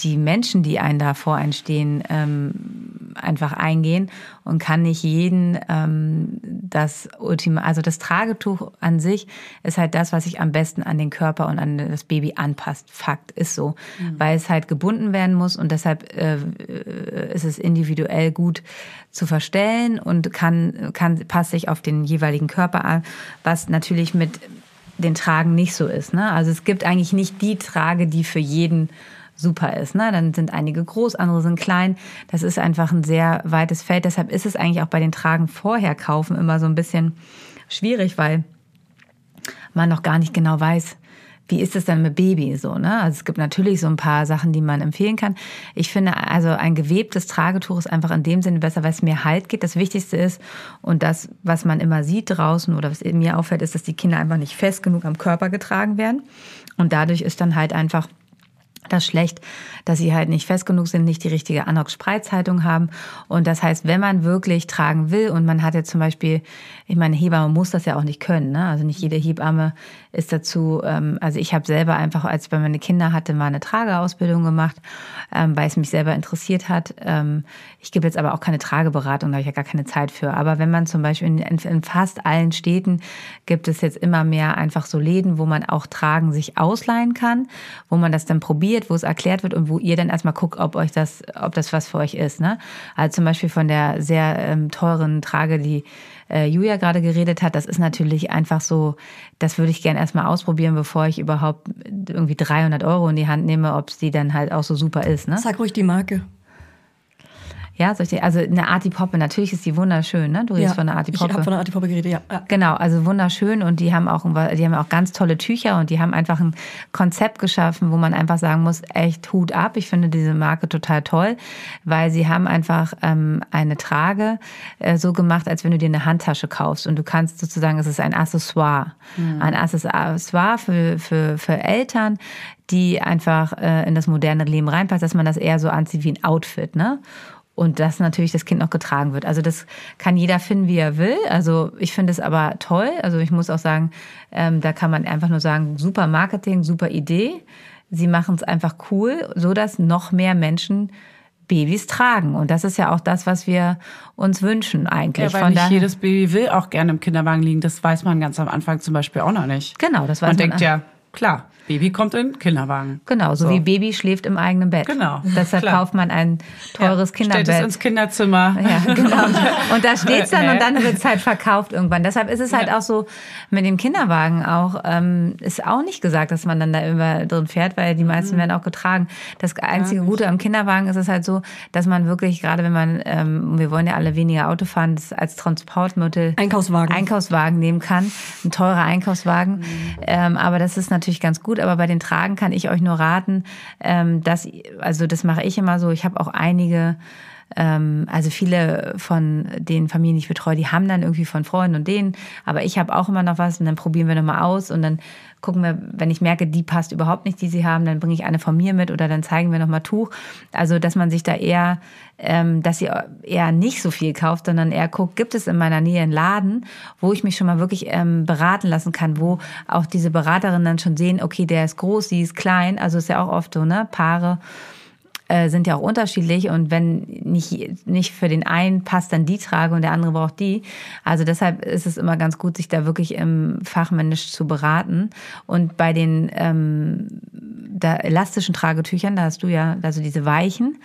die Menschen, die einen da vor einen stehen, ähm, einfach eingehen und kann nicht jeden ähm, das Ultima, also das Tragetuch an sich ist halt das, was sich am besten an den Körper und an das Baby anpasst. Fakt ist so, weil es halt gebunden werden muss und deshalb äh, ist es individuell gut zu verstellen und kann, kann passt sich auf den jeweiligen Körper an, was natürlich mit den Tragen nicht so ist. Ne? Also es gibt eigentlich nicht die Trage, die für jeden super ist. Ne? Dann sind einige groß, andere sind klein. Das ist einfach ein sehr weites Feld. Deshalb ist es eigentlich auch bei den Tragen vorher kaufen immer so ein bisschen schwierig, weil man noch gar nicht genau weiß, wie ist es dann mit Baby so, ne? Also es gibt natürlich so ein paar Sachen, die man empfehlen kann. Ich finde, also ein gewebtes Tragetuch ist einfach in dem Sinne besser, weil es mehr Halt gibt. Das Wichtigste ist und das, was man immer sieht draußen oder was mir auffällt, ist, dass die Kinder einfach nicht fest genug am Körper getragen werden. Und dadurch ist dann halt einfach Das schlecht, dass sie halt nicht fest genug sind, nicht die richtige Anox-Spreizhaltung haben. Und das heißt, wenn man wirklich tragen will und man hat jetzt zum Beispiel, ich meine, Hebamme muss das ja auch nicht können. Ne? Also nicht jede Hebamme ist dazu, ähm, also ich habe selber einfach, als ich bei meine Kinder hatte, mal eine Trageausbildung gemacht, ähm, weil es mich selber interessiert hat. Ähm, ich gebe jetzt aber auch keine Trageberatung, da habe ich ja gar keine Zeit für. Aber wenn man zum Beispiel in, in fast allen Städten gibt es jetzt immer mehr einfach so Läden, wo man auch Tragen sich ausleihen kann, wo man das dann probiert, wo es erklärt wird und wo ihr dann erstmal guckt, ob euch das, ob das was für euch ist. Ne? Also zum Beispiel von der sehr ähm, teuren Trage, die äh, Julia gerade geredet hat, das ist natürlich einfach so, das würde ich gerne erstmal ausprobieren, bevor ich überhaupt irgendwie 300 Euro in die Hand nehme, ob es die dann halt auch so super ist. Ne? Sag ruhig die Marke. Ja, soll ich dir, also eine Arti-Poppe, natürlich ist die wunderschön, ne? Du redest von einer Ich Arti-Poppe. habe von einer Artipoppe geredet, ja. ja. Genau, also wunderschön und die haben auch die haben auch ganz tolle Tücher und die haben einfach ein Konzept geschaffen, wo man einfach sagen muss, echt Hut ab. Ich finde diese Marke total toll, weil sie haben einfach ähm, eine Trage äh, so gemacht, als wenn du dir eine Handtasche kaufst und du kannst sozusagen, es ist ein Accessoire, ein Accessoire für für für Eltern, die einfach äh, in das moderne Leben reinpasst, dass man das eher so anzieht wie ein Outfit, ne? Und dass natürlich das Kind noch getragen wird. Also das kann jeder finden, wie er will. Also ich finde es aber toll. Also ich muss auch sagen, ähm, da kann man einfach nur sagen, super Marketing, super Idee. Sie machen es einfach cool, so dass noch mehr Menschen Babys tragen. Und das ist ja auch das, was wir uns wünschen eigentlich. Ja, weil Von nicht jedes Baby will auch gerne im Kinderwagen liegen. Das weiß man ganz am Anfang zum Beispiel auch noch nicht. Genau, das weiß man man. denkt ja, klar, Baby kommt in den Kinderwagen. Genau, so, So. wie Baby schläft im eigenen Bett. Genau, Deshalb klar. kauft man ein teures ja, Kinderbett. Stellt es ins Kinderzimmer. Ja, genau. Und da steht's dann Nee. und dann wird's halt verkauft irgendwann. Deshalb ist es halt Ja. auch so mit dem Kinderwagen auch, ähm, ist auch nicht gesagt, dass man dann da immer drin fährt, weil die Mhm. meisten werden auch getragen. Das einzige Gute am Kinderwagen ist es halt so, dass man wirklich, gerade wenn man, ähm, wir wollen ja alle weniger Auto fahren, das als Transportmittel Einkaufswagen. Einkaufswagen nehmen kann, ein teurer Einkaufswagen. Mhm. Ähm, aber das ist natürlich ganz gut. Aber bei den Tragen kann ich euch nur raten, ähm, dass, also das mache ich immer so. Ich habe auch einige, ähm, also viele von den Familien, die ich betreue, die haben dann irgendwie von Freunden und denen. Aber ich habe auch immer noch was und dann probieren wir nochmal aus und dann gucken wir, wenn ich merke, die passt überhaupt nicht, die sie haben, dann bringe ich eine von mir mit oder dann zeigen wir nochmal Tuch. Also, dass man sich da eher, ähm, dass ihr eher nicht so viel kauft, sondern eher guckt, gibt es in meiner Nähe einen Laden, wo ich mich schon mal wirklich ähm, beraten lassen kann, wo auch diese Beraterinnen dann schon sehen, okay, der ist groß, die ist klein. Also ist ja auch oft so, ne? Paare äh, sind ja auch unterschiedlich und wenn nicht, nicht für den einen passt dann die Trage und der andere braucht die. Also deshalb ist es immer ganz gut, sich da wirklich im fachmännisch zu beraten. Und bei den ähm, da elastischen Tragetüchern, da hast du ja, also diese weichen,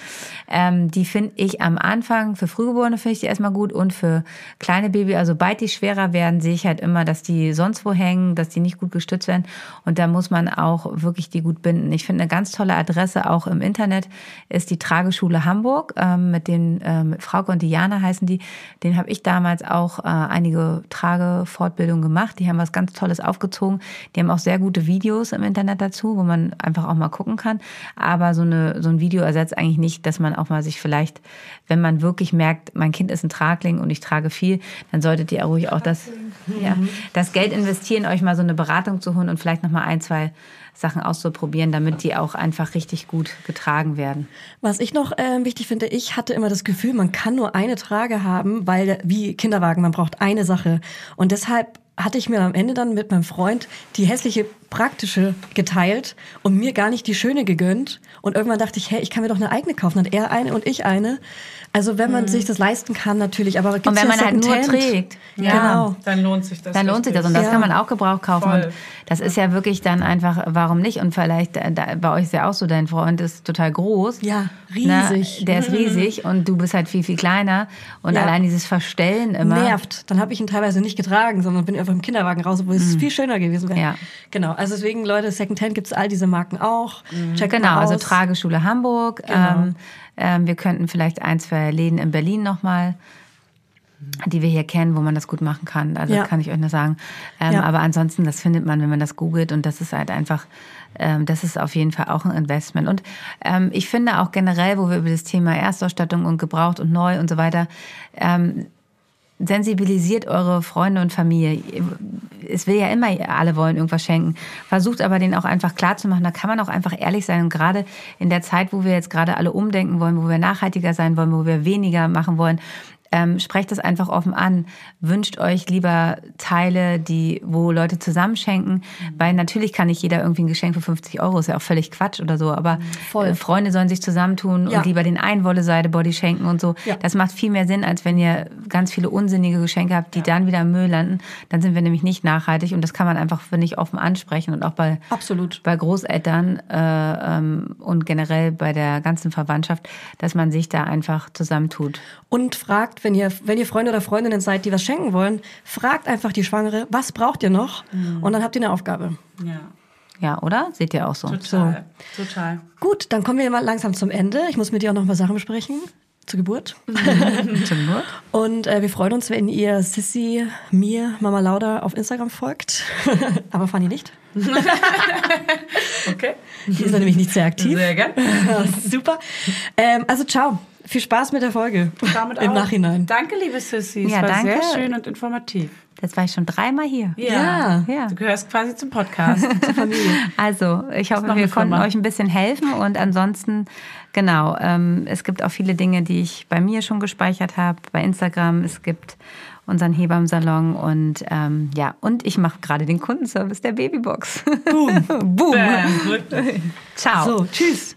ähm, die finde ich am Anfang, für Frühgeborene finde ich die erstmal gut und für kleine Baby, also sobald die schwerer werden, sehe ich halt immer, dass die sonst wo hängen, dass die nicht gut gestützt werden und da muss man auch wirklich die gut binden. Ich finde eine ganz tolle Adresse auch im Internet ist die Trageschule Hamburg, ähm, mit den ähm, mit Frauke und Diana heißen die. Den habe ich damals auch äh, einige Tragefortbildungen gemacht. Die haben was ganz Tolles aufgezogen. Die haben auch sehr gute Videos im Internet dazu, wo man einfach auch mal gucken kann. Aber so, eine, so ein Video ersetzt eigentlich nicht, dass man auch mal sich vielleicht, wenn man wirklich merkt, mein Kind ist ein Tragling und ich trage viel, dann solltet ihr ruhig auch das, ja, das Geld investieren, euch mal so eine Beratung zu holen und vielleicht noch mal ein, zwei Sachen auszuprobieren, damit die auch einfach richtig gut getragen werden. Was ich noch ähm, wichtig finde, ich hatte immer das Gefühl, man kann nur eine Trage haben, weil wie Kinderwagen, man braucht eine Sache. Und deshalb hatte ich mir am Ende dann mit meinem Freund die hässliche praktische geteilt und mir gar nicht die schöne gegönnt. Und irgendwann dachte ich, hey, ich kann mir doch eine eigene kaufen. Dann hat er eine und ich eine. Also wenn man sich das leisten kann, natürlich. Aber Und wenn ja man halt nur trägt. Genau. Dann lohnt sich das. Dann lohnt sich das und das kann man auch Gebrauch kaufen. Voll. Und das ist ja wirklich dann einfach, warum nicht? Und vielleicht, äh, da, bei euch ist ja auch so, dein Freund ist total groß. Ja, Ne? riesig. Der ist riesig und du bist halt viel, viel kleiner. Und Ja. allein dieses Verstellen immer. nervt. Dann habe ich ihn teilweise nicht getragen, sondern bin einfach im Kinderwagen raus, obwohl es viel schöner gewesen wäre. Mhm. Ja. Genau. Also deswegen, Leute, Secondhand gibt's all diese Marken auch. Checkt Genau, mal also. Trageschule Hamburg. Genau. Ähm, ähm, wir könnten vielleicht ein, zwei Läden in Berlin nochmal die wir hier kennen, wo man das gut machen kann. Also Ja. kann ich euch nur sagen. Ähm, Ja. Aber ansonsten, das findet man, wenn man das googelt und das ist halt einfach, ähm, das ist auf jeden Fall auch ein Investment. Und ähm, ich finde auch generell, wo wir über das Thema Erstausstattung und gebraucht und neu und so weiter, ähm, sensibilisiert eure Freunde und Familie. Es will ja immer, alle wollen irgendwas schenken. Versucht aber denen auch einfach klar zu machen, da kann man auch einfach ehrlich sein. Und gerade in der Zeit, wo wir jetzt gerade alle umdenken wollen, wo wir nachhaltiger sein wollen, wo wir weniger machen wollen, ähm, sprecht das einfach offen an. Wünscht euch lieber Teile, die, wo Leute zusammenschenken, weil natürlich kann nicht jeder irgendwie ein Geschenk für 50 Euro, ist ja auch völlig Quatsch oder so, aber äh, Freunde sollen sich zusammentun Ja. und lieber den einen Wolle-Seide-Body schenken und so. Ja. Das macht viel mehr Sinn, als wenn ihr ganz viele unsinnige Geschenke habt, die dann wieder im Müll landen. Dann sind wir nämlich nicht nachhaltig und das kann man einfach, finde ich, offen ansprechen und auch bei Absolut. bei Großeltern äh, ähm, und generell bei der ganzen Verwandtschaft, dass man sich da einfach zusammentut. Und fragt, wenn ihr, wenn ihr Freunde oder Freundinnen seid, die was schenken wollen, fragt einfach die Schwangere, was braucht ihr noch? Und dann habt ihr eine Aufgabe. Ja, Ja, oder? Seht ihr auch so? total. Total. Gut, dann kommen wir mal langsam zum Ende. Ich muss mit dir auch noch ein paar Sachen besprechen. Zur Geburt. Zum Not? Und äh, wir freuen uns, wenn ihr Sissy, mir, Mama Lauda auf Instagram folgt. Aber Fanny nicht. Okay. Die ist nämlich nicht sehr aktiv. Sehr gern. Super. Ähm, also ciao. Viel Spaß mit der Folge. Damit Im auch. Nachhinein. Danke, liebe Sissy. Es Ja, war danke. sehr schön und informativ. Jetzt war ich schon dreimal hier. Ja. Ja. Du gehörst quasi zum Podcast. Also, ich hoffe, wir konnten Firma. euch ein bisschen helfen und ansonsten, genau, ähm, es gibt auch viele Dinge, die ich bei mir schon gespeichert habe, bei Instagram. Es gibt unseren Hebammsalon und ähm, ja, und ich mache gerade den Kundenservice der Babybox. Boom. Boom. Bam. Ciao. So, tschüss.